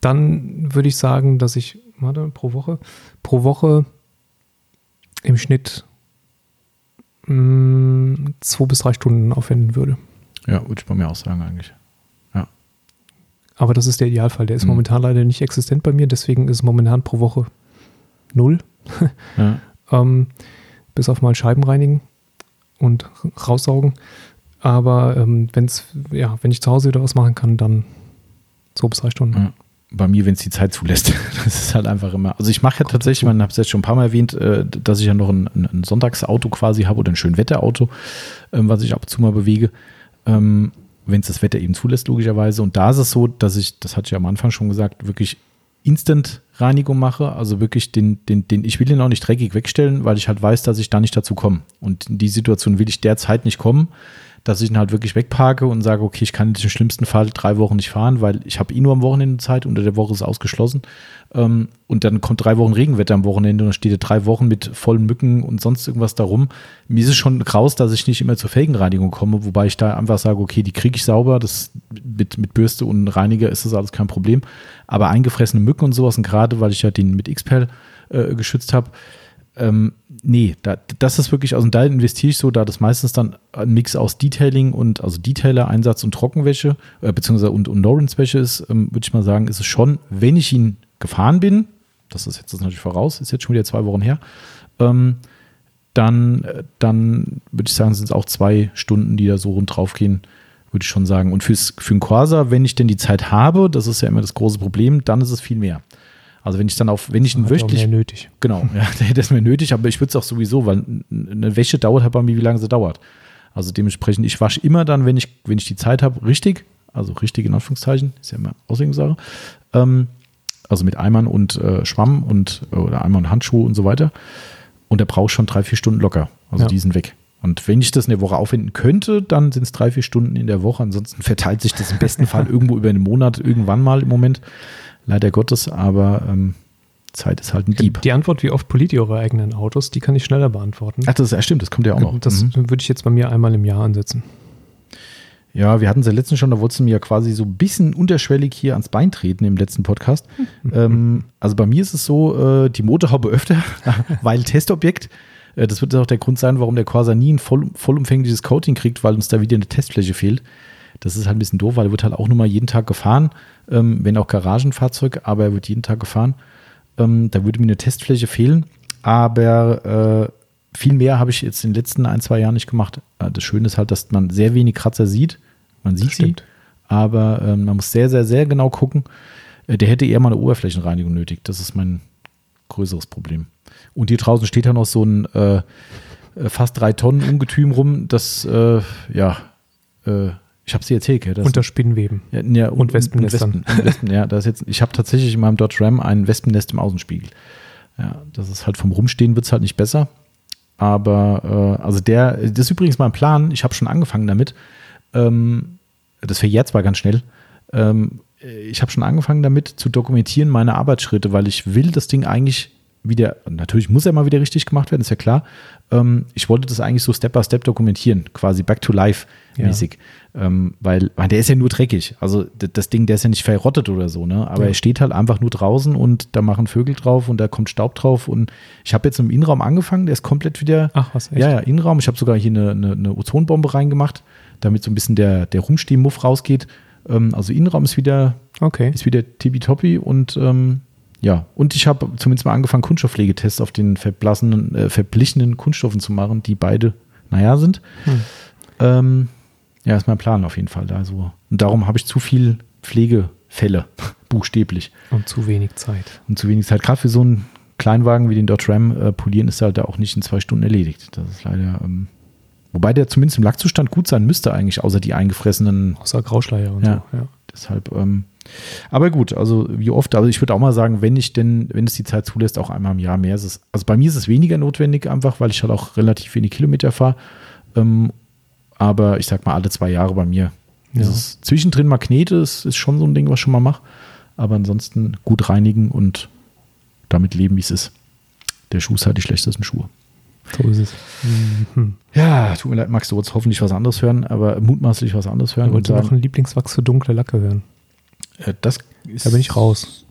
Dann würde ich sagen, dass ich, warte, pro Woche, pro Woche im Schnitt mh, zwei bis drei Stunden aufwenden würde. ja, würde ich bei mir auch sagen eigentlich. Aber das ist der Idealfall. Der ist Mhm. momentan leider nicht existent bei mir, deswegen ist momentan pro Woche null. Ja. ähm, bis auf mal Scheiben reinigen und raussaugen. Aber ähm, wenn's, ja, wenn ich zu Hause wieder was machen kann, dann zwei bis drei Stunden. Ja. Bei mir, wenn es die Zeit zulässt. Das ist halt einfach immer. Also ich mache ja tatsächlich, man habe es jetzt schon ein paar Mal erwähnt, äh, dass ich ja noch ein, ein, Sonntagsauto quasi habe oder ein Schönwetterauto, ähm, was ich ab und zu mal bewege. Ähm, wenn es das Wetter eben zulässt, logischerweise. Und da ist es so, dass ich, das hatte ich ja am Anfang schon gesagt, wirklich instant Reinigung mache, also wirklich den, den, den, ich will den auch nicht dreckig wegstellen, weil ich halt weiß, dass ich da nicht dazu komme. Und in die Situation will ich derzeit nicht kommen dass ich ihn halt wirklich wegparke und sage, okay, ich kann jetzt im schlimmsten Fall drei Wochen nicht fahren, weil ich habe eh nur am Wochenende Zeit, unter der Woche ist ausgeschlossen. Ähm, und dann kommt drei Wochen Regenwetter am Wochenende und dann steht er drei Wochen mit vollen Mücken und sonst irgendwas darum. Mir ist es schon graus, dass ich nicht immer zur Felgenreinigung komme, wobei ich da einfach sage, okay, die kriege ich sauber, das mit, mit Bürste und Reiniger ist das alles kein Problem. Aber eingefressene Mücken und sowas, und gerade weil ich ja den mit X-Pel äh, geschützt habe, ähm, nee, da, das ist wirklich, also da investiere ich so, da das meistens dann ein Mix aus Detailing und, also Detailer-Einsatz und Trockenwäsche, äh, beziehungsweise und, und Lawrence-Wäsche ist, ähm, würde ich mal sagen, ist es schon, wenn ich ihn gefahren bin, das ist jetzt das natürlich voraus, ist jetzt schon wieder zwei Wochen her, ähm, dann, dann würde ich sagen, sind es auch zwei Stunden, die da so rund drauf gehen, würde ich schon sagen. Und fürs, für einen Corsa, wenn ich denn die Zeit habe, das ist ja immer das große Problem, dann ist es viel mehr. Also wenn ich dann auf, wenn ich einen wöchentlich. Mehr nötig. Genau, ja, der hätte es mehr nötig, aber ich würde es auch sowieso, weil eine Wäsche dauert halt bei mir, wie lange sie dauert. Also dementsprechend, ich wasche immer dann, wenn ich, wenn ich die Zeit habe, richtig, also richtig in Anführungszeichen, ist ja immer Auslegungssache. Ähm, also mit Eimern und äh, Schwamm und oder Eimer und Handschuhe und so weiter. Und der braucht schon drei, vier Stunden locker. Also ja. die sind weg. Und wenn ich das in der Woche aufwenden könnte, dann sind es drei, vier Stunden in der Woche. Ansonsten verteilt sich das im besten Fall irgendwo über einen Monat, irgendwann mal im Moment leider Gottes, aber ähm, Zeit ist halt ein Dieb. Die Antwort, wie oft poliert ihr eure eigenen Autos, die kann ich schneller beantworten. Ach, das ist, stimmt, das kommt ja auch noch. Das mhm. würde ich jetzt bei mir einmal im Jahr ansetzen. Ja, wir hatten es ja letztens schon, da wolltest du mir ja quasi so ein bisschen unterschwellig hier ans Bein treten im letzten Podcast. ähm, also bei mir ist es so, äh, die Motorhaube öfter, weil Testobjekt. Äh, das wird auch der Grund sein, warum der Corsa nie ein voll, vollumfängliches Coating kriegt, weil uns da wieder eine Testfläche fehlt. Das ist halt ein bisschen doof, weil er wird halt auch nur mal jeden Tag gefahren, ähm, wenn auch Garagenfahrzeug, aber er wird jeden Tag gefahren. Ähm, da würde mir eine Testfläche fehlen, aber äh, viel mehr habe ich jetzt in den letzten ein, zwei Jahren nicht gemacht. Äh, das Schöne ist halt, dass man sehr wenig Kratzer sieht. Man sieht sie, aber äh, man muss sehr, sehr, sehr genau gucken. Äh, der hätte eher mal eine Oberflächenreinigung nötig. Das ist mein größeres Problem. Und hier draußen steht ja noch so ein äh, äh, fast drei Tonnen Ungetüm rum, das ja ich habe sie erzählt, gell? Unter Spinnweben. Ja, ja, und, und Wespennestern. Wespen, Wespen, ja, da ist jetzt, ich habe tatsächlich in meinem Dodge Ram ein Wespennest im Außenspiegel. Ja, das ist halt vom Rumstehen wird es halt nicht besser. Aber äh, also der, das ist übrigens mein Plan. Ich habe schon angefangen damit. Ähm, das verjährt zwar ganz schnell. Ähm, ich habe schon angefangen damit zu dokumentieren meine Arbeitsschritte, weil ich will das Ding eigentlich wieder, natürlich muss er mal wieder richtig gemacht werden, ist ja klar. Ähm, ich wollte das eigentlich so Step by Step dokumentieren, quasi back to life mäßig. Ja. Ähm, weil, weil der ist ja nur dreckig. Also das Ding, der ist ja nicht verrottet oder so, ne? Aber ja. er steht halt einfach nur draußen und da machen Vögel drauf und da kommt Staub drauf. Und ich habe jetzt im Innenraum angefangen, der ist komplett wieder. Ach, was echt? Ja, ja, Innenraum. Ich habe sogar hier eine, eine, eine Ozonbombe reingemacht, damit so ein bisschen der, der Rumstehmuff rausgeht. Ähm, also Innenraum ist wieder, okay. ist wieder tippitoppi und ähm, ja, und ich habe zumindest mal angefangen, Kunststoffpflegetests auf den verblassenen, äh, verblichenen Kunststoffen zu machen, die beide, naja, sind. Hm. Ähm, ja, ist mein Plan auf jeden Fall. Also, und darum habe ich zu viel Pflegefälle, buchstäblich. Und zu wenig Zeit. Und zu wenig Zeit. Gerade für so einen Kleinwagen wie den Dodge Ram äh, polieren ist halt auch nicht in zwei Stunden erledigt. Das ist leider. Ähm, wobei der zumindest im Lackzustand gut sein müsste, eigentlich, außer die eingefressenen. Außer Grauschleier und ja, so. Ja. Deshalb. Ähm, aber gut, also wie oft, also ich würde auch mal sagen, wenn ich denn, wenn es die Zeit zulässt, auch einmal im Jahr mehr ist es. Also bei mir ist es weniger notwendig, einfach, weil ich halt auch relativ wenig Kilometer fahre. Ähm, aber ich sag mal, alle zwei Jahre bei mir. Ja. Dieses zwischendrin Magnete ist, ist schon so ein Ding, was ich schon mal mache. Aber ansonsten gut reinigen und damit leben, wie es ist. Der Schuh ist halt die schlechtesten Schuhe. So ist es. Mhm. Ja, tut mir leid, Max, du wolltest hoffentlich was anderes hören, aber mutmaßlich was anderes hören. Ich wollte noch einen Lieblingswachs für dunkle Lacke hören. Äh, das ist, da bin ich raus.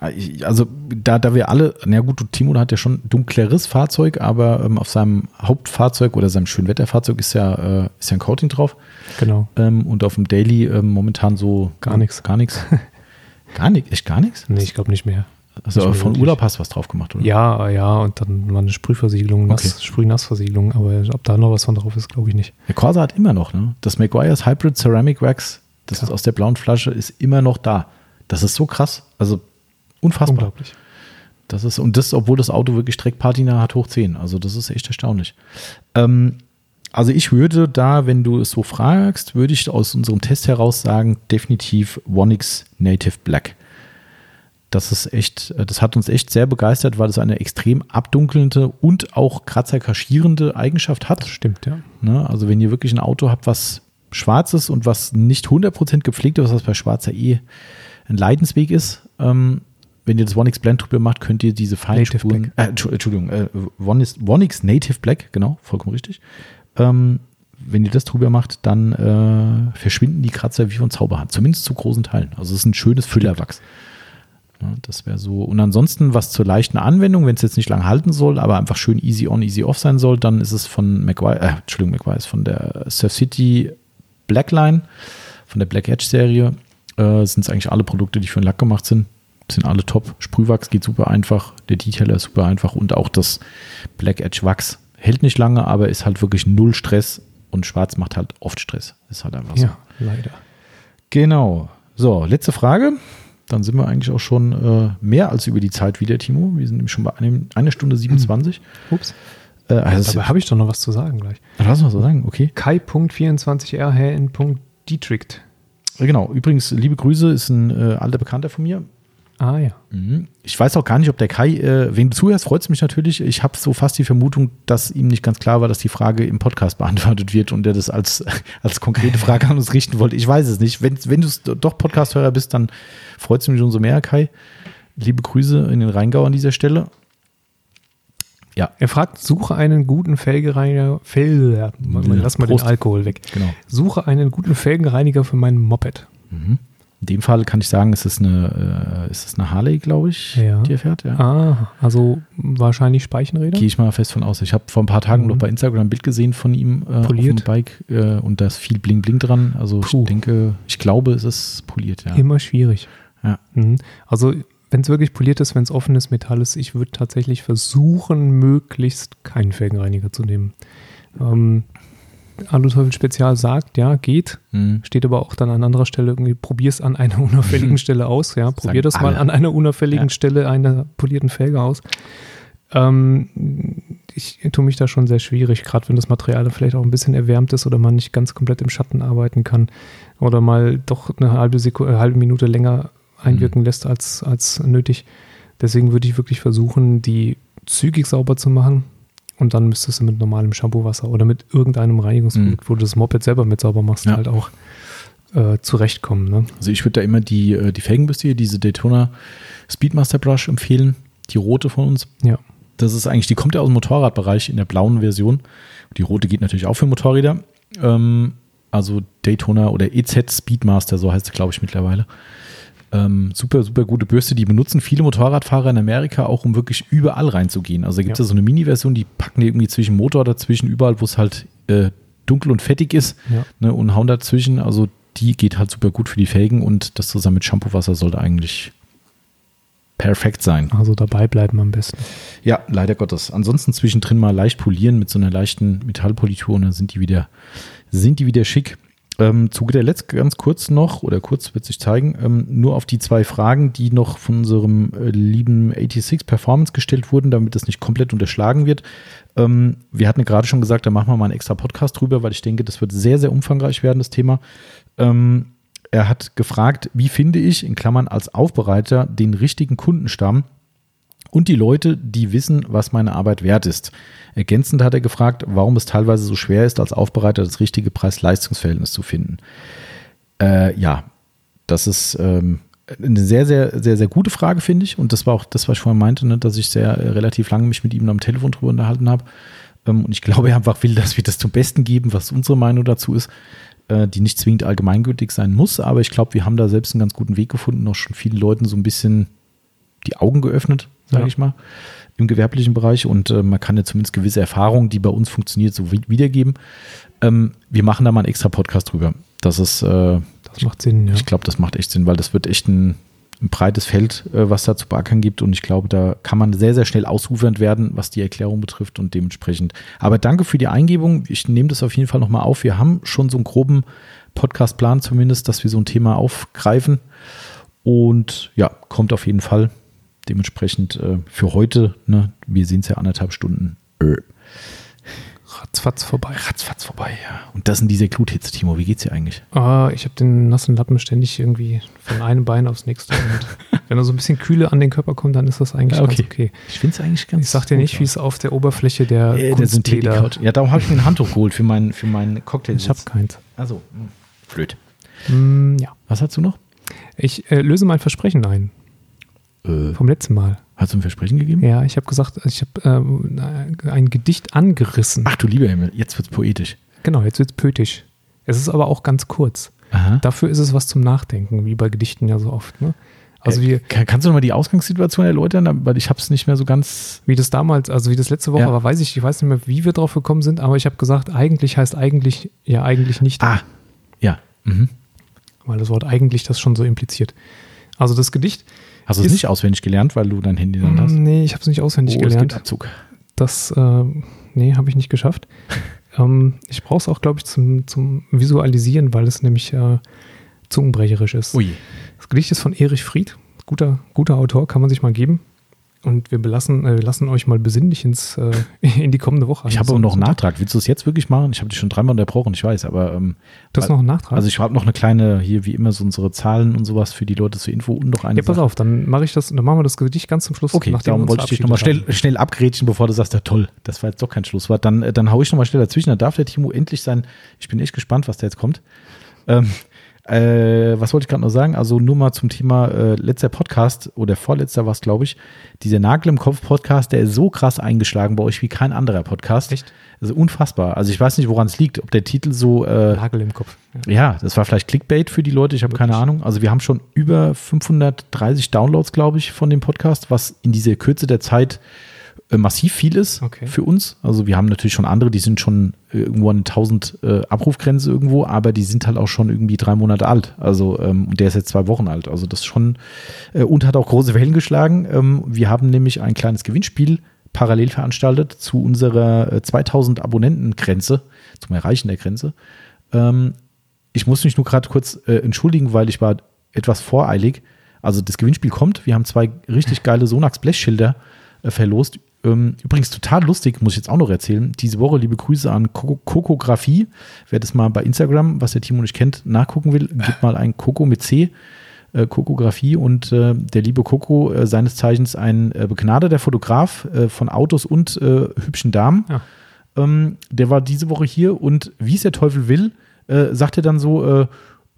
Also da, da wir alle, na gut, Timo hat ja schon dunkleres Fahrzeug, aber ähm, auf seinem Hauptfahrzeug oder seinem Schönwetterfahrzeug ist ja, äh, ist ja ein Coating drauf. Genau. Ähm, und auf dem Daily ähm, momentan so gar nichts. Gar nichts. gar nichts? Echt gar nichts? Nee, ich glaube nicht mehr. Also nicht von Urlaub hast du was drauf gemacht, oder? Ja, ja, und dann war eine Sprühversiegelung, Nass, okay. Sprühnassversiegelung, aber ob da noch was von drauf ist, glaube ich nicht. Der Corsa hat immer noch, ne? Das Maguire's Hybrid Ceramic Wax, das ja. ist aus der blauen Flasche, ist immer noch da. Das ist so krass. Also Unfassbar. Unglaublich. Das ist, und das, obwohl das Auto wirklich Streckpatina hat, hoch 10. Also, das ist echt erstaunlich. Ähm, also, ich würde da, wenn du es so fragst, würde ich aus unserem Test heraus sagen, definitiv Onix Native Black. das ist echt, äh, das hat uns echt sehr begeistert, weil es eine extrem abdunkelnde und auch kratzerkaschierende Eigenschaft hat. Das stimmt, ja. Ne? Also wenn ihr wirklich ein Auto habt, was schwarz ist und was nicht 100% gepflegt ist, was bei schwarzer eh ein Leidensweg ist, ähm, wenn ihr das One X Blend drüber macht, könnt ihr diese Feinspuren, äh, Entschuldigung, äh, One, ist, One X Native Black, genau, vollkommen richtig. Ähm, wenn ihr das drüber macht, dann äh, verschwinden die Kratzer wie von Zauberhand, zumindest zu großen Teilen. Also es ist ein schönes Füllerwachs. Ja, das wäre so. Und ansonsten, was zur leichten Anwendung, wenn es jetzt nicht lang halten soll, aber einfach schön easy on, easy off sein soll, dann ist es von McGuire, äh, Entschuldigung, ist von der Surf City Blackline, von der Black Edge Serie, äh, sind es eigentlich alle Produkte, die für den Lack gemacht sind. Sind alle top. Sprühwachs geht super einfach, der Detailer ist super einfach und auch das Black Edge Wachs hält nicht lange, aber ist halt wirklich null Stress und schwarz macht halt oft Stress. Ist halt einfach so. Ja, leider. Genau. So, letzte Frage. Dann sind wir eigentlich auch schon äh, mehr als über die Zeit wieder, Timo. Wir sind nämlich schon bei einem, einer Stunde 27. Hm. Ups. Äh, also Dabei habe ich doch noch was zu sagen gleich. Lass mal so sagen, okay. Kai.24r.dietrickt. Genau, übrigens, liebe Grüße, ist ein äh, alter Bekannter von mir. Ah ja. Mhm. Ich weiß auch gar nicht, ob der Kai, äh, wen du zuhörst, freut es mich natürlich. Ich habe so fast die Vermutung, dass ihm nicht ganz klar war, dass die Frage im Podcast beantwortet wird und er das als, als konkrete Frage an uns richten wollte. Ich weiß es nicht. Wenn, wenn du doch Podcast-Hörer bist, dann freut es mich umso mehr, Kai. Liebe Grüße in den Rheingau an dieser Stelle. Ja. Er fragt, suche einen guten Felgereiniger, Fel, lass mal Prost. den Alkohol weg. Genau. Suche einen guten Felgenreiniger für mein Moped. Mhm. In dem Fall kann ich sagen, es ist eine, äh, ist eine Harley, glaube ich, ja. die er fährt. Ja. Ah, also wahrscheinlich Speichenräder? Gehe ich mal fest von aus. Ich habe vor ein paar Tagen mhm. noch bei Instagram ein Bild gesehen von ihm äh, poliert. auf dem Bike äh, und da ist viel Bling Bling dran. Also Puh. ich denke, ich glaube, es ist poliert. Ja. Immer schwierig. Ja. Mhm. Also wenn es wirklich poliert ist, wenn es offenes Metall ist, ich würde tatsächlich versuchen, möglichst keinen Felgenreiniger zu nehmen. Ähm, Aluteufel Spezial sagt, ja, geht. Mhm. Steht aber auch dann an anderer Stelle irgendwie, probier es an einer unauffälligen Stelle aus. Ja, probier das mal an einer unauffälligen ja. Stelle einer polierten Felge aus. Ähm, ich tue mich da schon sehr schwierig, gerade wenn das Material vielleicht auch ein bisschen erwärmt ist oder man nicht ganz komplett im Schatten arbeiten kann oder mal doch eine halbe, Sekunde, eine halbe Minute länger einwirken mhm. lässt als, als nötig. Deswegen würde ich wirklich versuchen, die zügig sauber zu machen und dann müsstest du mit normalem Shampoo-Wasser oder mit irgendeinem Reinigungsprodukt, mhm. wo du das Moped selber mit sauber machst, ja. halt auch äh, zurechtkommen. Ne? Also ich würde da immer die, äh, die Felgenbürste, diese Daytona Speedmaster Brush empfehlen, die rote von uns. Ja. Das ist eigentlich, die kommt ja aus dem Motorradbereich in der blauen Version. Die rote geht natürlich auch für Motorräder. Ähm, also Daytona oder EZ Speedmaster, so heißt es, glaube ich, mittlerweile. Ähm, super, super gute Bürste. Die benutzen viele Motorradfahrer in Amerika auch, um wirklich überall reinzugehen. Also da gibt es ja. ja. so eine Mini-Version, die packen die irgendwie zwischen Motor dazwischen, überall, wo es halt äh, dunkel und fettig ist ja. ne, und hauen dazwischen. Also die geht halt super gut für die Felgen und das zusammen mit Shampoo-Wasser sollte eigentlich perfekt sein. Also dabei bleiben am besten. Ja, leider Gottes. Ansonsten zwischendrin mal leicht polieren mit so einer leichten Metallpolitur und dann sind die wieder, sind die wieder schick. Ähm, zu guter Letzt ganz kurz noch, oder kurz wird sich zeigen, ähm, nur auf die zwei Fragen, die noch von unserem äh, lieben 86 Performance gestellt wurden, damit das nicht komplett unterschlagen wird. Ähm, wir hatten gerade schon gesagt, da machen wir mal einen extra Podcast drüber, weil ich denke, das wird sehr, sehr umfangreich werden, das Thema. Ähm, er hat gefragt, wie finde ich, in Klammern als Aufbereiter, den richtigen Kundenstamm und die Leute, die wissen, was meine Arbeit wert ist. Ergänzend hat er gefragt, warum es teilweise so schwer ist, als Aufbereiter das richtige Preis-Leistungs-Verhältnis zu finden. Äh, ja, das ist ähm, eine sehr, sehr, sehr, sehr gute Frage, finde ich. Und das war auch das, was ich vorhin meinte, ne, dass ich sehr äh, relativ lange mich mit ihm am Telefon drüber unterhalten habe. Ähm, und ich glaube, er einfach will, dass wir das zum Besten geben, was unsere Meinung dazu ist, äh, die nicht zwingend allgemeingültig sein muss. Aber ich glaube, wir haben da selbst einen ganz guten Weg gefunden, auch schon vielen Leuten so ein bisschen die Augen geöffnet, sage ja. ich mal im gewerblichen Bereich und äh, man kann ja zumindest gewisse Erfahrungen, die bei uns funktioniert, so wiedergeben. Ähm, wir machen da mal einen extra Podcast drüber. Das ist, äh, das macht Sinn, ja. Ich glaube, das macht echt Sinn, weil das wird echt ein, ein breites Feld, äh, was da zu beackern gibt und ich glaube, da kann man sehr, sehr schnell ausufernd werden, was die Erklärung betrifft und dementsprechend. Aber danke für die Eingebung. Ich nehme das auf jeden Fall nochmal auf. Wir haben schon so einen groben Podcastplan zumindest, dass wir so ein Thema aufgreifen und ja, kommt auf jeden Fall. Dementsprechend äh, für heute, ne, wir sehen es ja anderthalb Stunden. Äh. ratzfatz vorbei. Ratzfatz vorbei, ja. Und das sind diese Gluthits, Timo. Wie geht's dir eigentlich? Ah, ich habe den nassen Lappen ständig irgendwie von einem Bein aufs nächste. Und wenn da so ein bisschen Kühle an den Körper kommt, dann ist das eigentlich Ja, ganz okay. okay. Ich finde es eigentlich ganz Ich sag dir nicht, wie es auf der Oberfläche der, Äh, der Ja, darum habe ich mir ein Handtuch geholt für meinen für meinen Cocktail. Ich habe keins. Also, blöd. Mm, ja. Was hast du noch? Ich äh, löse mein Versprechen ein Äh, vom letzten Mal. hast du ein Versprechen gegeben? Ja, ich habe gesagt, ich habe ähm, ein Gedicht angerissen. Ach du lieber Himmel, jetzt wird's poetisch. Genau, jetzt wird es poetisch. Es ist aber auch ganz kurz. Aha. Dafür ist es was zum Nachdenken, wie bei Gedichten ja so oft. Ne? Also äh, wie, kann, kannst du noch mal die Ausgangssituation erläutern? Weil ich habe es nicht mehr so ganz. wie das damals, also wie das letzte Woche Ja. war, weiß ich, ich weiß nicht mehr, wie wir drauf gekommen sind, aber ich habe gesagt, eigentlich heißt eigentlich, ja, eigentlich nicht, Ah, ja. Mhm. weil das Wort eigentlich das schon so impliziert. Also das Gedicht, Hast du es nicht auswendig gelernt, weil du dein Handy dann hast? Mm, nee, ich habe es nicht auswendig Oh, es gelernt. gibt Abzug. Das, äh, nee, habe ich nicht geschafft. ähm, ich brauche es auch, glaube ich, zum, zum Visualisieren, weil es nämlich äh, zungenbrecherisch ist. Ui. Das Gedicht ist von Erich Fried. Guter, guter Autor, kann man sich mal geben. Und wir belassen, äh, wir lassen euch mal besinnlich ins, äh, in die kommende Woche. Ich habe noch einen Nachtrag. Willst du es jetzt wirklich machen? Ich habe dich schon dreimal unterbrochen, ich weiß, aber ähm, Du hast noch einen Nachtrag? also ich habe noch eine kleine, hier wie immer so unsere Zahlen und sowas für die Leute zur Info und noch eine ja, pass Sache. auf, dann mache ich das, dann machen wir das Gedicht ganz zum Schluss. Okay, darum wollte ich dich nochmal schnell, schnell abgrätschen, bevor du sagst, ja toll, das war jetzt doch kein Schlusswort. Dann, äh, dann hau ich nochmal schnell dazwischen, dann darf der Timo endlich sein, ich bin echt gespannt, was da jetzt kommt. Ähm, äh, was wollte ich gerade noch sagen? Also nur mal zum Thema äh, letzter Podcast oder vorletzter war es, glaube ich. Dieser Nagel im Kopf Podcast, der ist so krass eingeschlagen bei euch wie kein anderer Podcast. Echt? Ist unfassbar. Also ich weiß nicht, woran es liegt, ob der Titel so äh. Nagel im Kopf. Ja. ja, das war vielleicht Clickbait für die Leute, ich habe keine? Ahnung. Also wir haben schon über 530 Downloads, glaube ich, von dem Podcast, was in dieser Kürze der Zeit massiv viel ist Okay. für uns. Also wir haben natürlich schon andere, die sind schon äh, irgendwo an 1000 äh, Abrufgrenze irgendwo, aber die sind halt auch schon irgendwie drei Monate alt. Also ähm, und der ist jetzt zwei Wochen alt. Also das schon äh, und hat auch große Wellen geschlagen. Ähm, wir haben nämlich ein kleines Gewinnspiel parallel veranstaltet zu unserer äh, 2000 Abonnenten-Grenze, zum Erreichen der Grenze. Ähm, ich muss mich nur gerade kurz äh, entschuldigen, weil ich war etwas voreilig. Also das Gewinnspiel kommt. Wir haben zwei richtig geile Sonax Blechschilder äh, verlost. Ähm, übrigens total lustig, muss ich jetzt auch noch erzählen. Diese Woche liebe Grüße an Koko- Kokografie. Wer das mal bei Instagram, was der Timo nicht kennt, nachgucken will, gibt mal ein Koko mit C. Äh, Kokografie und äh, der liebe Koko, äh, seines Zeichens ein äh, begnadeter Fotograf äh, von Autos und hübschen Damen. Ja. Ähm, der war diese Woche hier und wie es der Teufel will, sagt er dann so,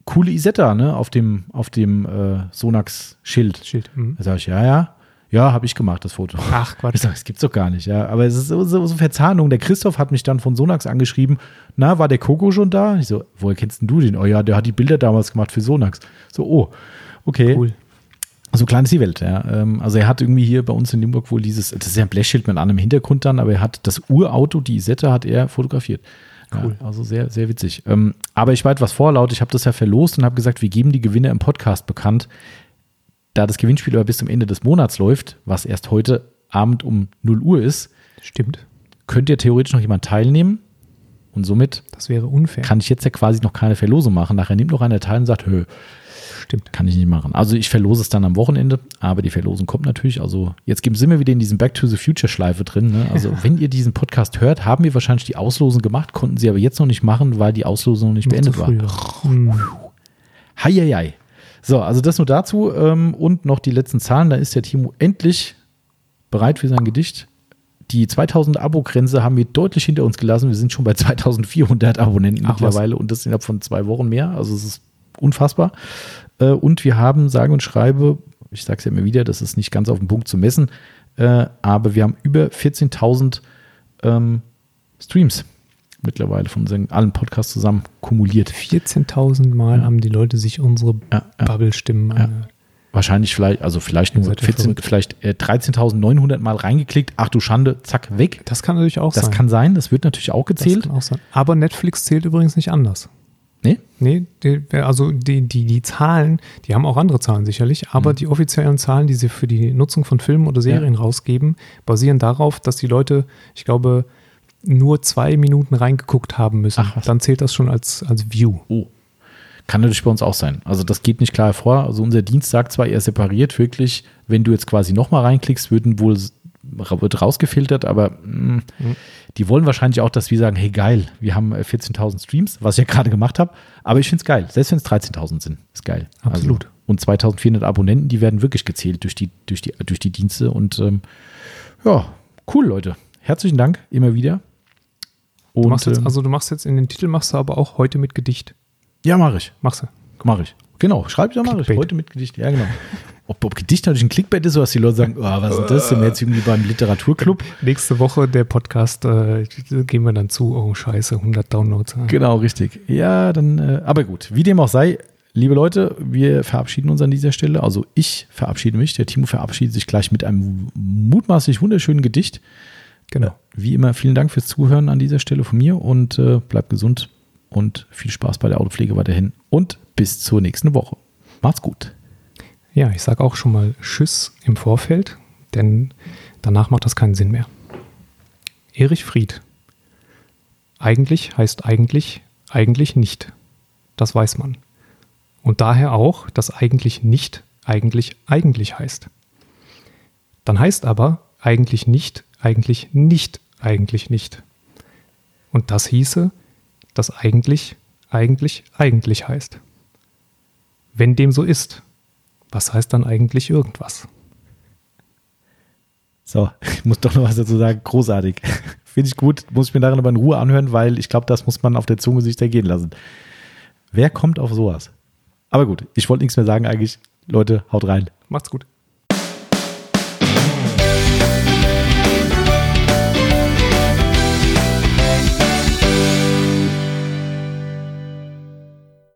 coole Isetta, ne, auf dem, auf dem Sonax-Schild. Schild. Mhm. Da sage ich, ja, ja, ja, habe ich gemacht, das Foto. Ach, Quatsch. Ich sage, das gibt's doch gar nicht, ja. Aber es ist so, so, so Verzahnung. Der Christoph hat mich dann von Sonax angeschrieben, na, war der Coco schon da? Ich so, woher kennst denn du den? Oh ja, der hat die Bilder damals gemacht für Sonax. So, oh, okay. Cool. So klein ist die Welt, ja. Ähm, Also er hat irgendwie hier bei uns in Limburg wohl dieses, das ist ja ein Blechschild mit einem Hintergrund dann, aber er hat das Urauto, die Isette, hat er fotografiert. Cool. Ja, also sehr, sehr witzig. Ähm, aber ich war etwas vorlaut, ich habe das ja verlost und habe gesagt, wir geben die Gewinner im Podcast bekannt. Da das Gewinnspiel aber bis zum Ende des Monats läuft, was erst heute Abend um 0 Uhr ist, Stimmt. könnte ja theoretisch noch jemand teilnehmen. Und somit Das wäre unfair. kann ich jetzt ja quasi noch keine Verlosung machen. Nachher nimmt noch einer teil und sagt, hö, Stimmt. kann ich nicht machen. Also ich verlose es dann am Wochenende, aber die Verlosung kommt natürlich. Also jetzt sind wir wieder in diesem Back to the Future Schleife drin. Ne? Also wenn ihr diesen Podcast hört, haben wir wahrscheinlich die Auslosung gemacht, konnten sie aber jetzt noch nicht machen, weil die Auslosung noch nicht Noch beendet zu war. früh war. Mhm. So, also das nur dazu ähm, und noch die letzten Zahlen. Da ist der Timo endlich bereit für sein Gedicht. Die 2000 Abo-Grenze haben wir deutlich hinter uns gelassen. Wir sind schon bei 2400 Abonnenten Ach, was. mittlerweile und das innerhalb von zwei Wochen mehr. Also es ist unfassbar. Äh, und wir haben, sage und schreibe, ich sage es ja immer wieder, das ist nicht ganz auf den Punkt zu messen, äh, aber wir haben über 14.000 ähm, Streams mittlerweile von allen Podcasts zusammen kumuliert. 14.000 Mal Ja. haben die Leute sich unsere Ja, ja. Bubble-Stimmen Ja. angehört. Wahrscheinlich vielleicht, also vielleicht nur seid ja 14, verrückt. vielleicht äh, 13.900 Mal reingeklickt. Ach du Schande, zack, weg. Das kann natürlich auch Das sein. kann sein, das wird natürlich auch Das gezählt. auch. Aber Netflix zählt übrigens nicht anders. Nee? Nee, die, also die, die, die Zahlen, die haben auch andere Zahlen sicherlich, aber Mhm. die offiziellen Zahlen, die sie für die Nutzung von Filmen oder Serien rausgeben, basieren darauf, dass die Leute, ich glaube, nur zwei Minuten reingeguckt haben müssen. Ach. Dann zählt das schon als, als View. Oh. Kann natürlich bei uns auch sein. Also das geht nicht klar hervor. Also unser Dienst sagt zwar, er separiert wirklich, wenn du jetzt quasi nochmal reinklickst, würden wohl wird rausgefiltert, aber mh, mhm. die wollen wahrscheinlich auch, dass wir sagen, hey geil, wir haben 14.000 äh, Streams, was ich ja gerade gemacht habe, aber ich finde es geil, selbst wenn es 13.000 sind, ist geil. Absolut. Also, und 2.400 Abonnenten, die werden wirklich gezählt durch die, durch die, durch die Dienste und ähm, ja, cool, Leute. Herzlichen Dank, immer wieder. Und, du jetzt, ähm, also du machst jetzt in den Titel, machst du aber auch heute mit Gedicht. Ja, mache ich. Machst du. Mache ich. Genau, schreib ich, ja, mache ich. Heute mit Gedicht. Ja, genau. Ob, ob Gedicht natürlich ein Clickbait ist, so dass die Leute sagen, oh, was ist das? Sind wir jetzt irgendwie beim Literaturclub? Nächste Woche der Podcast, äh, gehen wir dann zu, oh scheiße, 100 Downloads. Genau, richtig. Ja, dann, äh, aber gut, wie dem auch sei, liebe Leute, wir verabschieden uns an dieser Stelle. Also ich verabschiede mich, der Timo verabschiedet sich gleich mit einem mutmaßlich wunderschönen Gedicht. Genau. Wie immer, vielen Dank fürs Zuhören an dieser Stelle von mir und äh, bleibt gesund und viel Spaß bei der Autopflege weiterhin und bis zur nächsten Woche. Macht's gut. Ja, ich sage auch schon mal Tschüss im Vorfeld, denn danach macht das keinen Sinn mehr. Erich Fried. Eigentlich heißt eigentlich eigentlich nicht. Das weiß man. Und daher auch, dass eigentlich nicht eigentlich eigentlich heißt. Dann heißt aber eigentlich nicht eigentlich nicht, eigentlich nicht. Und das hieße, dass eigentlich, eigentlich, eigentlich heißt. Wenn dem so ist, was heißt dann eigentlich irgendwas? So, ich muss doch noch was dazu sagen. Großartig. Finde ich gut. Muss ich mir darin aber in Ruhe anhören, weil ich glaube, das muss man auf der Zunge sich ergehen lassen. Wer kommt auf sowas? Aber gut, ich wollte nichts mehr sagen eigentlich. Leute, haut rein. Macht's gut.